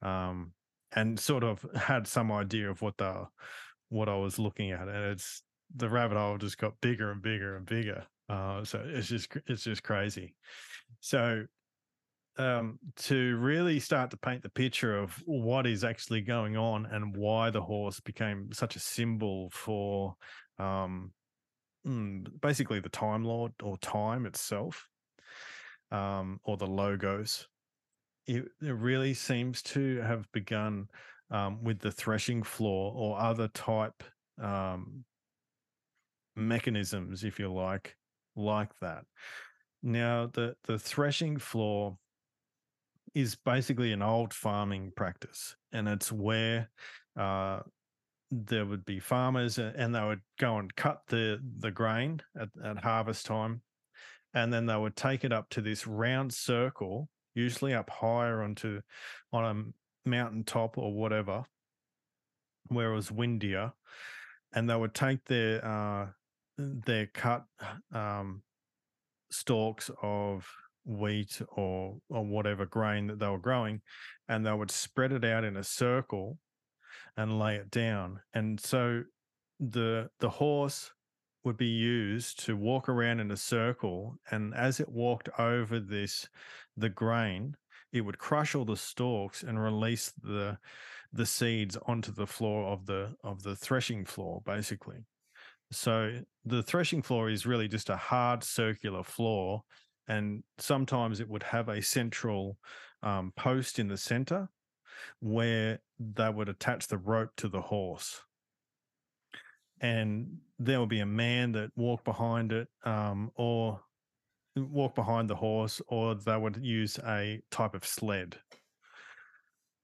um, and sort of had some idea of what the what I was looking at, and it's the rabbit hole just got bigger and bigger and bigger. Uh, so it's just it's just crazy. So um, to really start to paint the picture of what is actually going on and why the horse became such a symbol for um, mm, basically the Time Lord or time itself, um, or the logos. It, it really seems to have begun um, with the threshing floor or other type um, mechanisms, if you like, like that. Now, the the threshing floor is basically an old farming practice, and it's where uh, there would be farmers, and they would go and cut the the grain at, at harvest time, and then they would take it up to this round circle, usually up higher onto on a mountain top or whatever, where it was windier, and they would take their uh, their cut um, stalks of wheat or or whatever grain that they were growing, and they would spread it out in a circle and lay it down. And so the the horse would be used to walk around in a circle, and as it walked over this the grain, it would crush all the stalks and release the the seeds onto the floor of the of the threshing floor, basically. So the threshing floor is really just a hard circular floor and sometimes it would have a central um, post in the center where they would attach the rope to the horse and there would be a man that walked behind it um, or walk behind the horse or they would use a type of sled.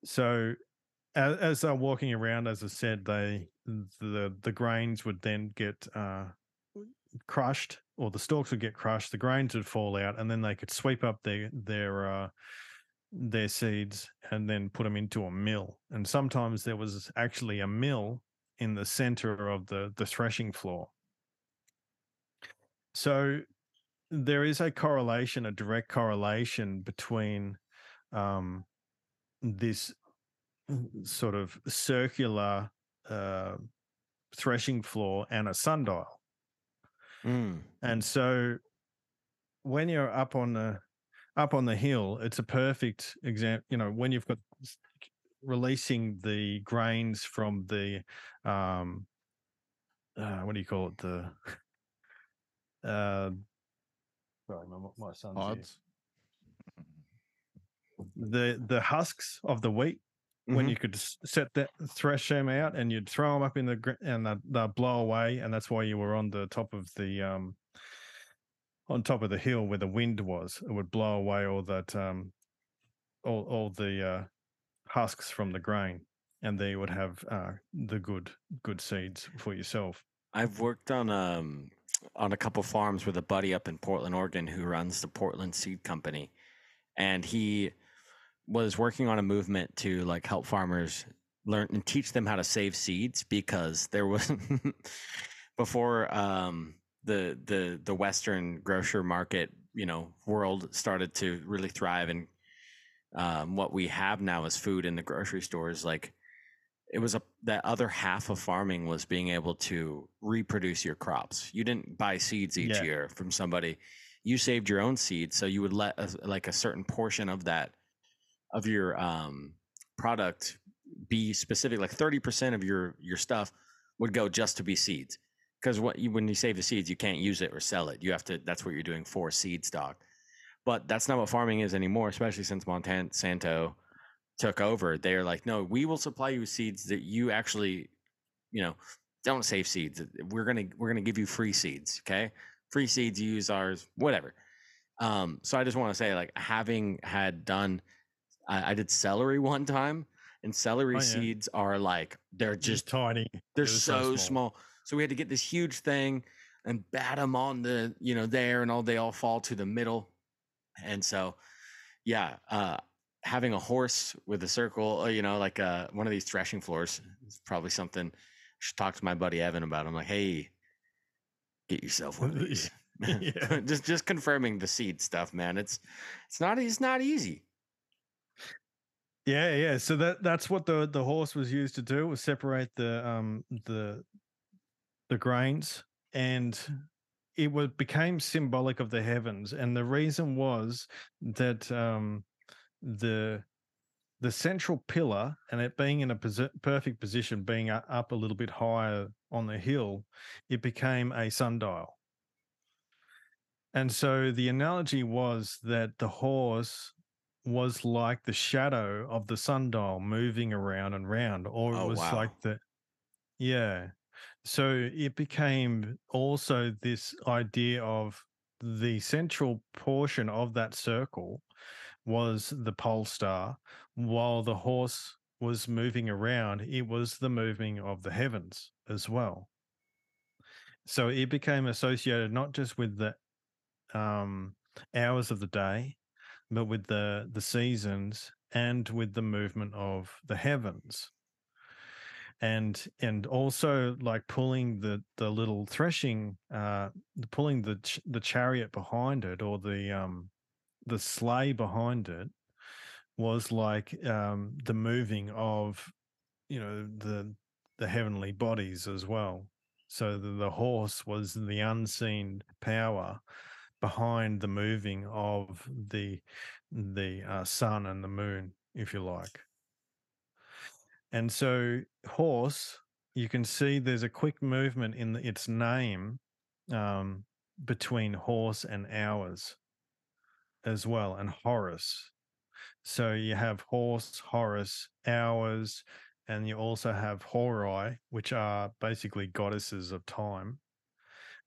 So as, as they're walking around as i said they the the grains would then get uh, crushed or the stalks would get crushed the grains would fall out and then they could sweep up their their uh, their seeds and then put them into a mill. And sometimes there was actually a mill in the center of the the threshing floor so there is a correlation a direct correlation between um, this sort of circular uh, threshing floor and a sundial Mm. and so when you're up on the up on the hill it's a perfect example you know when you've got releasing the grains from the um uh, what do you call it the uh sorry my, my son's here. Odds. the the husks of the wheat when Mhm. you could set that thresh them out and you'd throw them up in the gr- and they'd, they'd blow away and that's why you were on the top of the um on top of the hill where the wind was it would blow away all that um all all the uh husks from the grain and there you would have uh the good good seeds for yourself. I've worked on um on a couple farms with a buddy up in Portland, Oregon, who runs the Portland Seed Company, and he was working on a movement to like help farmers learn and teach them how to save seeds because there was before um the the the western grocer market you know world started to really thrive and um, what we have now as food in the grocery stores like it was a that other half of farming was being able to reproduce your crops. You didn't buy seeds each Yeah. year from somebody. You saved your own seeds, so you would let a, like a certain portion of that of your um, product be specific. Like thirty percent of your your stuff would go just to be seeds. Because what you, when you save the seeds, you can't use it or sell it. You have to. That's what you're doing for seed stock. But that's not what farming is anymore, especially since Monsanto took over, they're like, no, we will supply you seeds that you actually, you know, don't save seeds. We're gonna we're gonna give you free seeds. Okay, free seeds. You use ours, whatever. Um, so I just want to say, like, having had done, I, I did celery one time, and celery Oh, yeah. seeds are like they're just tiny they're was so, small. So we had to get this huge thing and bat them on the, you know, there and all they all fall to the middle. And so, yeah, uh, having a horse with a circle, uh, you know, like uh, one of these threshing floors is probably something. I should talk to my buddy Evan about. I'm like, hey, get yourself one of these. Yeah. just just confirming the seed stuff, man. It's it's not it's not easy. Yeah, yeah. So that that's what the the horse was used to do was separate the um the the grains and it was became symbolic of the heavens and the reason was that um the the central pillar and it being in a posi- perfect position being up a little bit higher on the hill it became a sundial and so the analogy was that the horse was like the shadow of the sundial moving around and round, or it Oh, was wow. like the, yeah. So it became also this idea of the central portion of that circle was the pole star, while the horse was moving around, it was the moving of the heavens as well. So it became associated not just with the um, hours of the day, but with the the seasons and with the movement of the heavens and and also like pulling the the little threshing uh pulling the ch- the chariot behind it or the um the sleigh behind it was like um the moving of you know the the heavenly bodies as well so the, the horse was the unseen power behind the moving of the the uh, sun and the moon, if you like. And so, horse, you can see there's a quick movement in its name um, between horse and hours. as well, and Horus. So you have horse, Horus, hours, and you also have Horai, which are basically goddesses of time.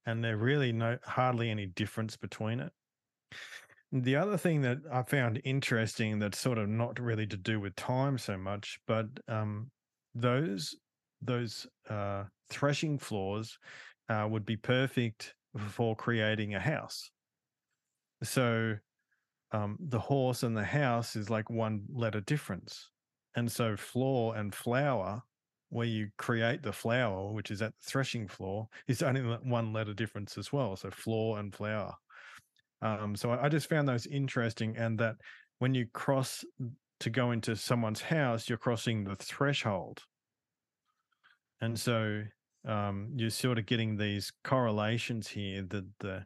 And there really no hardly any difference between it. The other thing that I found interesting that's sort of not really to do with time so much, but um, those those uh, threshing floors uh, would be perfect for creating a house. So um, the horse and the house is like one letter difference. And so floor and flower, where you create the flower, which is at the threshing floor, is only one letter difference as well. So floor and flour. Um, so I, I just found those interesting, and that when you cross to go into someone's house, you're crossing the threshold. And so um, you're sort of getting these correlations here that the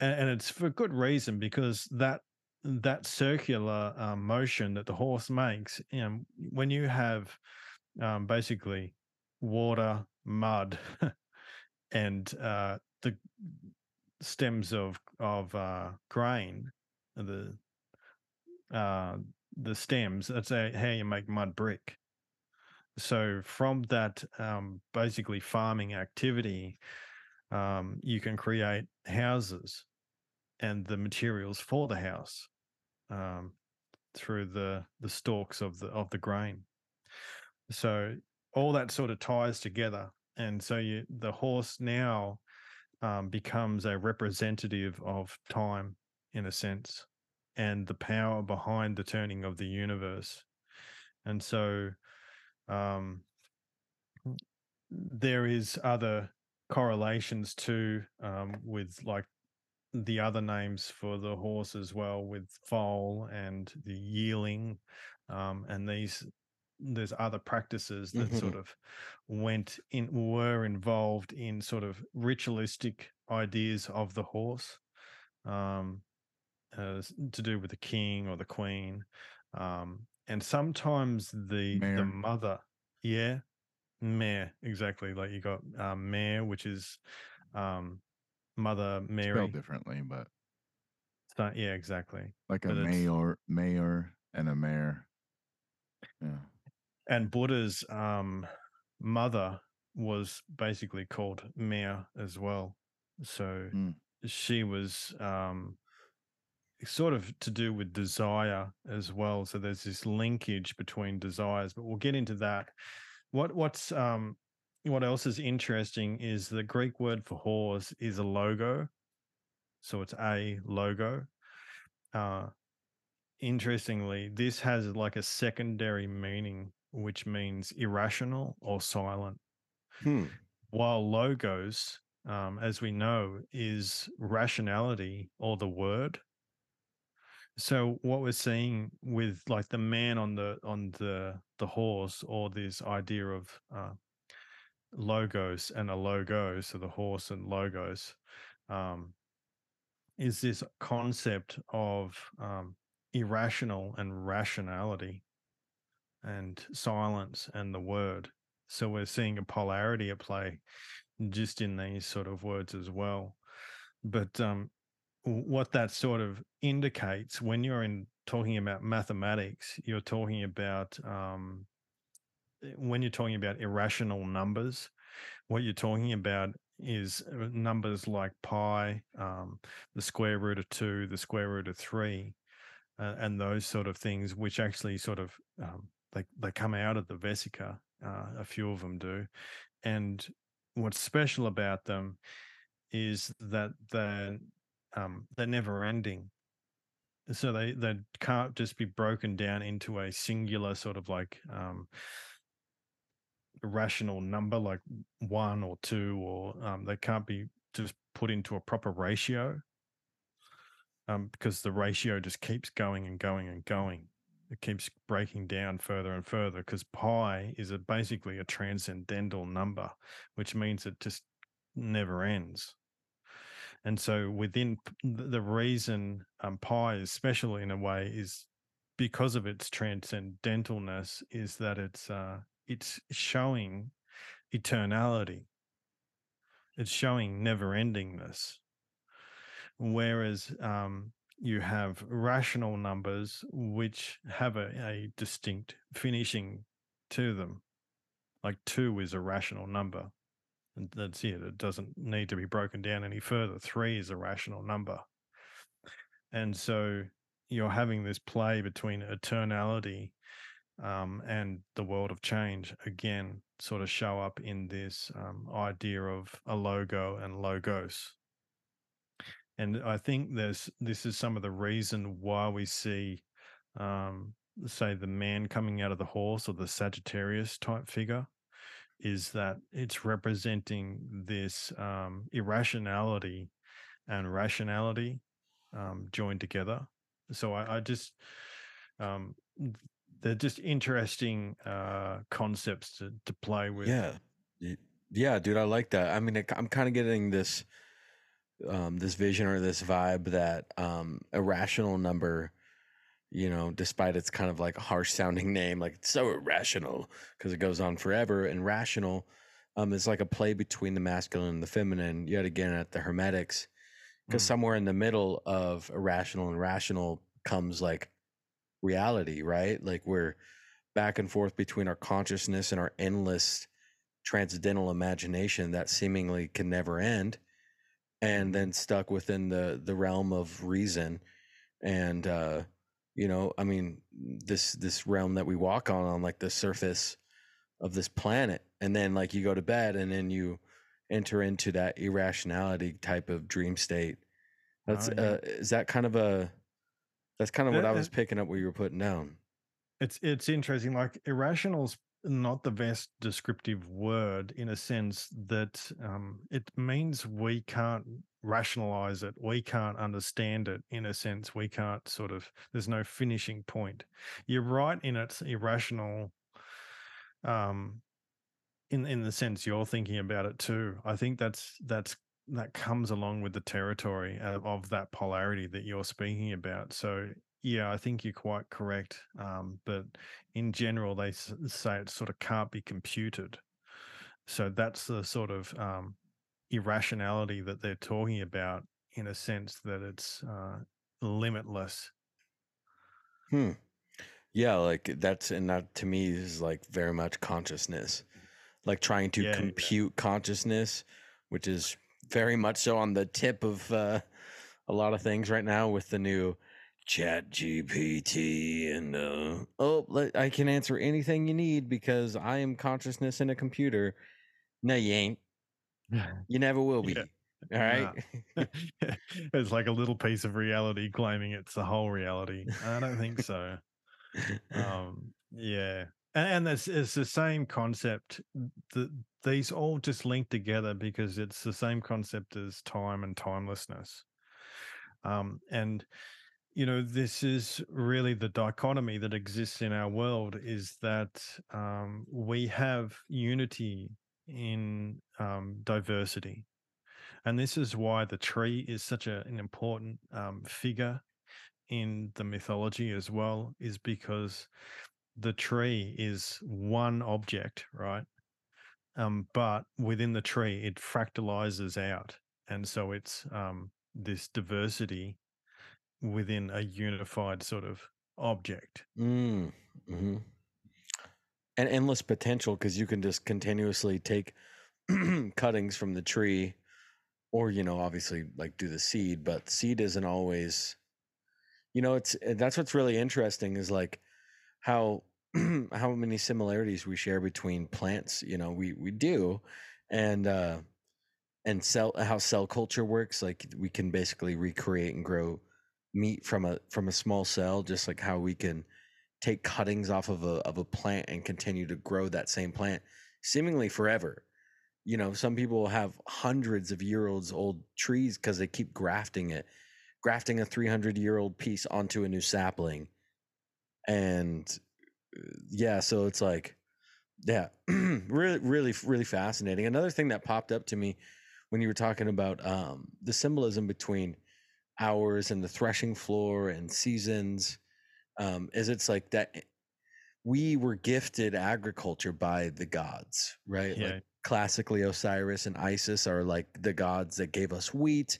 and, and it's for good reason because that that circular um, motion that the horse makes, you know, when you have um, basically water, mud, and uh, the stems of of uh, grain, the uh, the stems. That's how you make mud brick. So from that, um, basically farming activity, um, you can create houses and the materials for the house um, through the the stalks of the of the grain. So all that sort of ties together, and so you the horse now um, becomes a representative of time in a sense, and the power behind the turning of the universe, and so um, there is other correlations too um, with like the other names for the horse as well with foal and the yearling um, and these there's other practices that Mm-hmm. sort of went in were involved in sort of ritualistic ideas of the horse um, as to do with the king or the queen um, and sometimes the the mother yeah mare exactly like you got um, mare which is um, mother mary Spelled differently, but so- yeah exactly like a But mayor, mayor, and a mayor. Yeah. And Buddha's um, mother was basically called Mare as well. So Mm. she was um, sort of to do with desire as well. So there's this linkage between desires, but we'll get into that. What what's um, what else is interesting is the Greek word for horse is alogo. So it's alogo. Uh, interestingly, this has like a secondary meaning, which means irrational or silent. Hmm. While logos, um, as we know, is rationality or the word. So what we're seeing with like the man on the on the the horse, or this idea of uh, logos and alogo, so the horse and logos, um, is this concept of um, irrational and rationality and silence and the word. So we're seeing a polarity at play just in these sort of words as well. But um, what that sort of indicates when you're in talking about mathematics, you're talking about um, eh, when you're talking about irrational numbers, what you're talking about is uh, numbers like pi, um, the square root of two, the square root of three, uh, and those sort of things, which actually sort of um, they they come out of the vesica. Uh, a few of them do, and what's special about them is that they're um, they're never ending. So they they can't just be broken down into a singular sort of like um, rational number like one or two, or um, they can't be just put into a proper ratio um, because the ratio just keeps going and going and going. It keeps breaking down further and further because pi is a, basically a transcendental number, which means it just never ends. And so, within the reason um, pi is special in a way is because of its transcendentalness, is that it's uh, it's showing eternality. It's showing never endingness. Whereas um, you have rational numbers which have a, a distinct finishing to them. Like two is a rational number. And that's it. It doesn't need to be broken down any further. Three is a rational number. And so you're having this play between eternality um, and the world of change again sort of show up in this um, idea of alogo and logos and i think there's this is some of the reason why we see um, say the man coming out of the horse or the sagittarius type figure is that it's representing this um, irrationality and rationality um, joined together so i, I just um, they're just interesting uh, concepts to, to play with. Yeah, yeah, dude, I like that. I mean, I'm kind of getting this um, this vision or this vibe that um, irrational number, you know, despite its kind of like harsh sounding name, like it's so irrational because it goes on forever. And rational um, is like a play between the masculine and the feminine. Yet again, at the Hermetics, because mm. somewhere in the middle of irrational and rational comes like reality, right? Like we're back and forth between our consciousness and our endless transcendental imagination that seemingly can never end and then stuck within the the realm of reason and uh you know i mean this this realm that we walk on on like the surface of this planet and then like you go to bed and then you enter into that irrationality type of dream state that's oh, yeah. uh is that kind of a that's kind of what I was picking up what you were putting down. It's it's interesting. Like irrational's not the best descriptive word in a sense that um, it means we can't rationalize it. We can't understand it in a sense. We can't sort of. There's no finishing point. You're right in it's irrational. Um, in in the sense you're thinking about it too. I think that's that's that comes along with the territory of, of that polarity that you're speaking about. So yeah, I think you're quite correct. Um, but in general, they s- say it sort of can't be computed. So that's the sort of um, irrationality that they're talking about in a sense that it's uh, limitless. Hmm. Yeah, like that's and that to me is like very much consciousness, like trying to Yeah, yeah. compute consciousness, which is very much so on the tip of uh, a lot of things right now with the new chat gpt and uh, oh i can answer anything you need because i am consciousness in a computer no you ain't you never will be Yeah. all right Nah. it's like a little piece of reality claiming it's the whole reality. I don't think so. Um, yeah, and, and it's, it's the same concept. The, these all just link together because it's the same concept as time and timelessness. Um, and you know, this is really the dichotomy that exists in our world is that um, we have unity in um, diversity. And this is why the tree is such a, an important um, figure in the mythology as well, is because the tree is one object, right? Um, but within the tree, it fractalizes out. And so it's um, this diversity within a unified sort of object. mm, hmm and endless potential because you can just continuously take cuttings from the tree or you know obviously like do the seed but seed isn't always you know it's eh, that's what's really interesting is like how how many similarities we share between plants you know we we do and uh and cell how cell culture works like we can basically recreate and grow meat from a from a small cell just like how we can take cuttings off of a of a plant and continue to grow that same plant seemingly forever. You know some people have hundreds of year olds old trees because they keep grafting it grafting a 300 year old piece onto a new sapling. And uh, yeah so it's like yeah really really really fascinating. Another thing that popped up to me when you were talking about um, the symbolism between hours and the threshing floor and seasons um, is it's like that eh, we were gifted agriculture by the gods right Yeah. like classically osiris and isis are like the gods that gave us wheat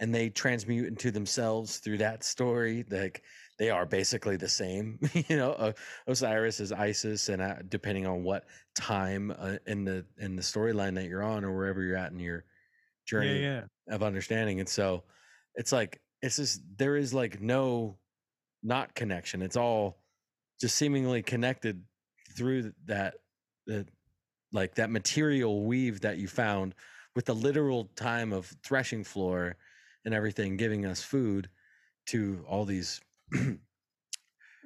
and they transmute into themselves through that story. Like they are basically the same. you know, uh, Osiris is Isis, and uh, depending on what time uh, in the in the storyline that you're on or wherever you're at in your journey Yeah, yeah. of understanding, and so it's like it's just there is like no not connection. It's all just seemingly connected through that the like that material weave that you found with the literal time of threshing floor and everything giving us food to all these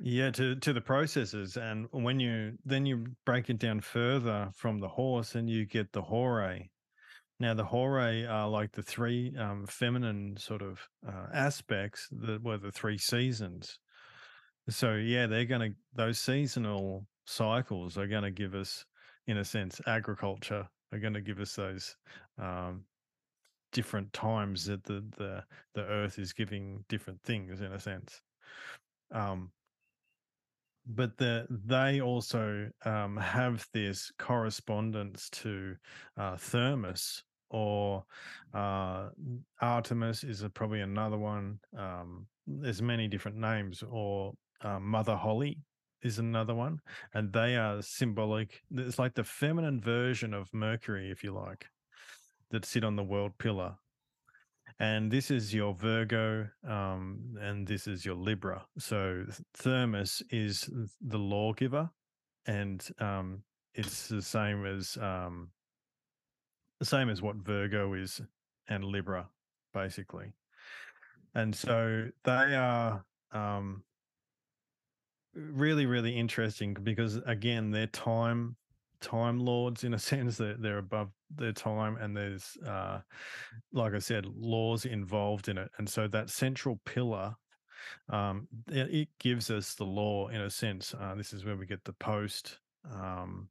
Yeah, to to the processes, and when you then you break it down further from the horse, and you get the hore. Now, the hore are like the three um, feminine sort of uh, aspects that were the three seasons. So, yeah, they're going to those seasonal cycles are going to give us, in a sense, agriculture are going to give us those um, different times that the the the earth is giving different things, in a sense. Um, but the they also um, have this correspondence to uh, Themis or uh, Artemis is a, probably another one. Um, there's many different names, or uh, Mother Holly is another one, and they are symbolic. It's like the feminine version of Mercury, if you like, that sit on the world pillar. And this is your Virgo, um, and this is your Libra. So Themis is the lawgiver, and um, it's the same as um, the same as what Virgo is and Libra, basically. And so they are um, really, really interesting because again, they're time time lords in a sense. That they're above their time and there's uh like i said laws involved in it. And so that central pillar um it, it gives us the law in a sense. Uh, this is where we get the post um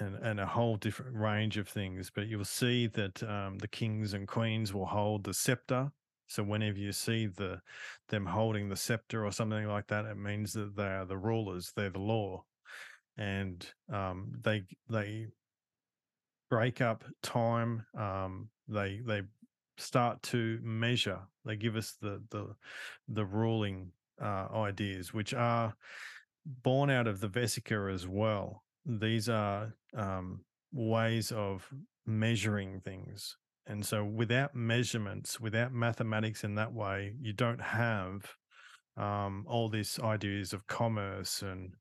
and, and a whole different range of things but you'll see that um, the kings and queens will hold the scepter so whenever you see the them holding the scepter or something like that it means that they are the rulers they're the law and um, they they break up time. Um, they they start to measure. They give us the the the ruling uh, ideas, which are born out of the Vesica as well. These are um, ways of measuring things. And so, without measurements, without mathematics in that way, you don't have um, all these ideas of commerce and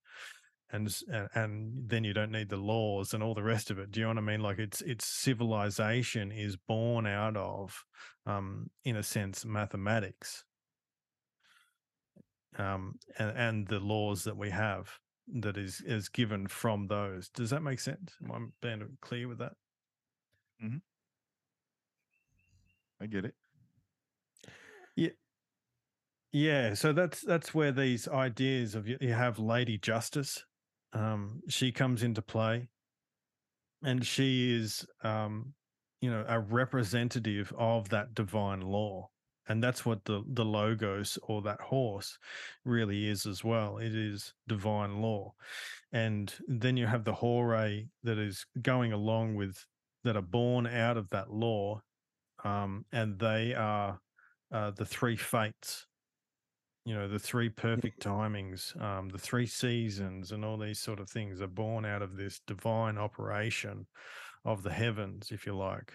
and and then you don't need the laws and all the rest of it. Do you know what I mean? Like it's it's civilization is born out of, um, in a sense, mathematics, um, and and the laws that we have that is is given from those. Does that make sense? Am I being clear with that? I get it. Yeah, Yeah, so that's that's where these ideas of you, you have Lady Justice, um, she comes into play, and she is, um, you know, a representative of that divine law, and that's what the the logos or that horse really is as well. It is divine law, and then you have the hore that is going along with that are born out of that law, um, and they are uh, the three fates you know the three perfect timings um the three seasons and all these sort of things are born out of this divine operation of the heavens if you like.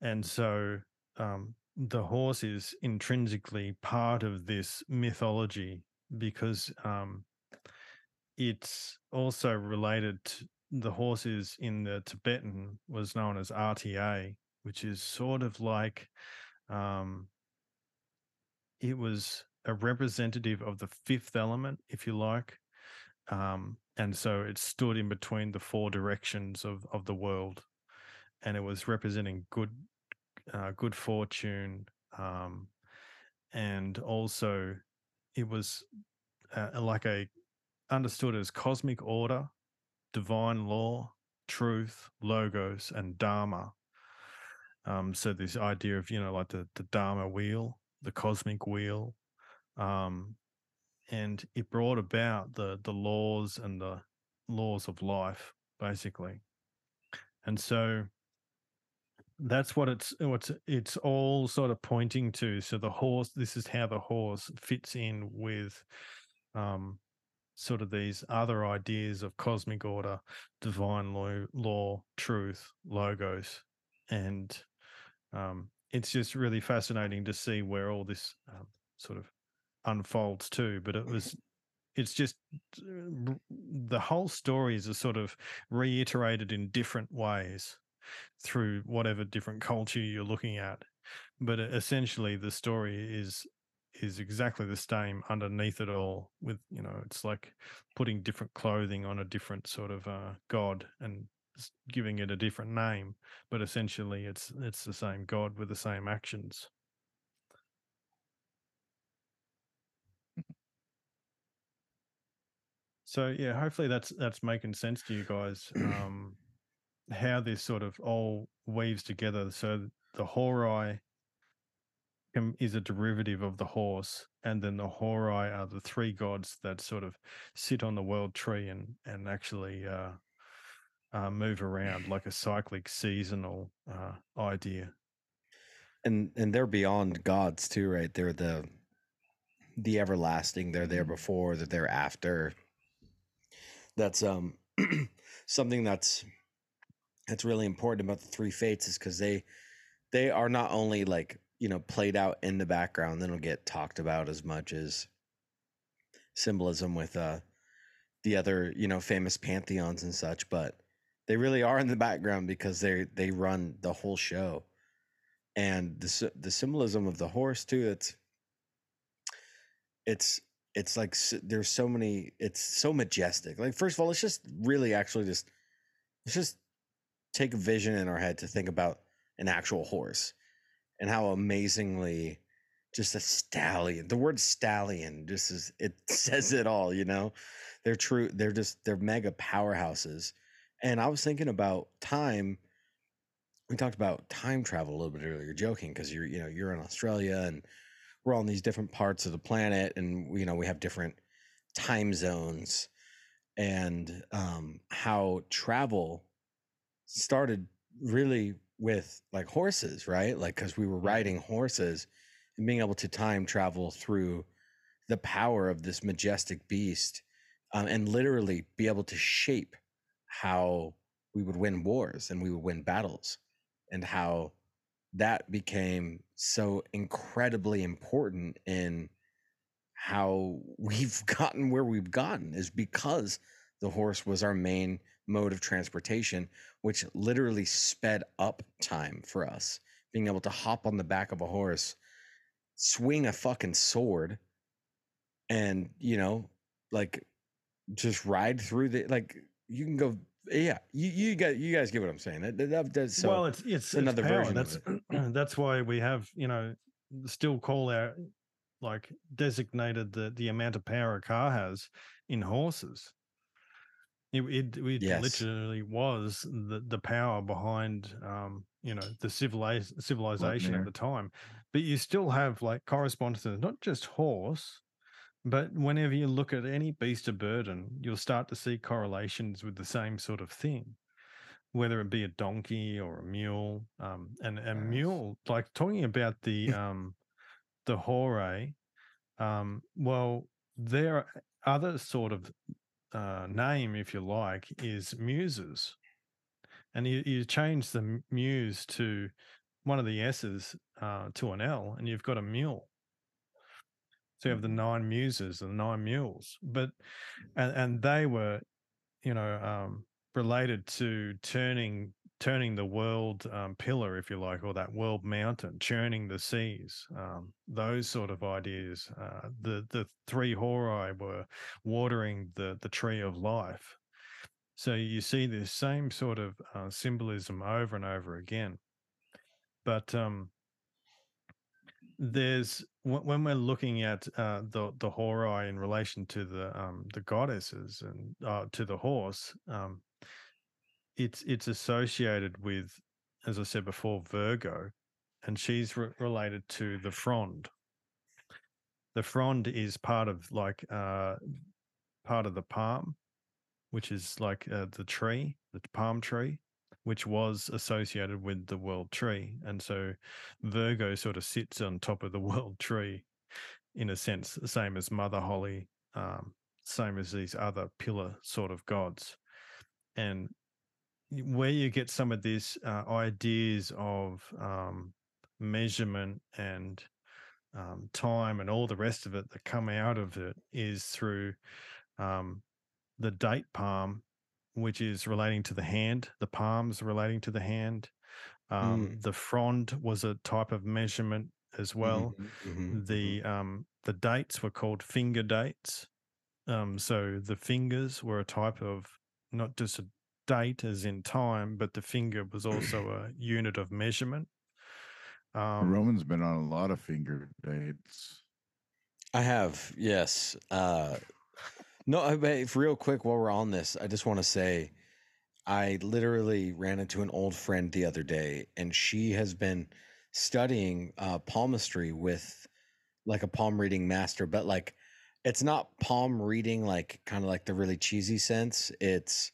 And so um the horse is intrinsically part of this mythology because um it's also related to the horses in the tibetan was known as rta which is sort of like um it was a representative of the fifth element, if you like. Um, and so it stood in between the four directions of, of the world. And it was representing good uh, good fortune. Um, and also it was uh, like a understood as cosmic order, divine law, truth, logos, and dharma. Um, so this idea of, you know, like the, the dharma wheel, the cosmic wheel, um, and it brought about the the laws and the laws of life basically and so that's what it's what's it's all sort of pointing to. So the horse, this is how the horse fits in with um sort of these other ideas of cosmic order, divine law, law truth, logos, and um, it's just really fascinating to see where all this um, sort of unfolds too. But it was, it's just uh, the whole story is a sort of reiterated in different ways through whatever different culture you're looking at. But essentially, the story is is exactly the same underneath it all with you know it's like putting different clothing on a different sort of uh, god and giving it a different name but essentially it's it's the same god with the same actions so yeah hopefully that's that's making sense to you guys um how this sort of all weaves together so the horai is a derivative of the horse, and then the Horai are the three gods that sort of sit on the world tree and and actually uh, uh, move around like a cyclic seasonal uh, idea. And and they're beyond gods too, right? They're the the everlasting. They're there mm-hmm. before. They're there after. That's um something that's that's really important about the three fates is because they they are not only like you know played out in the background then it'll get talked about as much as symbolism with uh the other you know famous pantheons and such but they really are in the background because they they run the whole show. And the the symbolism of the horse too it's it's it's like there's so many it's so majestic. Like first of all let's just really actually just let's just take a vision in our head to think about an actual horse and how amazingly just a stallion. The word stallion just is it says it all, you know. They're true, they're just they're mega powerhouses. And I was thinking about time. We talked about time travel a little bit earlier, joking, because you're, you know, you're in Australia and we're all in these different parts of the planet and you know, we have different time zones and um how travel started really with like horses, right? Like because we were riding horses and being able to time travel through the power of this majestic beast um, and literally be able to shape how we would win wars and we would win battles and how that became so incredibly important in how we've gotten where we've gotten is because the horse was our main mode of transportation, which literally sped up time for us. Being able to hop on the back of a horse, swing a fucking sword, and, you know, like just ride through the, like, you can go. Yeah, you you guys you guys get what I'm saying. That, that, that's so well. It's it's another it's version. That's that's why we have you know still call our like designated the the amount of power a car has in horses it it, it yes. literally was the the power behind um you know the civilization civilization at the time, but you still have like correspondences, not just horse, but whenever you look at any beast of burden, you'll start to see correlations with the same sort of thing, whether it be a donkey or a mule. Um, and a yes. mule, like talking about the um, the horai, um, well, there are other sort of uh, name, if you like, is muses. And you, you change the muse to one of the S's uh, to an L, and you've got a mule. So you have the mm-hmm. nine muses and the nine mules, but and and they were, you know, um, related to turning turning the world um, pillar, if you like, or that world mountain, churning the seas, um, those sort of ideas. Uh, the the three horai were watering the the tree of life. So you see this same sort of uh, symbolism over and over again. But um, there's when we're looking at uh, the the horai in relation to the um, the goddesses and uh, to the horse, um, it's it's associated with, as I said before, Virgo, and she's re- related to the frond. The frond is part of like uh, part of the palm, which is like uh, the tree, the palm tree, which was associated with the world tree. And so Virgo sort of sits on top of the world tree in a sense, the same as Mother Holly, um, same as these other pillar sort of gods. And where you get some of these uh, ideas of um, measurement and um, time and all the rest of it that come out of it is through um, the date palm, which is relating to the hand, the palms relating to the hand. Um, Mm. The frond was a type of measurement as well. Mhm, mhm, The um, the dates were called finger dates. Um, so the fingers were a type of not just a date as in time, but the finger was also a unit of measurement. Um, Roman's been on a lot of finger dates. I have, yes. Uh, no, I, but if real quick while we're on this, I just want to say I literally ran into an old friend the other day, and she has been studying uh, palmistry with like a palm reading master, but like it's not palm reading like kind of like the really cheesy sense. It's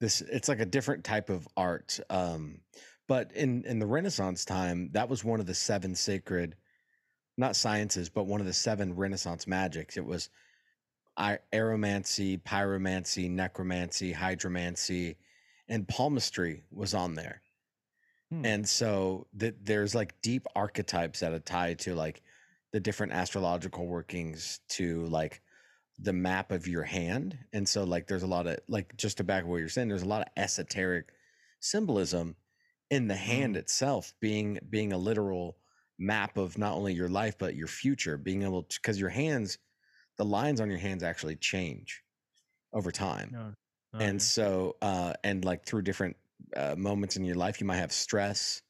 this it's like a different type of art. Um, but in in the Renaissance time, that was one of the seven sacred not sciences, but one of the seven Renaissance magics. It was I- aeromancy, pyromancy, necromancy, hydromancy, and palmistry was on there. Hmm. And so that there's like deep archetypes that are tied to like the different astrological workings to like the map of your hand. And so like there's a lot of like just to back what you're saying, there's a lot of esoteric symbolism in the hand itself being being a literal map of not only your life but your future being able to because your hands the lines on your hands actually change over time no, and okay. so uh and like through different uh, moments in your life you might have stress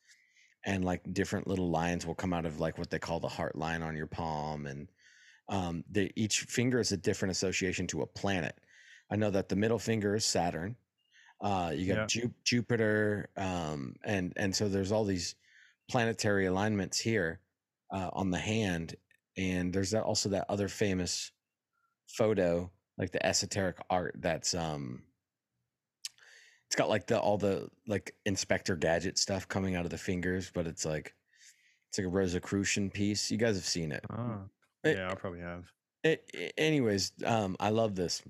and like different little lines will come out of like what they call the heart line on your palm and um the each finger is a different association to a planet. I know that the middle finger is saturn uh you got Yeah. Ju- jupiter um and and so there's all these planetary alignments here uh on the hand and there's that also that other famous photo like the esoteric art that's um it's got like the all the like inspector gadget stuff coming out of the fingers but it's like it's like a rosicrucian piece. You guys have seen it. It- yeah, I probably have. it, it- anyways, um, I love this.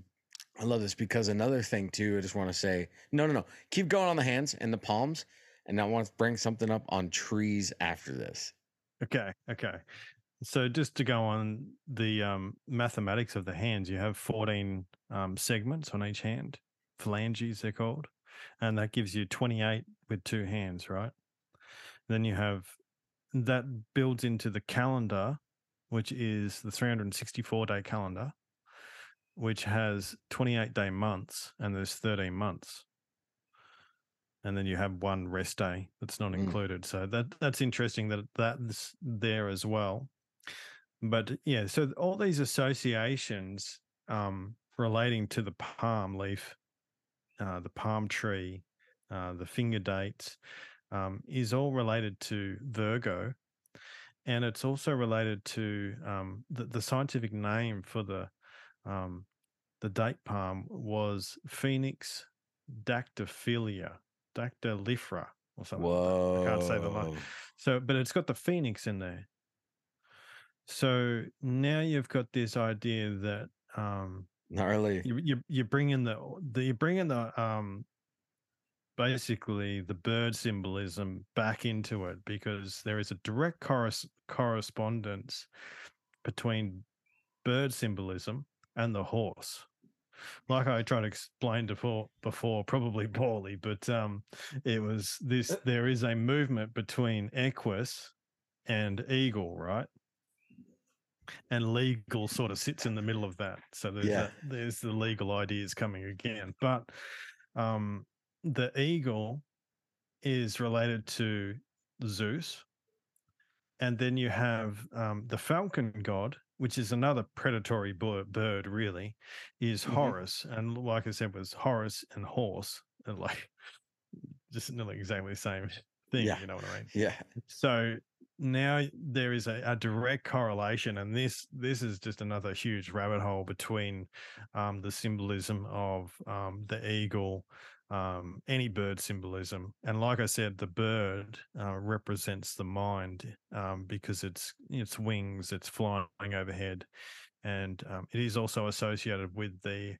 I love this because another thing too. I just want to say, no, no, no. Keep going on the hands and the palms, and I want to bring something up on trees after this. Okay, okay. So just to go on the um, mathematics of the hands, you have 14 um, segments on each hand, phalanges they're called, and that gives you 28 with two hands, right? Then you have that builds into the calendar, which is the 364 day calendar, which has 28 day months, and there's 13 months. And then you have one rest day that's not Mm. included. So that that's interesting that that's there as well. But yeah, so all these associations um, relating to the palm leaf, uh, the palm tree, uh, the finger dates, um, is all related to Virgo, and it's also related to um, the, the scientific name for the um, the date palm was Phoenix dactyphylia, dactylifera, or something. like that. I can't say the line. So, but it's got the phoenix in there. So now you've got this idea that um, Gnarly. you you you bring in the, the you bring in the um basically the bird symbolism back into it because there is a direct corres- correspondence between bird symbolism and the horse. Like i tried to explain before before probably poorly but um it was this there is a movement between equus and eagle right? And legal sort of sits in the middle of that. So there's Yeah. that, there's the legal ideas coming again. But um the eagle is related to Zeus. And then you have um, the falcon god, which is another predatory bird, really, is Mhm. Horus. And like I said, was Horus and horse, and like just nearly exactly the same thing, Yeah. you know what I mean? Yeah. So now there is a, a direct correlation, and this this is just another huge rabbit hole between um, the symbolism of um, the eagle, um, any bird symbolism. And like I said, the bird uh, represents the mind um, because it's its wings, it's flying overhead, and um, it is also associated with the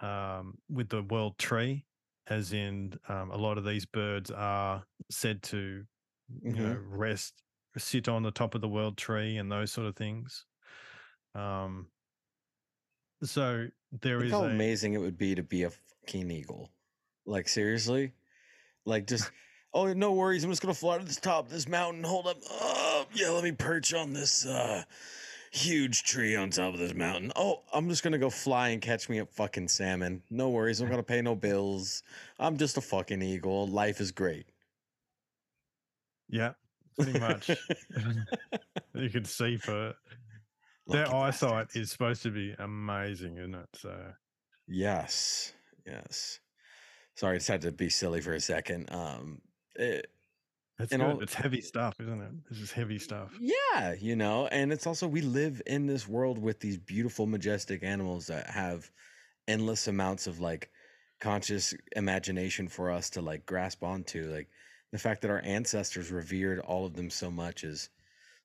um, with the world tree, as in um, a lot of these birds are said to you know rest sit on the top of the world tree and those sort of things. Um, so there is how a, amazing it would be to be a fucking eagle. Like seriously, like just oh no worries, I'm just gonna fly to the top of this mountain. Hold up, oh yeah, let me perch on this uh huge tree on top of this mountain. Oh, I'm just gonna go fly and catch me a fucking salmon. No worries, I'm gonna pay no bills. I'm just a fucking eagle. Life is great. yeah, pretty much. you can see for their Lucky eyesight bastards. is supposed to be amazing, isn't it? So Yes, yes. Sorry, I just had to be silly for a second. Um, it, And good. all- it's heavy stuff, isn't it? This is heavy stuff. Yeah, you know, and it's also we live in this world with these beautiful, majestic animals that have endless amounts of like conscious imagination for us to like grasp onto. Like the fact that our ancestors revered all of them so much is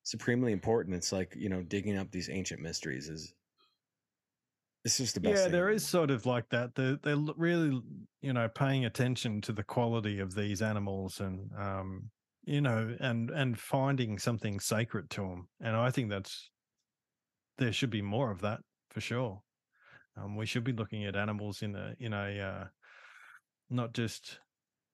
supremely important. It's like, you know, digging up these ancient mysteries is it's just the best. Yeah, thing there is sort of like that. They're they're really, you know, paying attention to the quality of these animals and um, you know, and and finding something sacred to them. And I think that's there should be more of that for sure. Um, we should be looking at animals in a in a uh, not just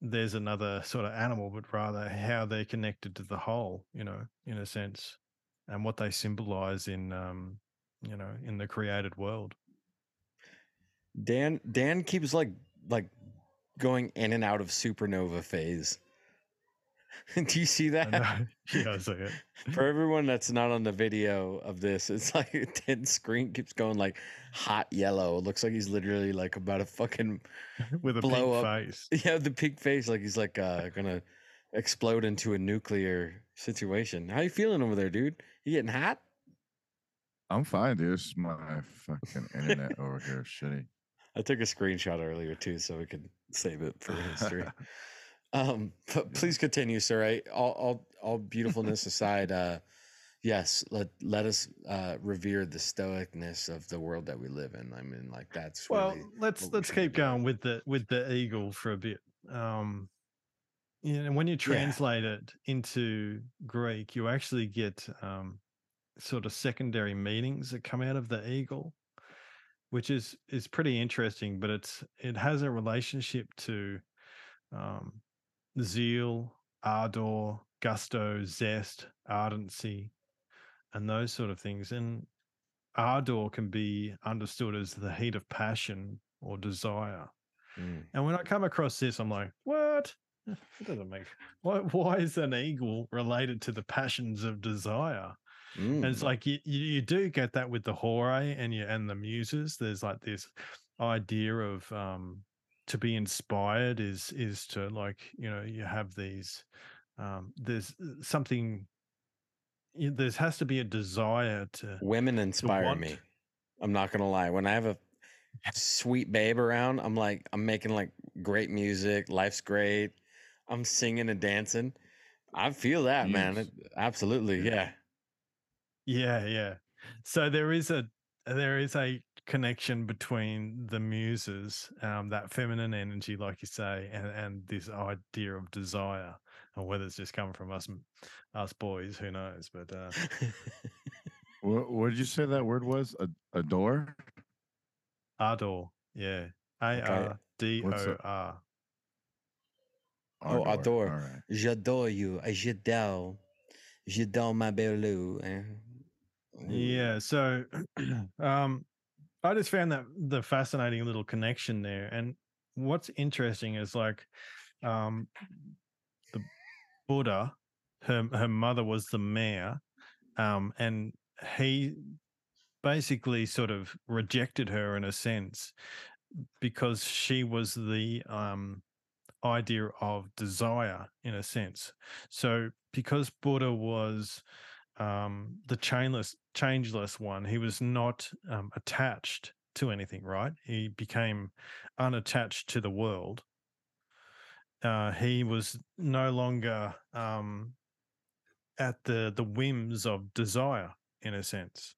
there's another sort of animal, but rather how they're connected to the whole. You know, in a sense, and what they symbolize in um, you know, in the created world. Dan Dan keeps like like going in and out of supernova phase. Do you see that? yeah, I see it. For everyone that's not on the video of this, it's like Dan's screen keeps going like hot yellow. It looks like he's literally like about to fucking with a blow pink up. face. yeah, the pink face, like he's like uh gonna explode into a nuclear situation. How you feeling over there, dude? You getting hot? I'm fine, dude. It's my fucking internet over here is shitty. I took a screenshot earlier too, so we could save it for history. um, but please continue, sir. I, all, all, all beautifulness aside, uh, yes, let let us uh, revere the stoicness of the world that we live in. I mean, like that's Well, really let's we let's keep going with the with the eagle for a bit. Um, you know, when you translate it into Greek, you actually get um, sort of secondary meanings that come out of the eagle, which is is pretty interesting. But it's it has a relationship to um, zeal, ardor, gusto, zest, ardency, and those sort of things. And ardor can be understood as the heat of passion or desire. Mm. And when I come across this, I'm like, what? It doesn't make why why is an eagle related to the passions of desire? And it's Mm. like you, you do get that with the hore and you and the muses. There's like this idea of um to be inspired is is to like, you know, you have these um there's uh, something there has to be a desire to Women inspire want- me. I'm not gonna lie. When I have a sweet babe around, I'm like, I'm making like great music. Life's great. I'm singing and dancing. I feel that, man. It- absolutely, yeah. Yeah, yeah. Yeah. So there is a there is a connection between the muses, um, that feminine energy, like you say, and and this idea of desire, and whether it's just coming from us us boys, who knows? But uh, What, what did you say that word was? A, adore? ardor, yeah, A R D What's O a- R. Oh, adore. All right. J'adore you. J'adore. J'adore ma belle. Yeah. So, um, I just found that the fascinating little connection there. And what's interesting is like, um, the Buddha, her her mother was the mayor, um, and he basically sort of rejected her in a sense because she was the um idea of desire in a sense. So because Buddha was um, the chainless, changeless one, he was not um, attached to anything, right? He became unattached to the world. Uh, he was no longer um, at the the whims of desire, in a sense,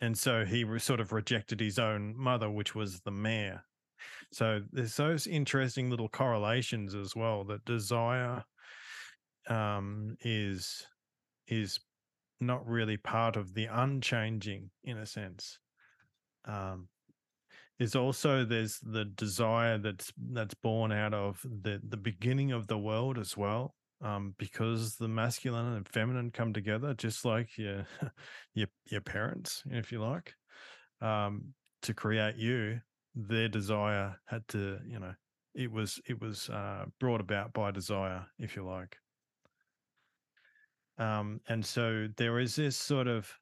and so he re- sort of rejected his own mother, which was the mare. So there's those interesting little correlations as well. That desire um, is is not really part of the unchanging in a sense. Um, is also there's the desire that's that's born out of the the beginning of the world as well. Um, because the masculine and feminine come together, just like your your your parents, if you like, um, to create you. Their desire had to, you know, it was it was uh, brought about by desire, if you like. Um, and so there is this sort of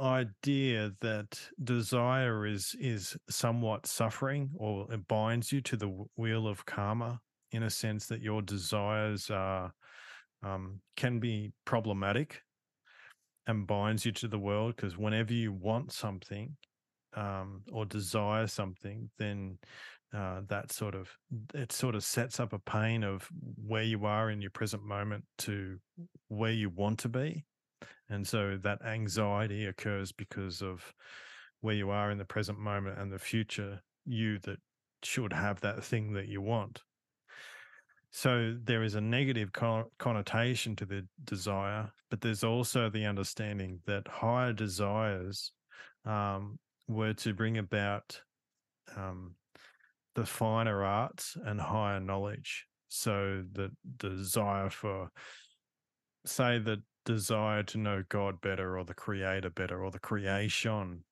idea that desire is is somewhat suffering or it binds you to the wheel of karma in a sense that your desires are um, can be problematic and binds you to the world because whenever you want something um, or desire something then uh, that sort of it sort of sets up a pain of where you are in your present moment to where you want to be. And so that anxiety occurs because of where you are in the present moment and the future you that should have that thing that you want. So there is a negative connotation to the desire but there's also the understanding that higher desires um, were to bring about um, the finer arts and higher knowledge. So the desire for, say, the desire to know God better or the Creator better or the creation,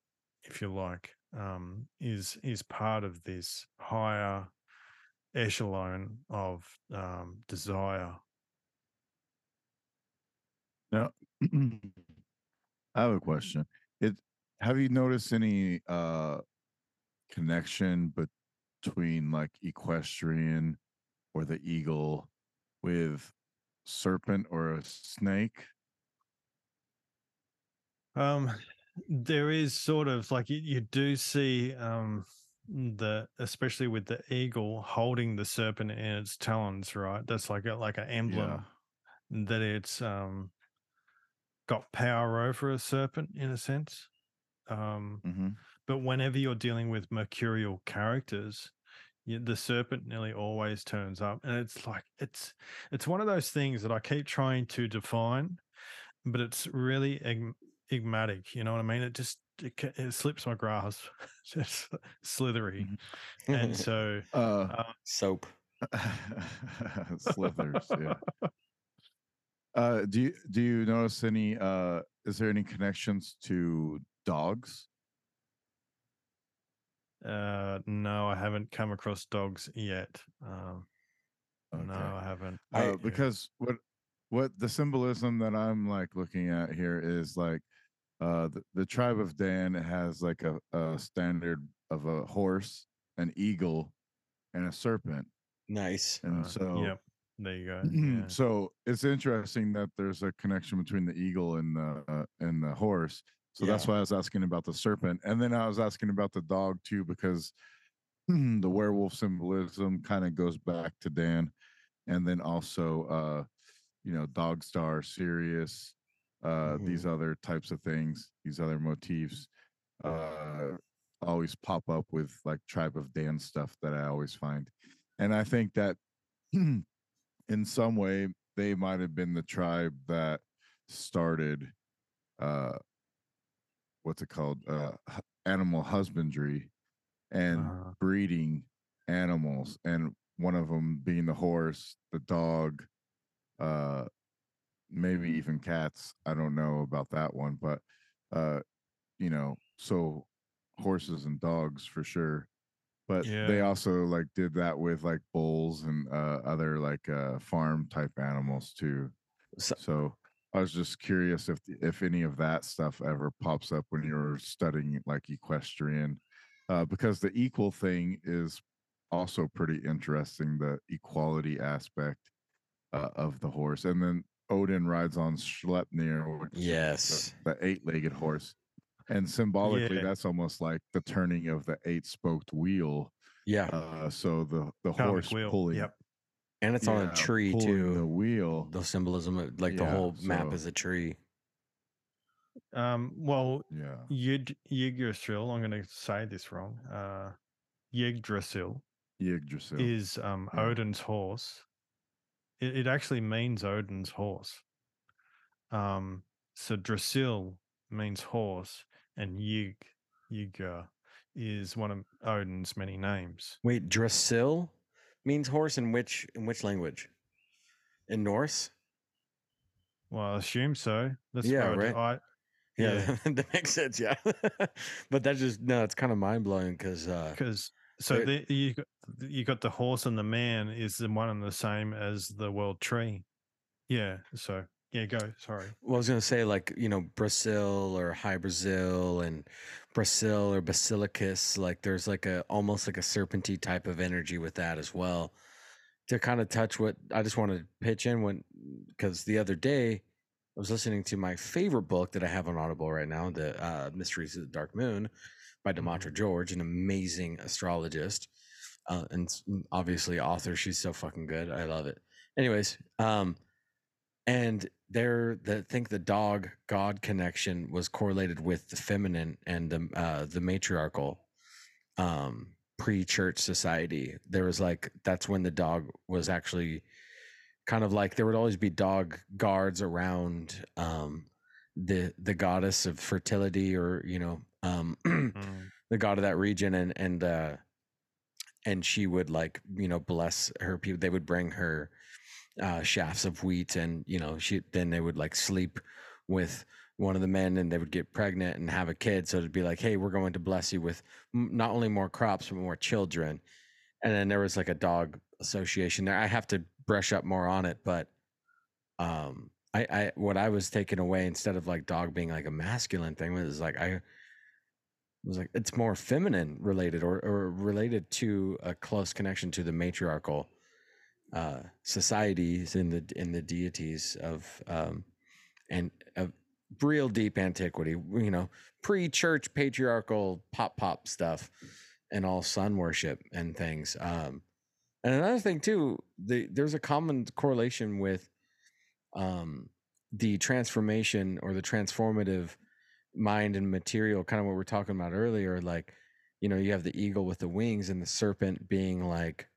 if you like, um, is is part of this higher echelon of um, desire. Now, I have a question. It have you noticed any uh connection between like equestrian or the eagle with serpent or a snake? Um, there is sort of like you, you do see um the especially with the eagle holding the serpent in its talons, right? That's like a like an emblem that it's um got power over a serpent in a sense. Um, hmm but whenever you're dealing with mercurial characters, you, the serpent nearly always turns up, and it's like it's it's one of those things that I keep trying to define, but it's really enigmatic. You know what I mean? It just it, it slips my grasp. it's slithery, and so Uh, uh, Soap. slithers. yeah. Uh, do you do you notice any? Uh, is there any connections to dogs? Uh, no, I haven't come across dogs yet. Um, No, I haven't. uh, I- because what what the symbolism that I'm like looking at here is like uh the, the tribe of Dan has like a, a standard of a horse, an eagle, and a serpent. Nice. And Uh, so yep, there you go. Yeah. so it's interesting that there's a connection between the eagle and the uh, and the horse. So that's why I was asking about the serpent, and then I was asking about the dog too because the werewolf symbolism kind of goes back to Dan, and then also uh, you know Dog Star, Sirius, uh, these other types of things, these other motifs, uh, always pop up with like Tribe of Dan stuff that I always find, and I think that in some way they might have been the tribe that started uh what's it called uh animal husbandry and Uh-huh. breeding animals and one of them being the horse the dog uh maybe even cats i don't know about that one but uh you know so horses and dogs for sure but they also like did that with like bulls and uh other like uh farm type animals too So- so i was just curious if if any of that stuff ever pops up when you're studying like equestrian uh because the equal thing is also pretty interesting the equality aspect uh, of the horse and then odin rides on Sleipnir which is the- Yes. the eight-legged horse and symbolically Yeah. that's almost like the turning of the eight spoked wheel Yeah, uh so the the Karmic horse wheel. pulling Yep. And it's on a tree too. the wheel The symbolism, of, like the Yeah, whole map is a tree. Um, well, yeah Yid Yggdrasil, I'm going to say this wrong. Uh, Yggdrasil Yggdrasil. is um, Yeah. Odin's horse. It, it actually means Odin's horse. Um, so Drasil means horse, and Yg, Yggr is one of Odin's many names. Wait, Drasil means horse in which in which language? In Norse? Well, I assume so. That's Yeah, right. I, Yeah, that makes sense. Yeah, but that just no, it's kind of mind blowing because uh, because so the, you got, you got the horse and the man is the one and the same as the world tree. Yeah. So yeah, go. Sorry. well, I was gonna say like you know Brazil or High Brazil and Brazil or Basilicus. Like there's like a almost like a serpenty type of energy with that as well. To kind of touch what I just want to pitch in when because the other day I was listening to my favorite book that I have on Audible right now, the uh, Mysteries of the Dark Moon by Demetra George, an amazing astrologist uh, and obviously author. She's so fucking good. I love it. Anyways, um, and there, the I think the dog god connection was correlated with the feminine and the uh, the matriarchal um, pre-church society. There was like that's when the dog was actually kind of like there would always be dog guards around um, the the goddess of fertility or you know um, Mm. the god of that region and and uh and she would like you know bless her people they would bring her uh shafts of wheat and you know she then they would like sleep with one of the men and they would get pregnant and have a kid. So it'd be like hey we're going to bless you with not only more crops but more children. And then there was like a dog association there. I have to brush up more on it but um i i what i was taking away instead of like dog being like a masculine thing was like i was like it's more feminine related or, or related to a close connection to the matriarchal uh societies in the in the deities of um and of real deep antiquity you know pre-church patriarchal pop pop stuff and all sun worship and things um and another thing too the there's a common correlation with um the transformation or the transformative mind and material kind of what we are talking about earlier like you know you have the eagle with the wings and the serpent being like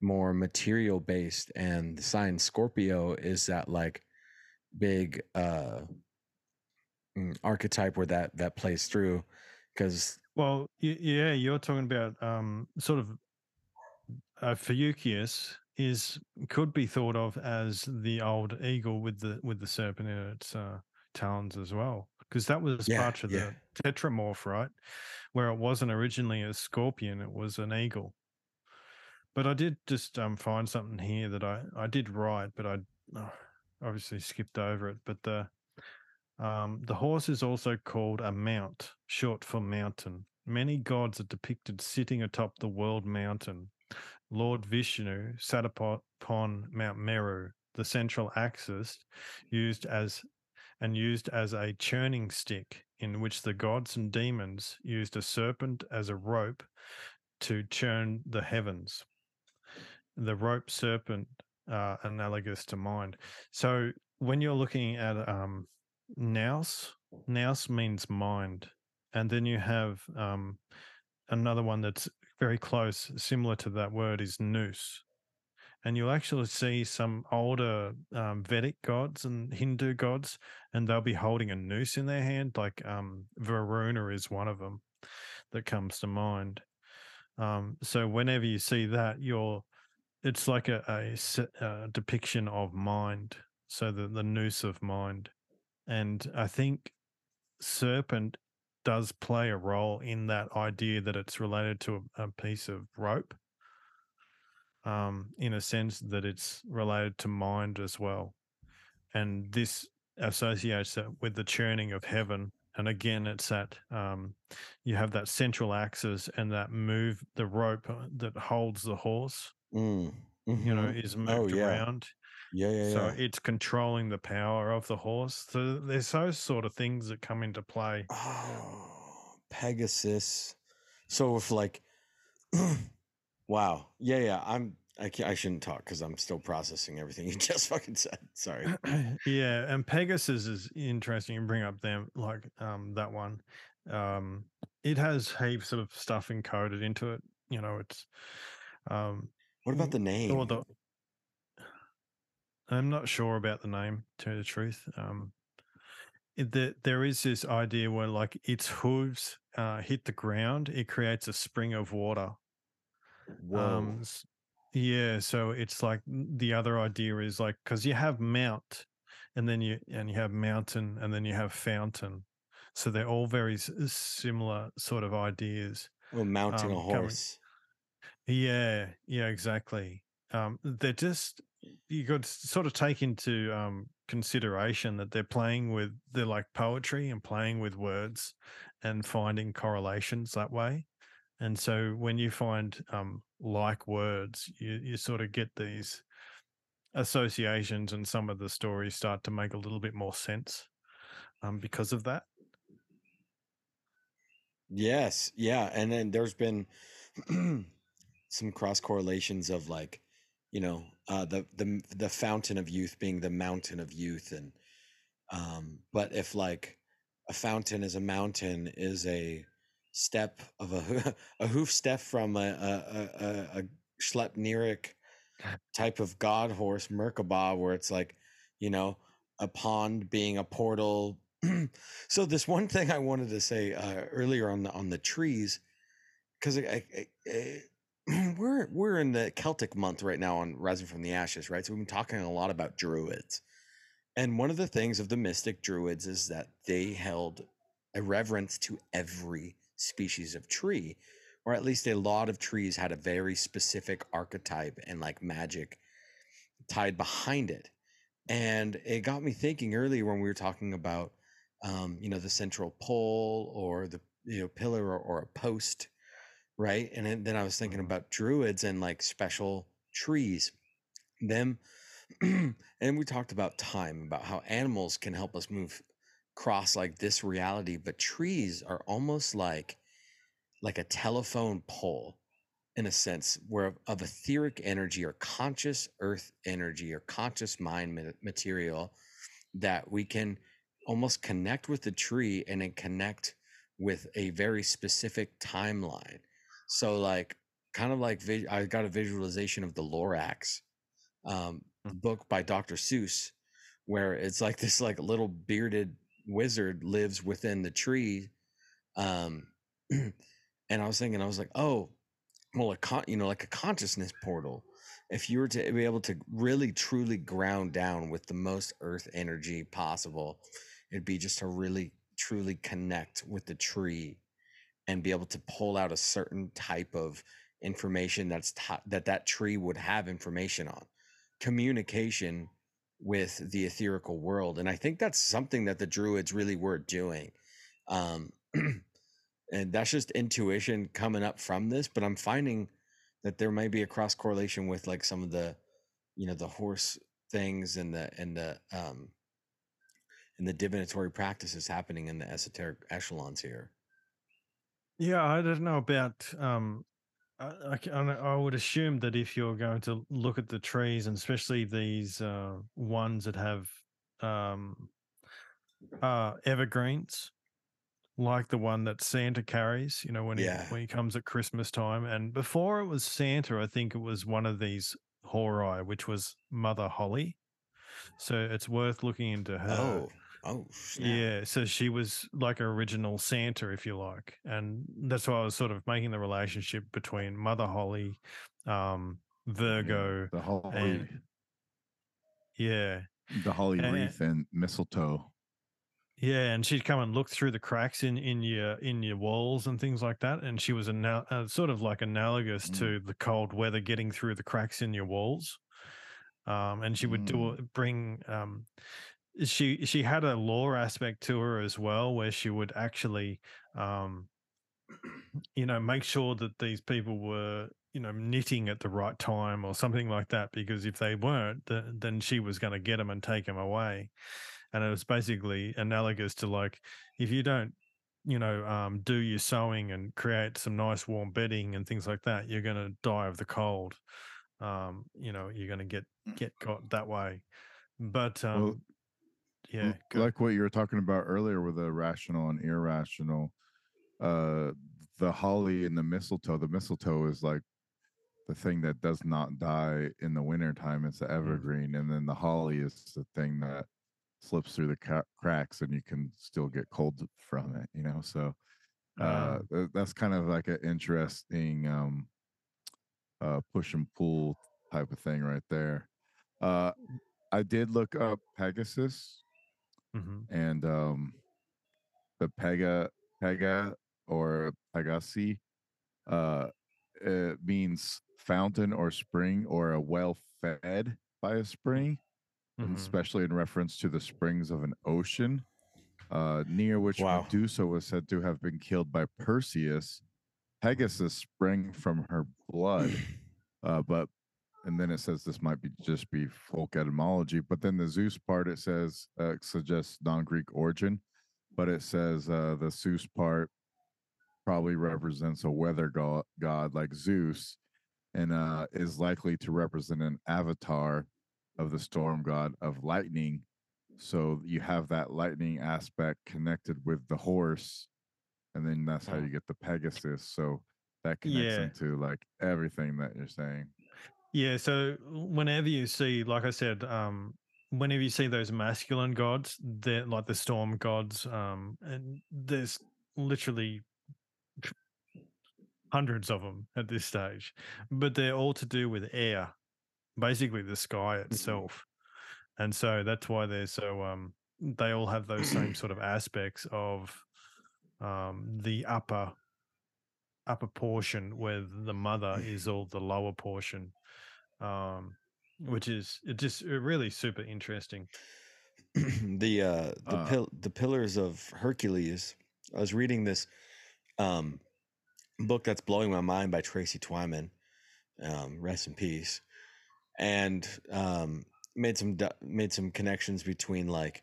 more material based and the sign scorpio is that like big uh mm, archetype where that that plays through because Well, yeah, you're talking about um, sort of uh, Fucius is could be thought of as the old eagle with the with the serpent in its uh, talons as well, because that was Yeah, part of yeah. the tetramorph, right? Where it wasn't originally a scorpion, it was an eagle. But I did just um, find something here that I I did write, but I oh, obviously skipped over it. But the um, the horse is also called a mount, short for mountain. Many gods are depicted sitting atop the world mountain. Lord Vishnu sat upon Mount Meru, the central axis, used as and used as a churning stick, in which the gods and demons used a serpent as a rope to churn the heavens. The rope serpent, uh, analogous to mind. So when you're looking at um, nous, nous means mind, and then you have um, another one that's very close, similar to that word, is noose. And you'll actually see some older um, Vedic gods and Hindu gods, and they'll be holding a noose in their hand, like um, Varuna is one of them that comes to mind. Um, so whenever you see that, you're it's like a, a se- uh, depiction of mind. So the the noose of mind, and I think serpent does play a role in that idea that it's related to a, a piece of rope. Um, in a sense that it's related to mind as well, and this associates it with the churning of heaven. And again, it's that um, you have that central axis and that move the rope uh, that holds the horse mm, you know, mhm. is moved Oh, yeah. around. yeah yeah So yeah it's controlling the power of the horse. So there's those sort of things that come into play. oh Pegasus. So if like, wow, yeah, yeah, I'm. I can't, I shouldn't talk because I'm still processing everything you just fucking said. Sorry. yeah, and Pegasus is interesting. You bring up them like um that one. Um, it has heaps of stuff encoded into it. You know, it's um. What about the name? Or the, I'm not sure about the name. To tell you the truth, um, the, there is this idea where like its hooves uh, hit the ground, it creates a spring of water. Whoa. Um, yeah, so it's like the other idea is like because you have mount, and then you and you have mountain, and then you have fountain. So they're all very s- similar sort of ideas. well, mounting um, a horse. Yeah, yeah, exactly. Um, they're just you got to sort of take into um, consideration that they're playing with they're like poetry and playing with words and finding correlations that way. And so when you find um, like words, you you sort of get these associations, and some of the stories start to make a little bit more sense um, because of that. Yes, yeah, and then there's been some cross correlations of like, you know, uh, the the the fountain of youth being the mountain of youth, and um, but if like a fountain is a mountain is a step of a a hoof step from a a a, a, Schleppneric type of god horse Merkaba where it's like, you know, a pond being a portal. so this one thing I wanted to say uh, earlier on the on the trees, because I, I, I, we're we're in the Celtic month right now on Rising from the Ashes, right? So we've been talking a lot about druids, and one of the things of the mystic druids is that they held a reverence to every species of tree, or at least a lot of trees had a very specific archetype and like magic tied behind it. And it got me thinking earlier when we were talking about, um, you know, the central pole or the you know pillar or, or a post, right? And then, I was thinking about druids and like special trees, them, and we talked about time, about how animals can help us move cross like this reality, but trees are almost like like a telephone pole in a sense where of etheric energy or conscious earth energy or conscious mind material that we can almost connect with the tree and then connect with a very specific timeline so like kind of like i got a visualization of the lorax um, book by dr seuss where it's like this like little bearded wizard lives within the tree um and i was thinking i was like oh well a con- you know like a consciousness portal. If you were to be able to really truly ground down with the most earth energy possible it'd be just to really truly connect with the tree and be able to pull out a certain type of information that's ti that that tree would have information on. Communication with the etherical world and i think that's something that the druids really were doing um and that's just intuition coming up from this but i'm finding that there may be a cross correlation with like some of the you know the horse things and the and the um and the divinatory practices happening in the esoteric echelons here Yeah, I don't know about. Um, I, I I would assume that if you're going to look at the trees, and especially these uh, ones that have um, uh, evergreens, like the one that Santa carries, you know, when Yeah. he when he comes at Christmas time, and before it was Santa, I think it was one of these Horai, which was Mother Holly. So it's worth looking into her. oh oh snap. Yeah, so she was like an original Santa, if you like, and that's why I was sort of making the relationship between Mother Holly, um, Virgo, the holly, and yeah, the holly and- wreath and mistletoe. yeah, and she'd come and look through the cracks in in your in your walls and things like that, and she was anal- uh, sort of like analogous Mm. to the cold weather getting through the cracks in your walls, um, and she would do bring um, she she had a lore aspect to her as well where she would actually um you know make sure that these people were you know knitting at the right time or something like that because if they weren't th- then she was going to get them and take them away and it was basically analogous to like if you don't you know, um, do your sewing and create some nice warm bedding and things like that, you're going to die of the cold. Um, you know, you're going to get get got that way. But um, Well, yeah, L- go. like what you were talking about earlier with the rational and irrational uh the holly and the mistletoe the mistletoe is like the thing that does not die in the wintertime it's the evergreen and then the holly is the thing that slips through the ca- cracks and you can still get cold from it you know so uh th- that's kind of like an interesting um uh push and pull type of thing right there. Uh i did look up pegasus mhm. and um the pega pega or pegasi uh it means fountain or spring or a well fed by a spring Mhm. especially in reference to the springs of an ocean uh near which Wow. medusa was said to have been killed by perseus pegasus sprang from her blood uh but and then it says this might be just be folk etymology but then the zeus part it says uh, suggests non-greek origin but it says uh the zeus part probably represents a weather god, god like zeus and uh is likely to represent an avatar of the storm god of lightning. So you have that lightning aspect connected with the horse and then that's how you get the pegasus. So that connects Yeah. into like everything that you're saying Yeah, so whenever you see, like I said, um, whenever you see those masculine gods, they're like the storm gods, um, and there's literally hundreds of them at this stage, but they're all to do with air, basically the sky itself, and so that's why they're so um, they all have those same sort of aspects of um, the upper upper portion where the mother is all the lower portion um which is just really super interesting the uh the Uh, pil- the pillars of Hercules. I was reading this um book that's blowing my mind by Tracy Twyman. Um, rest in peace. And um made some made some connections between like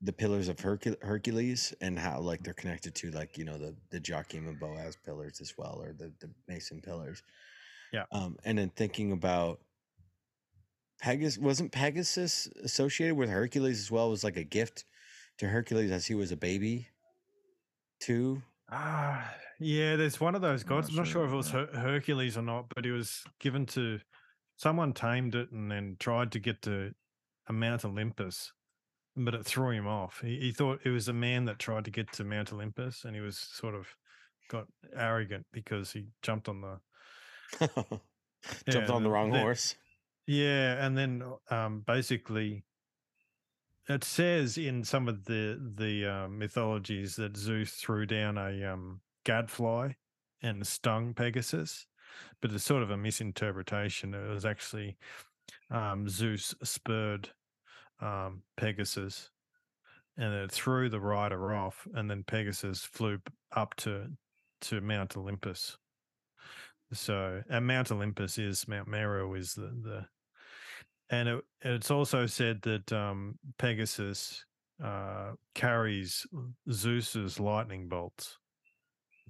the pillars of Hercu- Hercules and how like they're connected to like you know the the Jachin and Boaz pillars as well or the the Mason pillars. Yeah. Um, and then thinking about Pegasus wasn't Pegasus associated with Hercules as well? It was like a gift to Hercules as he was a baby, too. ah yeah there's one of those I'm gods not i'm not sure sure, if it was. Her- hercules or not but it was given to someone tamed it and then tried to get to a mount olympus but it threw him off he, he thought it was a man that tried to get to mount olympus and he was sort of got arrogant because he jumped on the Jumped on the wrong the- horse. Yeah, and then um, basically, it says in some of the the uh, mythologies that Zeus threw down a um, gadfly and stung Pegasus, but it's sort of a misinterpretation. It was actually um, Zeus spurred um, Pegasus, and it threw the rider off, and then Pegasus flew up to to Mount Olympus. So, and Mount Olympus is Mount Meru is the the, and it, it's also said that um, Pegasus uh, carries Zeus's lightning bolts.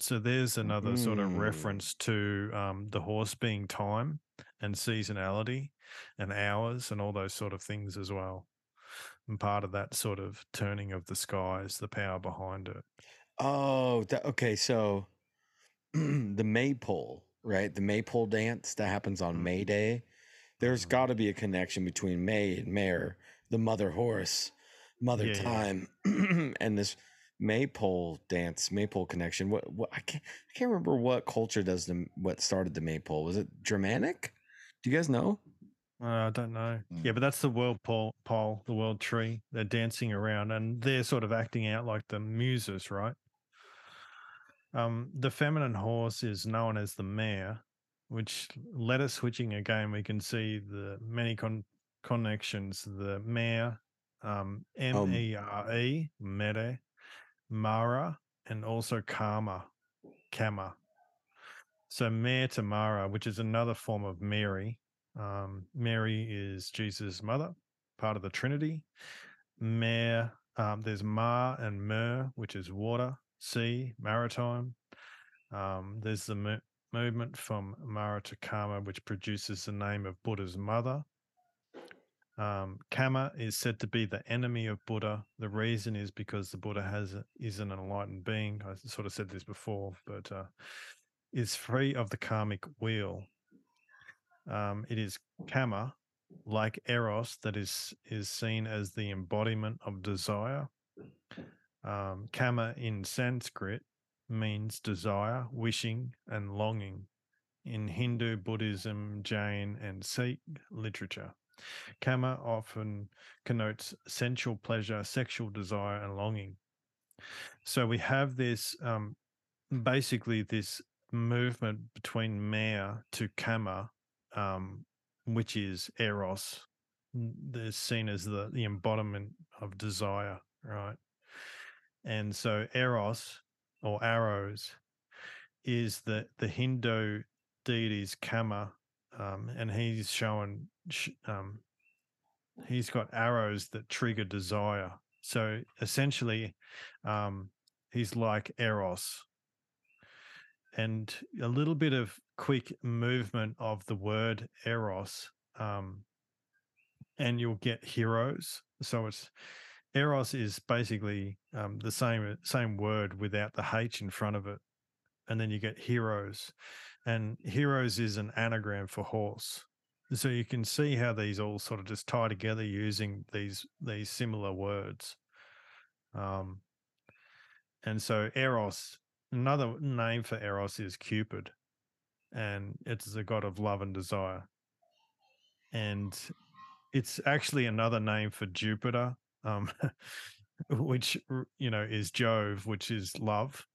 So there's another sort of Mm. reference to um, the horse being time and seasonality and hours and all those sort of things as well. And part of that sort of turning of the skies, the power behind it. Oh, that, okay. So the maypole, right? The maypole dance that happens on May Day. There's Mhm. got to be a connection between May and Mare, the mother horse, mother Yeah, yeah. time, and this maypole dance, maypole connection. What? What? I can't. I can't remember what culture does the what started the maypole. Was it Germanic? Do you guys know? Uh, I don't know. Yeah, Mm. but that's the world pole, pole, the world tree. They're dancing around and they're sort of acting out like the muses, right? Um, the feminine horse is known as the mare, which letter switching again, we can see the many con- connections. The mare, um, M E R E, mere, Mara, and also Karma, Kama. So Mare to Mara, which is another form of Mary. Um, Mary is Jesus' mother, part of the Trinity. Mare, um, there's Ma and Mer, which is water, sea, maritime. Um, there's the mo- movement from Mara to Kama, which produces the name of Buddha's mother. Um, Kama is said to be the enemy of Buddha. The reason is because the Buddha has is an enlightened being. I sort of said this before, but uh, is free of the karmic wheel. Um, it is Kama, like Eros, that is is seen as the embodiment of desire. Um, Kama in Sanskrit means desire, wishing, and longing in Hindu, Buddhism, Jain, and Sikh literature. Kama often connotes sensual pleasure, sexual desire, and longing. So we have this um, basically this movement between Maya to Kama, um, which is Eros. They're seen as the, the embodiment of desire, right? And so Eros or arrows is the the Hindu deity's Kama, um, and he's showing um, he's got arrows that trigger desire. So essentially, um, he's like Eros, and a little bit of quick movement of the word Eros, um, and you'll get heroes. So it's Eros is basically um, the same same word without the H in front of it, and then you get heroes, and heroes is an anagram for horse. So you can see how these all sort of just tie together using these these similar words. Um, and so Eros, another name for Eros is Cupid, and it's the god of love and desire. And it's actually another name for Jupiter, um, which you know is Jove, which is love,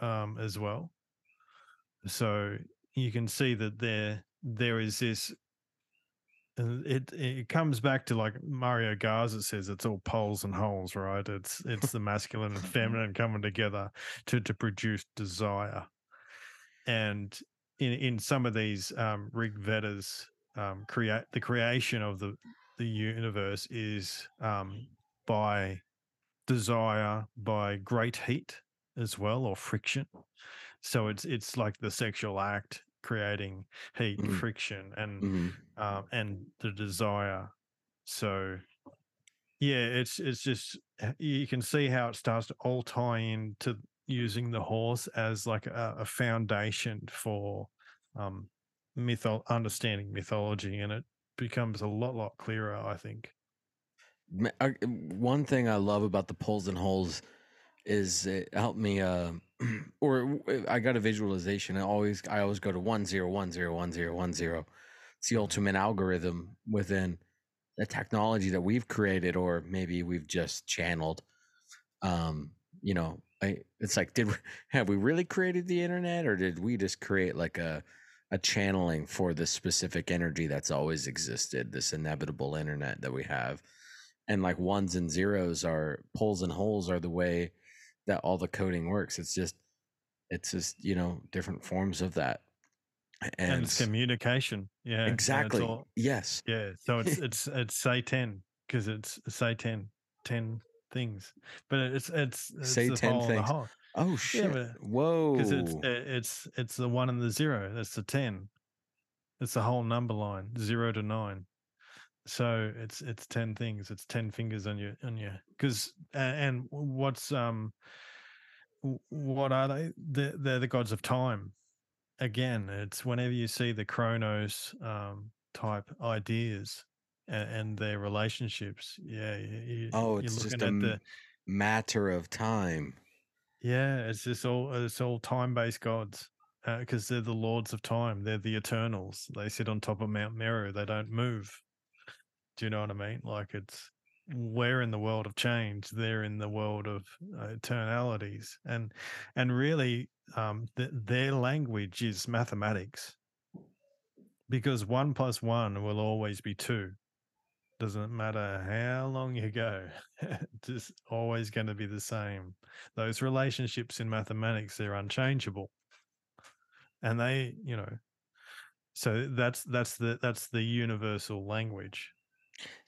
um, as well. So you can see that there there is this it it comes back to like Mario Garza says it's all poles and holes, right? It's it's the masculine and feminine coming together to to produce desire. And in in some of these um, Rig Vedas, um, create the creation of the the universe is um, by desire, by great heat as well, or friction. So it's it's like the sexual act creating heat, Mhm. friction, and Mhm. um, and the desire. So yeah, it's it's just you can see how it starts to all tie into using the horse as like a, a foundation for um mytho understanding mythology, and it becomes a lot lot clearer. I think. I- One thing I love about the poles and holes is it helped me uh or I got a visualization. I always I always go to one zero one zero one zero one zero. It's the ultimate algorithm within the technology that we've created or maybe we've just channeled. Um, you know, I it's like did we, have we really created the internet or did we just create like a a channeling for this specific energy that's always existed, this inevitable internet that we have? And like ones and zeros are poles and holes are the way that all the coding works it's just it's just you know different forms of that And, and, it's communication. Yeah. exactly all- yes Yeah, so it's it's it's say ten because it's say 10, 10 things, but it's it's, it's Say the 10 whole, things. whole oh shit but- whoa because it's it's it's the one and the zero. That's the ten. It's the whole number line zero to nine. So it's it's ten things. It's ten fingers on your on your because and what's um what are they? They're, they're the gods of time. Again, it's whenever you see the Chronos um, type ideas and, and their relationships. Yeah, you, oh you're it's just a the matter of time yeah. It's just all it's all time based gods because they're the lords of time. They're the eternals. They sit on top of Mount Meru. They don't move. Do you know what I mean? Like it's we're in the world of change. They're in the world of uh, eternalities, and and really, um, th- their language is mathematics. Because one plus one will always be two. Doesn't matter how long you go, it's always going to be the same. Those relationships in mathematics they're unchangeable, and they, you know, so that's that's the that's the universal language.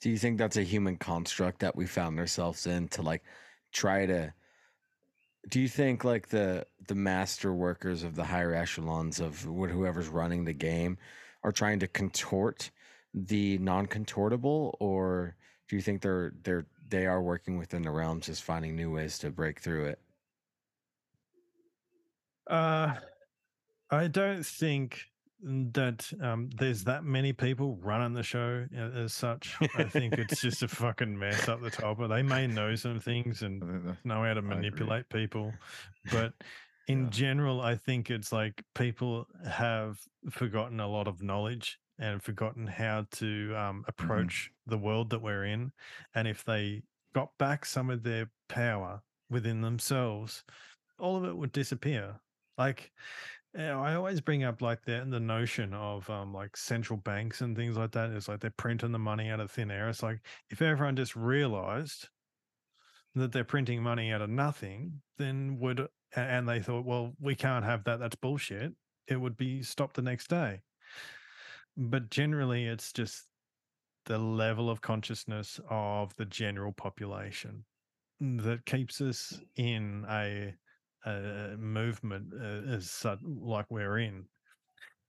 Do you think that's a human construct that we found ourselves in to like try to do you think like the the master workers of the higher echelons of wh- whoever's running the game are trying to contort the non-contortable? Or do you think they're they're they are working within the realms just finding new ways to break through it? Uh, I don't think that um, there's that many people running the show as such. I think it's just a fucking mess up the top. But they may know some things and I think that- know how to manipulate people. But in Yeah. general, I think it's like people have forgotten a lot of knowledge and forgotten how to um, approach the world that we're in. And if they got back some of their power within themselves, all of it would disappear. Like, I always bring up like the the notion of um like central banks and things like that. It's like they're printing the money out of thin air. It's like if everyone just realized that they're printing money out of nothing, then would and they thought, well, we can't have that. That's bullshit. It would be stopped the next day. But generally, it's just the level of consciousness of the general population that keeps us in a, a movement uh, as such, like we're in.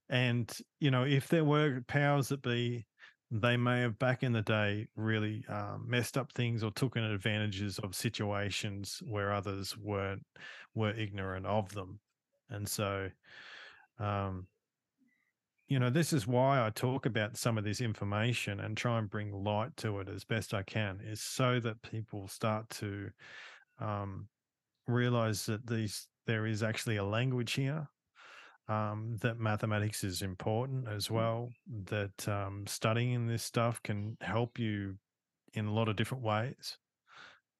And you know, if there were powers that be, they may have back in the day really um, messed up things or taken advantages of situations where others weren't were ignorant of them, and so. Um, you know, this is why I talk about some of this information and try and bring light to it as best I can, is so that people start to um, realize that these there is actually a language here, um, that mathematics is important as well, that um, studying this stuff can help you in a lot of different ways.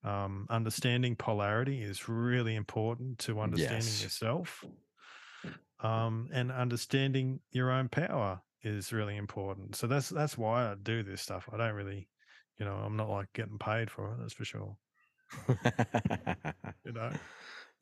Um, understanding polarity is really important to understanding Yes. yourself um, and understanding your own power is really important. So that's that's why I do this stuff. I don't really, you know, I'm not like getting paid for it. That's for sure. You know.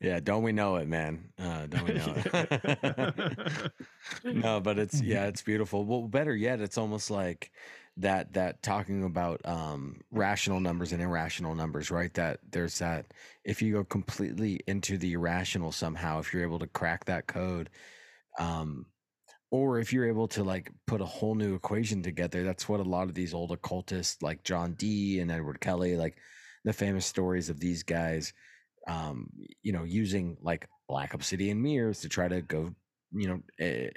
yeah don't we know it man? Uh, don't we know it? No but it's yeah it's beautiful. Well better yet it's almost like that that talking about um rational numbers and irrational numbers right? That there's that if you go completely into the irrational somehow if you're able to crack that code um or if you're able to like put a whole new equation together that's what a lot of these old occultists like john dee and edward kelly like the famous stories of these guys um you know using like black obsidian mirrors to try to go you know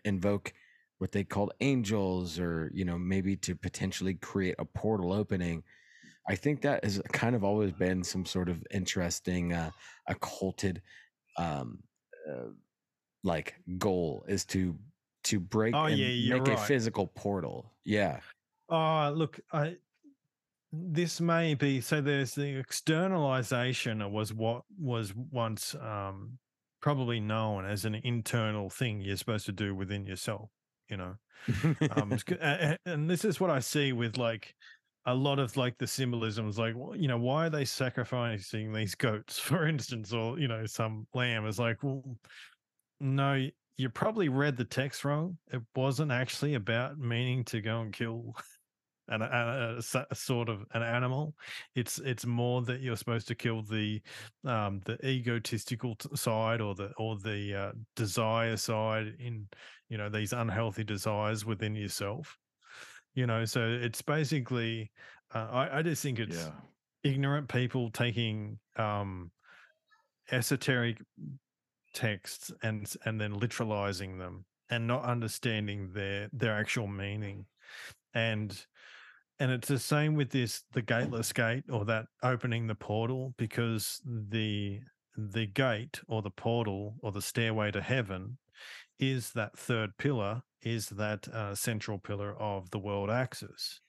invoke what they called angels or you know maybe to potentially create a portal opening. I think that has kind of always been some sort of interesting uh occulted um uh, like goal is to to break Oh, and yeah, make a physical portal. Yeah. Oh, look, I this may be so there's the externalization was what was once um probably known as an internal thing you're supposed to do within yourself, you know. um it's good- a- a- and this is what i see with like a lot of like the symbolisms like you know why are they sacrificing these goats? for instance or you know some lamb. Is like well no you probably read the text wrong. It wasn't actually about meaning to go and kill an, a, a- a sort of an animal. It's it's more that you're supposed to kill the um the egotistical t- side or the or the uh, desire side in you know these unhealthy desires within yourself you know? So it's basically uh, I, I just think it's yeah. ignorant people taking um esoteric texts and and then literalizing them and not understanding their their actual meaning. And and it's the same with this the gateless gate or that opening the portal because the the gate or the portal or the stairway to heaven is that third pillar is that uh, central pillar of the world axis.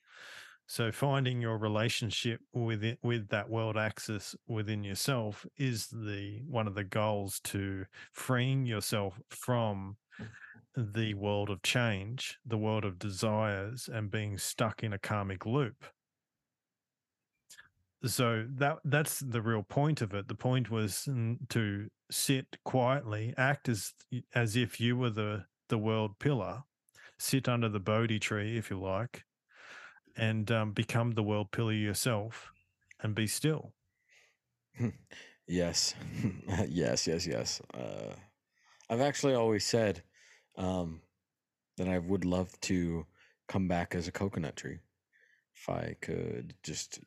So finding your relationship with it, with that world axis within yourself is the one of the goals to freeing yourself from the world of change, the world of desires, and being stuck in a karmic loop. So that that's the real point of it. The point was to sit quietly, act as as if you were the the world pillar, sit under the Bodhi tree, if you like, and um, become the world pillar yourself, and be still. Yes, yes, yes, yes. Uh, I've actually always said um, then I would love to come back as a coconut tree if I could just.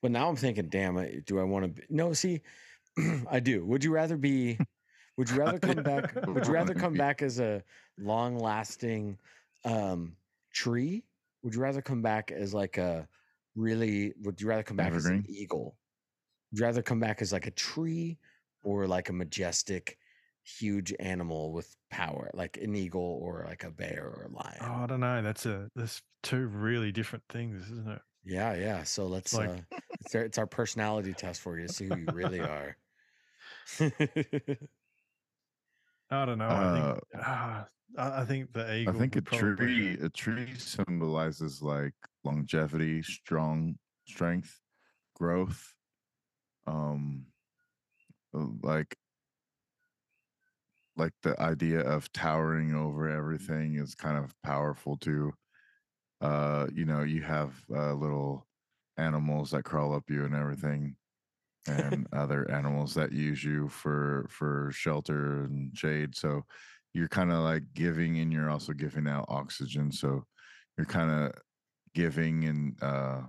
But now I'm thinking, damn it, do I want to? Be... No, see, I do. Would you rather be? Would you rather come back? Would you rather come back as a long-lasting um, tree? Would you rather come back as like a really? Would you rather come back as an Evergreen? eagle? Would you rather come back as like a tree or like a majestic, huge animal with power, like an eagle or like a bear or a lion? Oh, I don't know. That's a that's two really different things, isn't it? Yeah, yeah. So let's like- uh it's our, it's our personality test for you to see who you really are. I don't know. I think ah, I, I think the eagle. I think a would probably tree be- a tree symbolizes like longevity, strong strength, growth. Um uh, like like the idea of towering over everything is kind of powerful too. Uh, you know, you have uh, little animals that crawl up you and everything, and other animals that use you for for shelter and shade. So you're kind of like giving, and you're also giving out oxygen. So you're kind of giving and uh,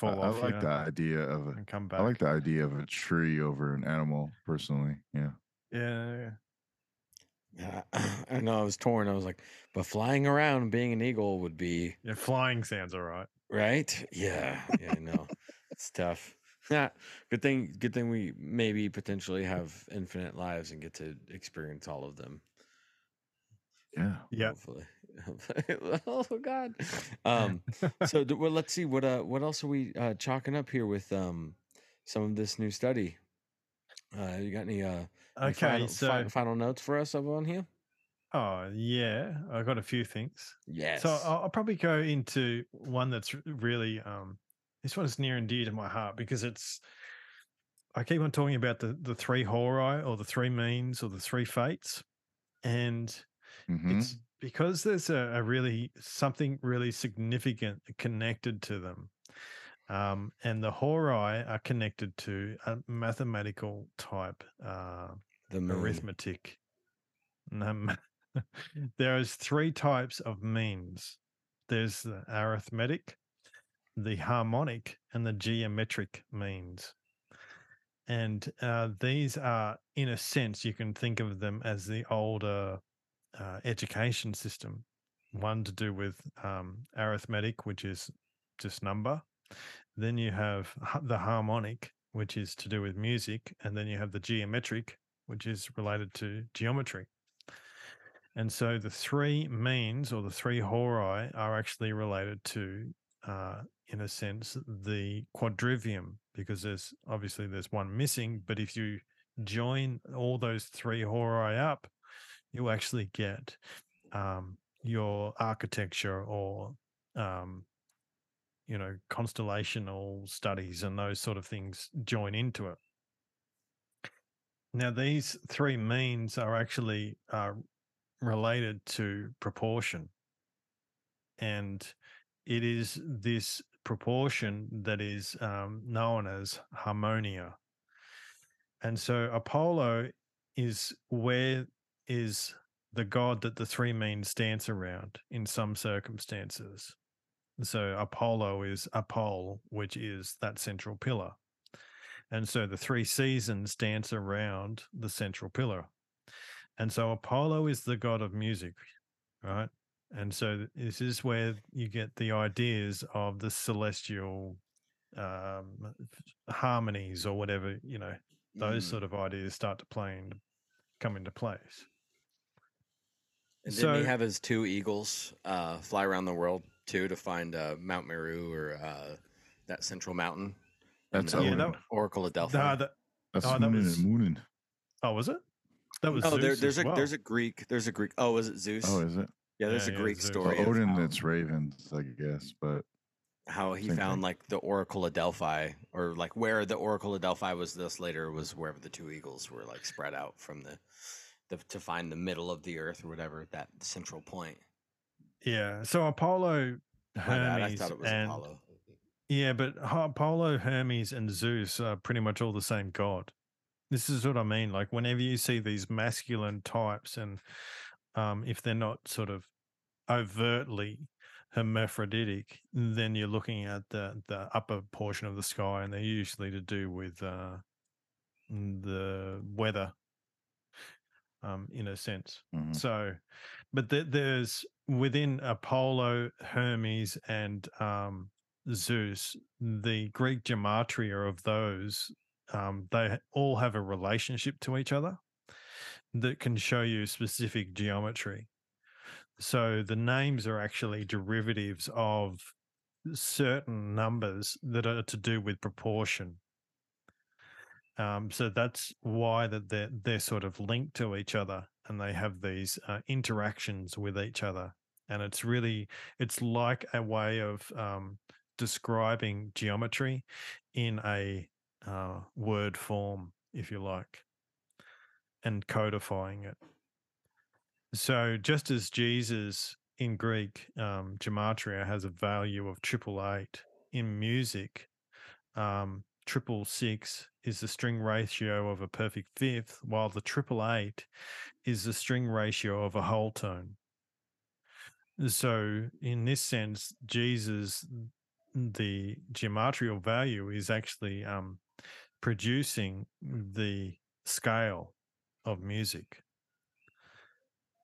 part I, I off like the idea of a, and come back. I like the idea of a tree over an animal personally. Yeah. Yeah, yeah. I know I was torn. I was like, but flying around and being an eagle would be Yeah, flying sounds all right. right. Yeah, yeah, I know. it's tough. Yeah, good thing. Good thing we maybe potentially have infinite lives and get to experience all of them. Yeah. Yeah. Hopefully. oh God. Um. So well, let's see what uh what else are we uh chalking up here with um some of this new study. Uh, you got any uh Okay, final, so fi- final notes for us on here? oh yeah, I got a few things. Yes. So I'll, I'll probably go into one that's really um this one is near and dear to my heart because it's I keep on talking about the the three hori or the three means or the three fates, and hmm it's because there's a, a really something really significant connected to them. Um, and the hori are connected to a mathematical type uh, the moon. arithmetic. Um, there's three types of means. There's the arithmetic, the harmonic, and the geometric means. And uh, these are, in a sense, you can think of them as the older uh, education system. One to do with um, arithmetic, which is just number. Then you have the harmonic, which is to do with music. And then you have the geometric, which is related to geometry. And so the three means or the three hori are actually related to, uh, in a sense, the quadrivium, because there's obviously there's one missing. But if you join all those three hori up, you actually get um, your architecture or um, you know constellational studies and those sort of things join into it. Now, these three means are actually uh, related to proportion. And it is this proportion that is um, known as harmonia. And so Apollo is where is the god that the three means dance around in some circumstances. So Apollo is Apol, which is that central pillar. And so the three seasons dance around the central pillar. And so Apollo is the god of music, right? And so this is where you get the ideas of the celestial um, harmonies or whatever, you know, those Mm. sort of ideas start to play and come into place. And didn't he have his two eagles uh, fly around the world too to find uh, Mount Meru or uh, that central mountain? That's in, Yeah, that- Oracle of Delphi. Nah, that, That's Oh, that was- and Muninn. oh, was it? That was oh, there, there's as a well. there's a Greek there's a Greek. Oh, was it oh, Zeus? Oh, is it? yeah, there's Yeah, a yeah, Greek Zeus. Story of Odin, how, it's ravens, I guess. But how he found thing. like the Oracle of Delphi, or like where the Oracle of Delphi was. This later was wherever the two eagles were like spread out from the, the to find the middle of the earth or whatever that central point. Yeah. So Apollo, My bad, I Hermes, thought it was and Apollo. Yeah, but Apollo, Hermes, and Zeus are pretty much all the same god. This is what I mean. Like whenever you see these masculine types, and um, if they're not sort of overtly hermaphroditic, then you're looking at the the upper portion of the sky, and they're usually to do with uh, the weather, um, in a sense. Mhm. So, but th- there's within Apollo, Hermes, and um, Zeus, the Greek gematria of those, um, they all have a relationship to each other that can show you specific geometry. So the names are actually derivatives of certain numbers that are to do with proportion. Um, so that's why that they're they're sort of linked to each other, and they have these uh, interactions with each other. And it's really it's like a way of um, describing geometry in a uh, word form, if you like, and codifying it. So just as Jesus in Greek, um, gematria has a value of triple eight in music, um, triple six is the string ratio of a perfect fifth, while the triple eight is the string ratio of a whole tone. So, in this sense, Jesus, the geometrical value is actually um, producing the scale of music.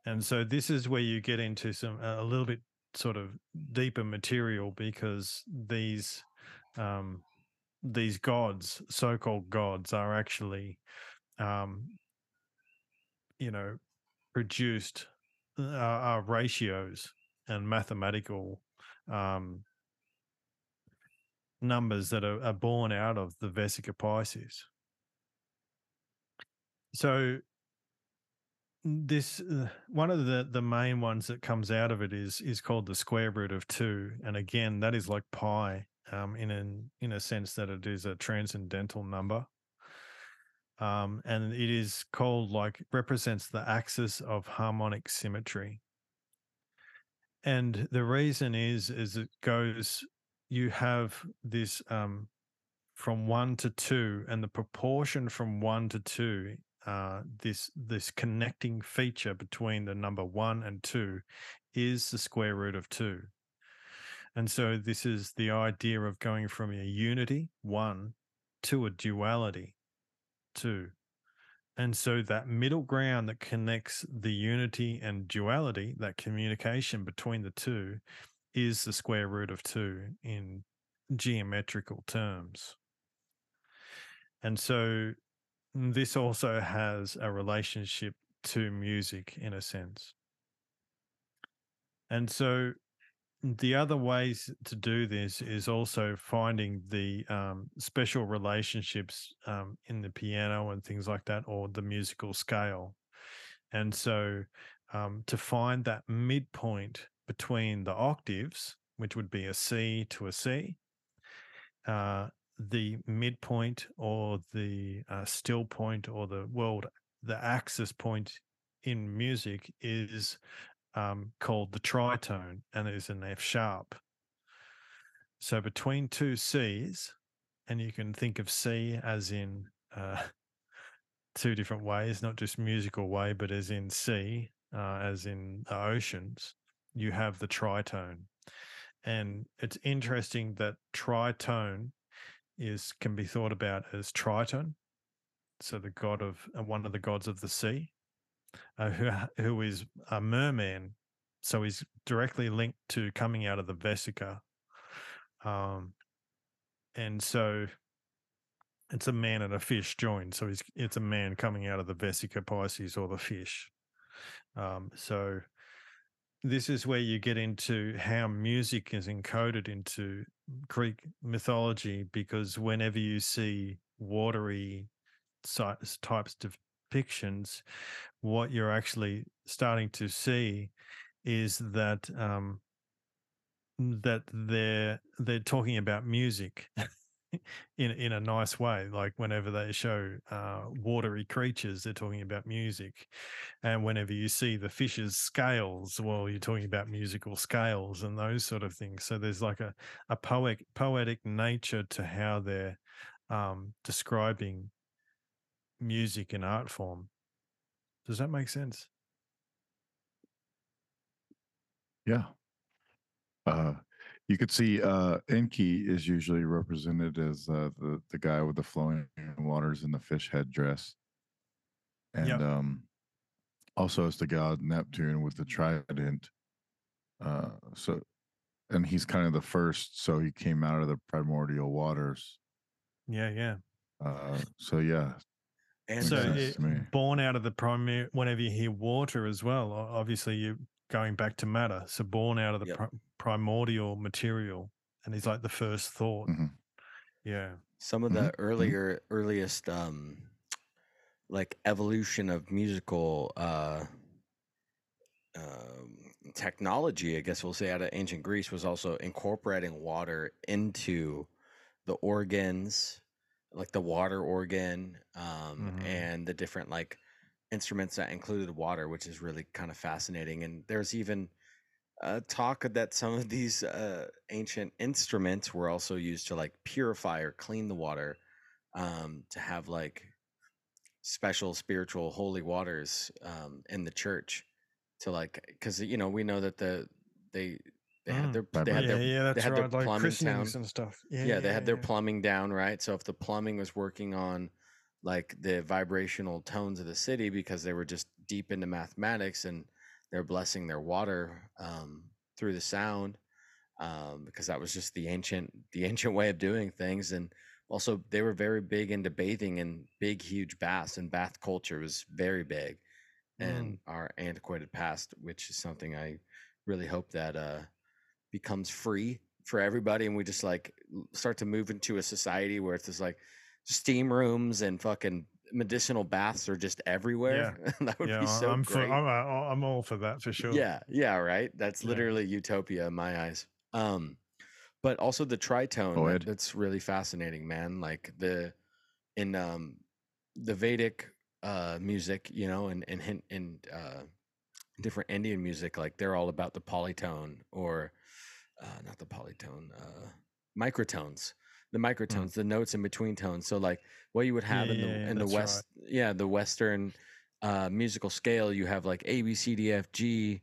And so this is where you get into some a little bit sort of deeper material because these um, these gods, so-called gods, are actually, um, you know, produced uh, are ratios and mathematical um, numbers that are, are born out of the Vesica Pisces. So this uh, one of the the main ones that comes out of it is is called the square root of two, and again that is like pi um, in an in a sense that it is a transcendental number. Um, and it is called like represents the axis of harmonic symmetry. And the reason is is it goes you have this um, from one to two, and the proportion from one to two, uh, this this connecting feature between the number one and two, is the square root of two. And so this is the idea of going from a unity one to a duality two. And so that middle ground that connects the unity and duality, that communication between the two, is the square root of two in geometrical terms. And so this also has a relationship to music in a sense. And so the other ways to do this is also finding the um, special relationships um, in the piano and things like that, or the musical scale. And so um, to find that midpoint between the octaves, which would be a C to a C, uh, the midpoint or the uh, still point or the world, the axis point in music is um, called the tritone and it is an F sharp. So between two C's, and you can think of C as in uh, two different ways, not just musical way, but as in C, uh, as in the oceans, you have the tritone. And it's interesting that tritone is can be thought about as Triton, so the god of uh, one of the gods of the sea, uh, who who is a merman, so he's directly linked to coming out of the Vesica, um, and so it's a man and a fish joined. So he's it's a man coming out of the Vesica Pisces or the fish. Um, so this is where you get into how music is encoded into Greek mythology because whenever you see watery types of depictions, what you're actually starting to see is that um, that they're they're talking about music in in a nice way. Like whenever they show uh, watery creatures, they're talking about music, and whenever you see the fish's scales, well, you're talking about musical scales and those sort of things. So there's like a a poetic poetic nature to how they're um, describing music and art form. Does that make sense? Yeah. Uh, you could see uh, Enki is usually represented as uh, the the guy with the flowing waters and the fish head dress, and Yep. um, also as the god Neptune with the trident. Uh, so, and he's kind of the first. So he came out of the primordial waters. Yeah, yeah. Uh, so yeah, And so it, born out of the primary whenever you hear water as well obviously you're going back to matter so born out of the Yep. pri- primordial material and he's like the first thought Mhm. yeah some of Mhm, the mhm. earlier earliest um like evolution of musical uh um, technology i guess we'll say out of ancient greece was also incorporating water into the organs like the water organ um Mhm. and the different like instruments that included water which is really kind of fascinating and there's even uh, talk that some of these uh, ancient instruments were also used to like purify or clean the water um, to have like special spiritual holy waters um, in the church to like because you know we know that the they they had Mm. their they had yeah their yeah they had right like plumbing christenings town and stuff yeah yeah, they had their yeah. plumbing down right so if the plumbing was working on like the vibrational tones of the city because they were just deep into mathematics and they're blessing their water um, through the sound um, because that was just the ancient the ancient way of doing things and also they were very big into bathing in big huge baths and bath culture was very big in our antiquated past which is something i really hope that uh becomes free for everybody and we just like start to move into a society where it's just like steam rooms and fucking medicinal baths are just everywhere Yeah. that would yeah be so i'm for great I'm, I- I'm all for that for sure yeah, yeah, right. That's Yeah. literally utopia in my eyes. Um, but also the tritone Go that- ahead. that's really fascinating, man. Like the in um the Vedic uh music, you know, and and and uh different Indian music, like they're all about the polytone or uh not the polytone, uh microtones. The microtones, the notes in between tones. So like what you would have in the Mm. Yeah, in the that's right. west yeah, the western uh musical scale, you have like A B C D F G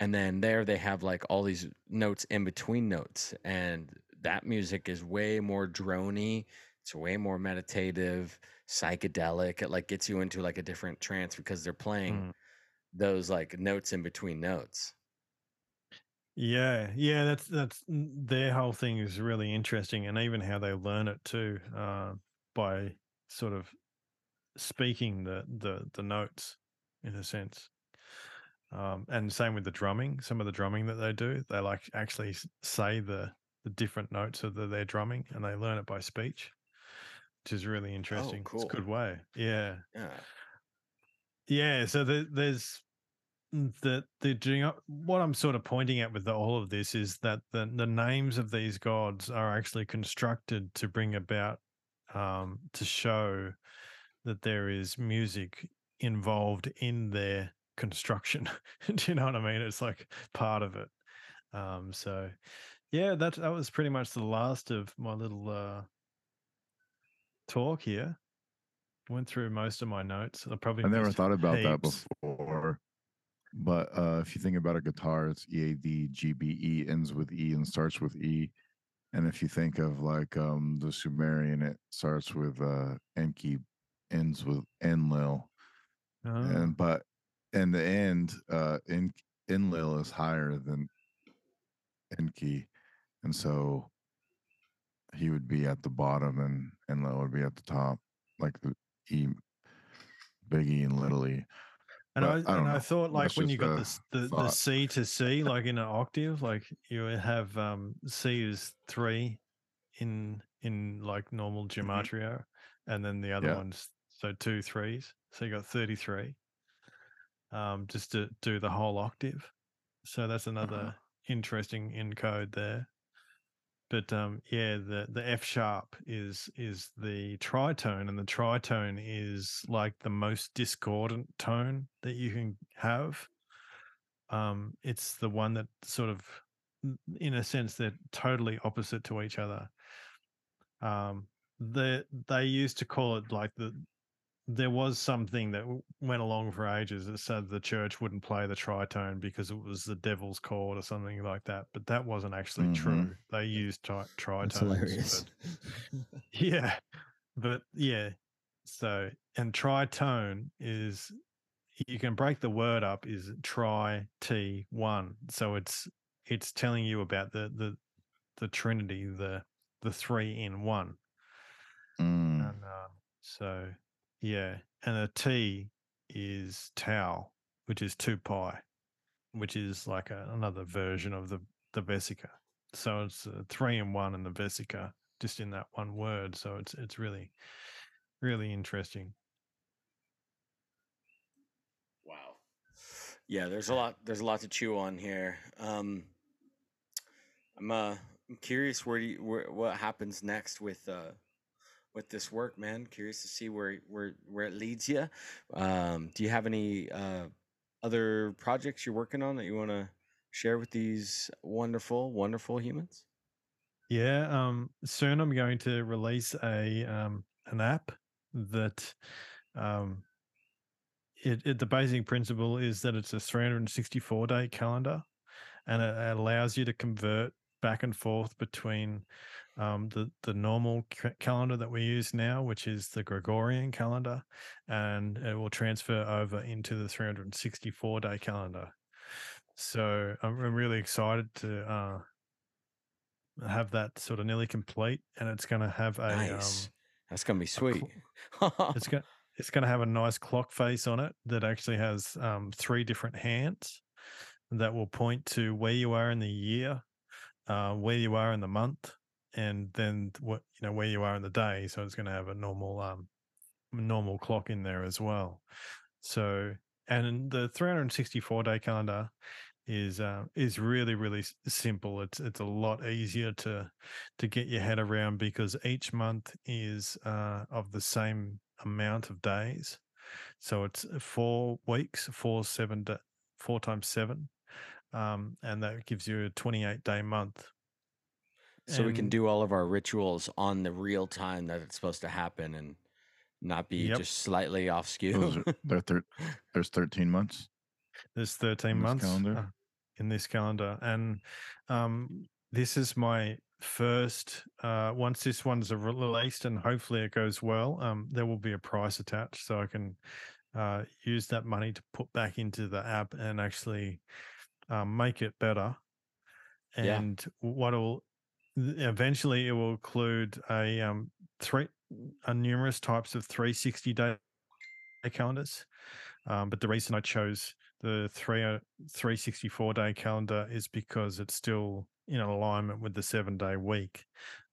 and then there they have like all these notes in between notes and that music is way more drony it's way more meditative psychedelic it like gets you into like a different trance because they're playing Mm. those like notes in between notes Yeah, yeah, that's that's their whole thing is really interesting, and even how they learn it too, uh, by sort of speaking the the the notes in a sense. Um, and same with the drumming. Some of the drumming that they do, they like actually say the the different notes of the, their drumming, and they learn it by speech, which is really interesting. It's cool. It's a good way. Yeah. yeah Yeah, so the, there's mm, the the geo- what I'm sort of pointing at with the, all of this is that the the names of these gods are actually constructed to bring about um, to show that there is music involved in their construction. Do you know what I mean? It's like part of it. Um, so yeah, that that was pretty much the last of my little uh, talk here. Went through most of my notes. I probably I never thought about that before. But uh, if you think about a guitar, it's E A D G B E ends with E and starts with E. And if you think of like um, the Sumerian, it starts with uh, Enki, ends with Enlil. Oh, And but in the end, uh, En- Enlil is higher than Enki, and so he would be at the bottom, and Enlil would be at the top, like the E, big E and little E. and I, but I don't and I thought like That's when you got the the, the. C to C like in an octave, like you have um C is three in in like normal gematria, and then the other Yeah. ones so two threes. So you got thirty three. Um, just to do the whole octave. So that's another interesting encode there. But um, yeah, the the F sharp is is the tritone, and the tritone is like the most discordant tone that you can have. Um, it's the one that sort of, in a sense, they're totally opposite to each other. Um, the they used to call it like the there was something that went along for ages that said the church wouldn't play the tritone because it was the devil's chord or something like that. But that wasn't actually Mhm. true. They used tri- tritones. But- yeah, but yeah. So and tritone is you can break the word up is tri t one. So it's it's telling you about the the the Trinity, the the three in one. Mm. And uh, so, yeah. And a T is tau, which is 2 pi, which is like a, another version of the, the vesica. So it's three and one in the vesica, just in that one word. So it's it's really, really interesting. Wow. Yeah, there's a lot. There's a lot to chew on here. Um, I'm uh, I'm curious where you where what happens next with uh with this work, man. Curious to see where where where it leads you. Um, do you have any uh other projects you're working on that you want to share with these wonderful, wonderful humans? Yeah. Um. Soon I'm going to release a um an app that um it, it the basic principle is that it's a 364 day calendar and it, it allows you to convert back and forth between um, the the normal ca- calendar that we use now, which is the Gregorian calendar, and it will transfer over into the 364 day calendar. So I'm, really excited to uh, have that sort of nearly complete, and it's going to have a Nice. um, That's gonna be cl- sweet. it's going it's going to have a nice clock face on it that actually has um, three different hands that will point to where you are in the year, uh, where you are in the month, and then what you know where you are in the day. So it's going to have a normal um, normal clock in there as well. So and the 364 day calendar is uh, is really really simple. It's it's a lot easier to to get your head around because each month is uh, of the same amount of days. So it's four weeks, four seven, four times seven, um, and that gives you a 28 day month. so we can do all of our rituals on the real time that it's supposed to happen and not be Yep. just slightly off skew. are, thir- there's 13 months. There's 13 in this months calendar? uh, in this calendar, and um, this is my first. Uh, once this one's released, and hopefully it goes well, um, there will be a price attached, so I can uh, use that money to put back into the app and actually um, make it better. Yeah. And what will eventually it will include a um, three, a numerous types of 360 day calendars. Um, but the reason I chose the three, uh, 364 day calendar is because it's still in alignment with the seven day week.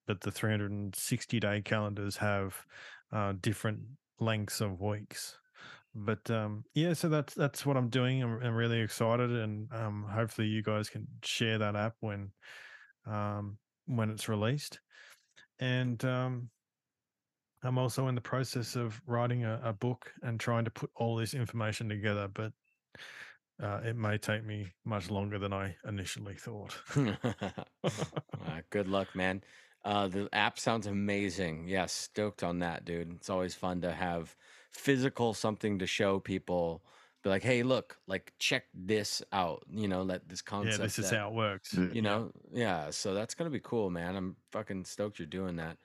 But the 360 day calendars have uh, different lengths of weeks. But um, yeah, so that's that's what I'm doing. I'm, I'm really excited, and um, hopefully you guys can share that app when um, when it's released. And um, I'm also in the process of writing a, a book and trying to put all this information together, but uh, it may take me much longer than I initially thought. Uh, good luck, man. Uh, the app sounds amazing. Yeah, stoked on that, dude. It's always fun to have physical something to show people. Be like, hey, look, like check this out. You know, let this concept. yeah, this is that- how it works. You know, yeah. So that's gonna be cool, man. I'm fucking stoked you're doing that.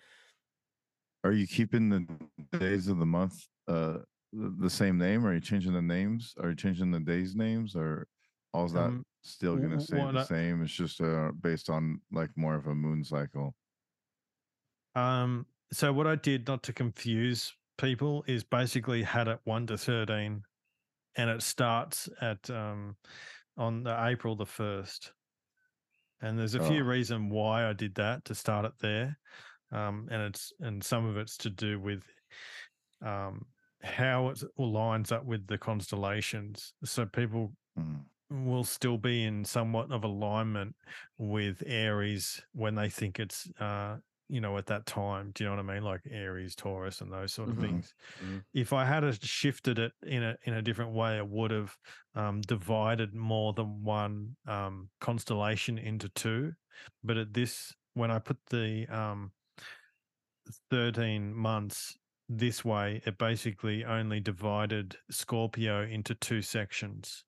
Are you keeping the days of the month uh the, the same name? Are you changing the names? Are you changing the days names or all that Um, still gonna stay the I- same? It's just uh based on like more of a moon cycle. Um, so what I did not to confuse people is basically had it one to thirteen, and it starts at um, on the April the first. And there's a few Oh. reasons why I did that to start it there, um, and it's and some of it's to do with um, how it lines up with the constellations. So people Mm. will still be in somewhat of alignment with Aries when they think it's uh you know at that time. Do you know what I mean? Like Aries, Taurus, and those sort of Mhm. things. Mhm. If I had shifted it in a in a different way, it would have um, divided more than one um, constellation into two. But at this, when I put the um, thirteen months this way, it basically only divided Scorpio into two sections.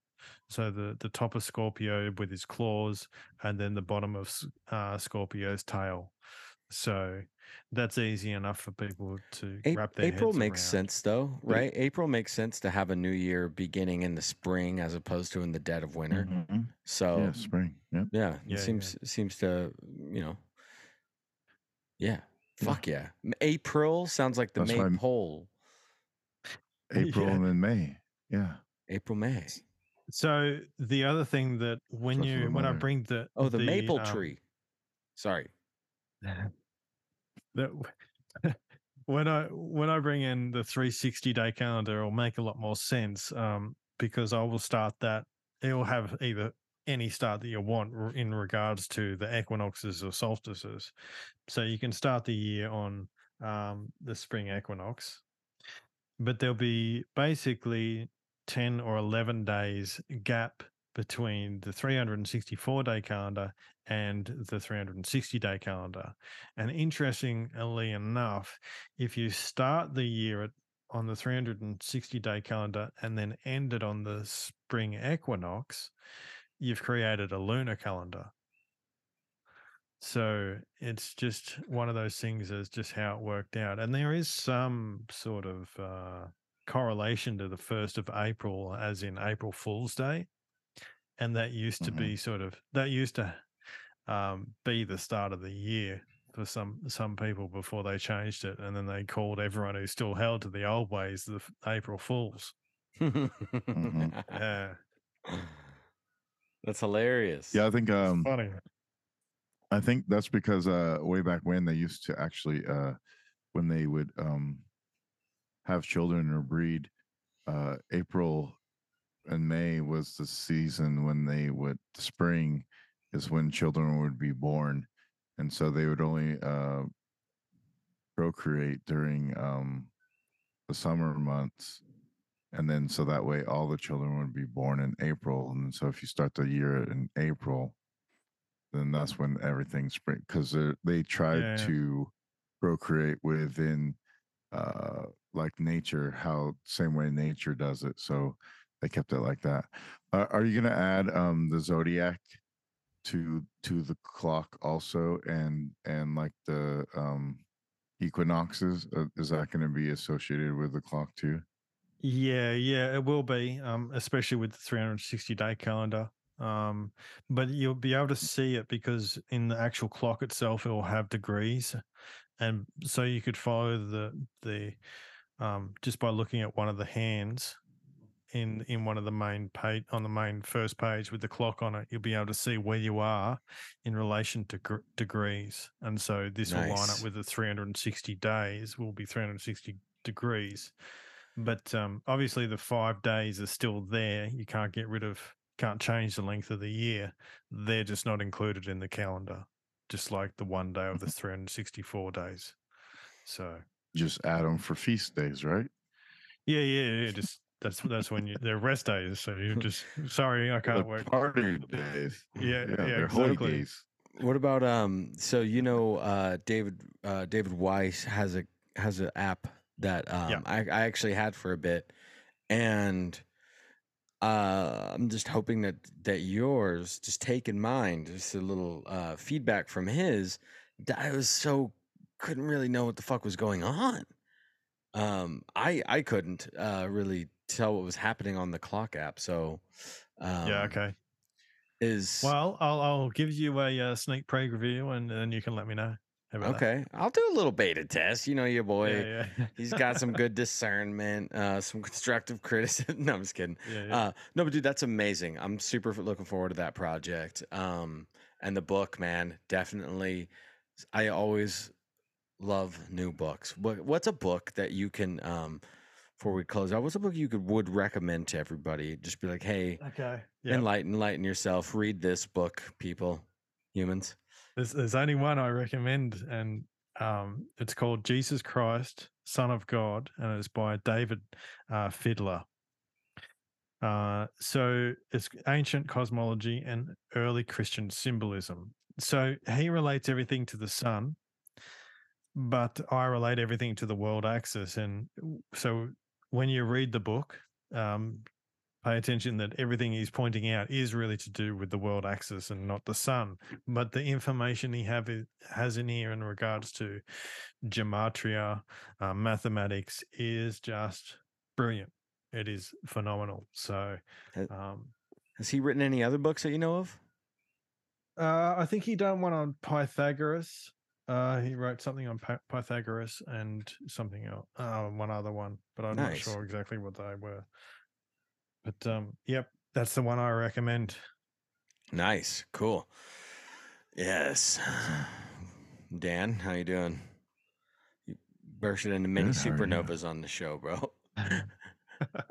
So the the top of Scorpio with his claws, and then the bottom of uh, Scorpio's tail. So that's easy enough for people to A- wrap their April heads makes around. sense though, right? April makes sense to have a new year beginning in the spring as opposed to in the dead of winter. Mhm. So Yeah, spring. Yep. yeah, Yeah, it yeah. seems seems to you know, yeah, fuck yeah. M- April sounds like the That's why I'm- maypole. April Yeah. and then May. Yeah. April May. So the other thing that when Stuff for you when I bring the Oh, the, maple um, tree. Sorry. That when I when I bring in the 360 day calendar, it'll make a lot more sense um, because I will start that. It will have either any start that you want in regards to the equinoxes or solstices. So you can start the year on um, the spring equinox, but there'll be basically 10 or 11 days gap between the 364 day calendar and the 360 day calendar. And interestingly enough, if you start the year at, on the 360 day calendar and then end it on the spring equinox, you've created a lunar calendar. So it's just one of those things as just how it worked out. And there is some sort of uh, correlation to the 1st of April, as in April Fool's Day. And that used to Mhm. be sort of, that used to um, be the start of the year for some some people before they changed it, and then they called everyone who still held to the old ways the April Fools. Yeah, That's hilarious. Yeah, I think um funny. I think that's because uh way back when they used to actually uh when they would um have children or breed uh April and May was the season when they would spring is when children would be born and so they would only uh procreate during um the summer months and then so that way all the children would be born in April and so if you start the year in April then that's when everything spring because they tried Yeah. to procreate within uh like nature how same way nature does it so they kept it like that uh, are you going to add um the zodiac to to the clock also and and like the um equinoxes uh, is that going to be associated with the clock too Yeah, yeah, it will be, um, especially with the 360 day calendar. Um, but you'll be able to see it because in the actual clock itself, it will have degrees, and so you could follow the the um, just by looking at one of the hands in in one of the main page on the main first page with the clock on it. You'll be able to see where you are in relation to gr- degrees, and so this will line up with the 360 days. Will be 360 degrees but um, obviously the five days are still there. You can't get rid of, can't change the length of the year. They're just not included in the calendar, just like the one day of the 364 days. So just add them for feast days right yeah, yeah, yeah. Just that's that's when you they're rest days. So you're just sorry, I can't work. party days Yeah, yeah, they're holy exactly. days What about um? So you know, uh, David uh, David Weiss has a has an app that um Yeah. I, I actually had for a bit, and uh, I'm just hoping that that yours just take in mind just a little uh, feedback from his. that I was so couldn't really know what the fuck was going on. Um, I I couldn't uh really tell what was happening on the clock app. So um, yeah, okay. Is Well, I'll I'll give you a uh, sneak preview, review, and then you can let me know. About that? okay. I'll do a little beta test. You know, your boy. Yeah, yeah. He's got some good discernment, uh, some constructive criticism. no, I'm just kidding. yeah, yeah. Uh, no, but dude, that's amazing. I'm super looking forward to that project. Um, and the book, man, definitely. I always love new books. What What's a book that you can um, before we close out, what's a book you could would recommend to everybody? Just be like, hey, Okay. Yeah. enlighten, enlighten yourself. Read this book, people, humans. There's there's only one I recommend, and um, it's called Jesus Christ, Sun of God, and it's by David uh, Fideler. Uh, so it's ancient cosmology and early Christian symbolism. So he relates everything to the sun, but I relate everything to the world axis. And so when you read the book, um, pay attention that everything he's pointing out is really to do with the world axis and not the sun. But the information he have has in here in regards to gematria, uh, mathematics is just brilliant. It is phenomenal. So, um, Has he written any other books that you know of? uh, I think he done one on Pythagoras. Uh, he wrote something on Pythagoras and something else, uh, one other one, but I'm Nice. not sure exactly what they were. But um, yep, that's the one I recommend. Nice, cool. Yes. Dan, how you doing? You bursted into many Good, how are you? supernovas on the show, bro.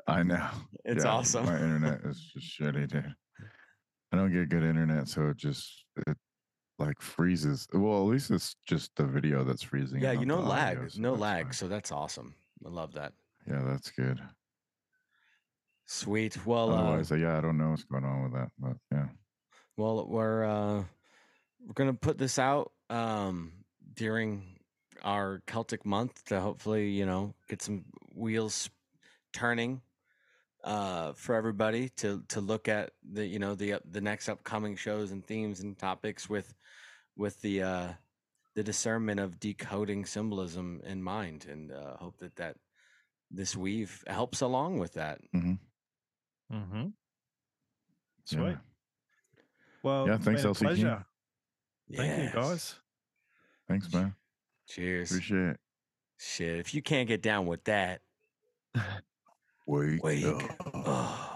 I know. It's Yeah, awesome. My internet is just shitty, dude. I don't get good internet, so it just it like freezes. Well, at least it's just the video that's freezing. yeah, you know lag, audio, so no lag, fine. so that's awesome. I love that. Yeah, that's good. Sweet. Well, uh, Otherwise, uh, yeah, I don't know what's going on with that, but yeah. well, we're uh, we're gonna put this out um during our Celtic month to hopefully you know get some wheels turning uh for everybody to to look at the you know the the next upcoming shows and themes and topics with with the uh the discernment of decoding symbolism in mind and uh hope that that this weave helps along with that Mm-hmm. Sweet. Yeah. Well, Yeah, thanks, been a LC King. pleasure. Thank you, guys. Thanks, man. cheers Appreciate it. shit if you can't get down with that Wake, wake up. up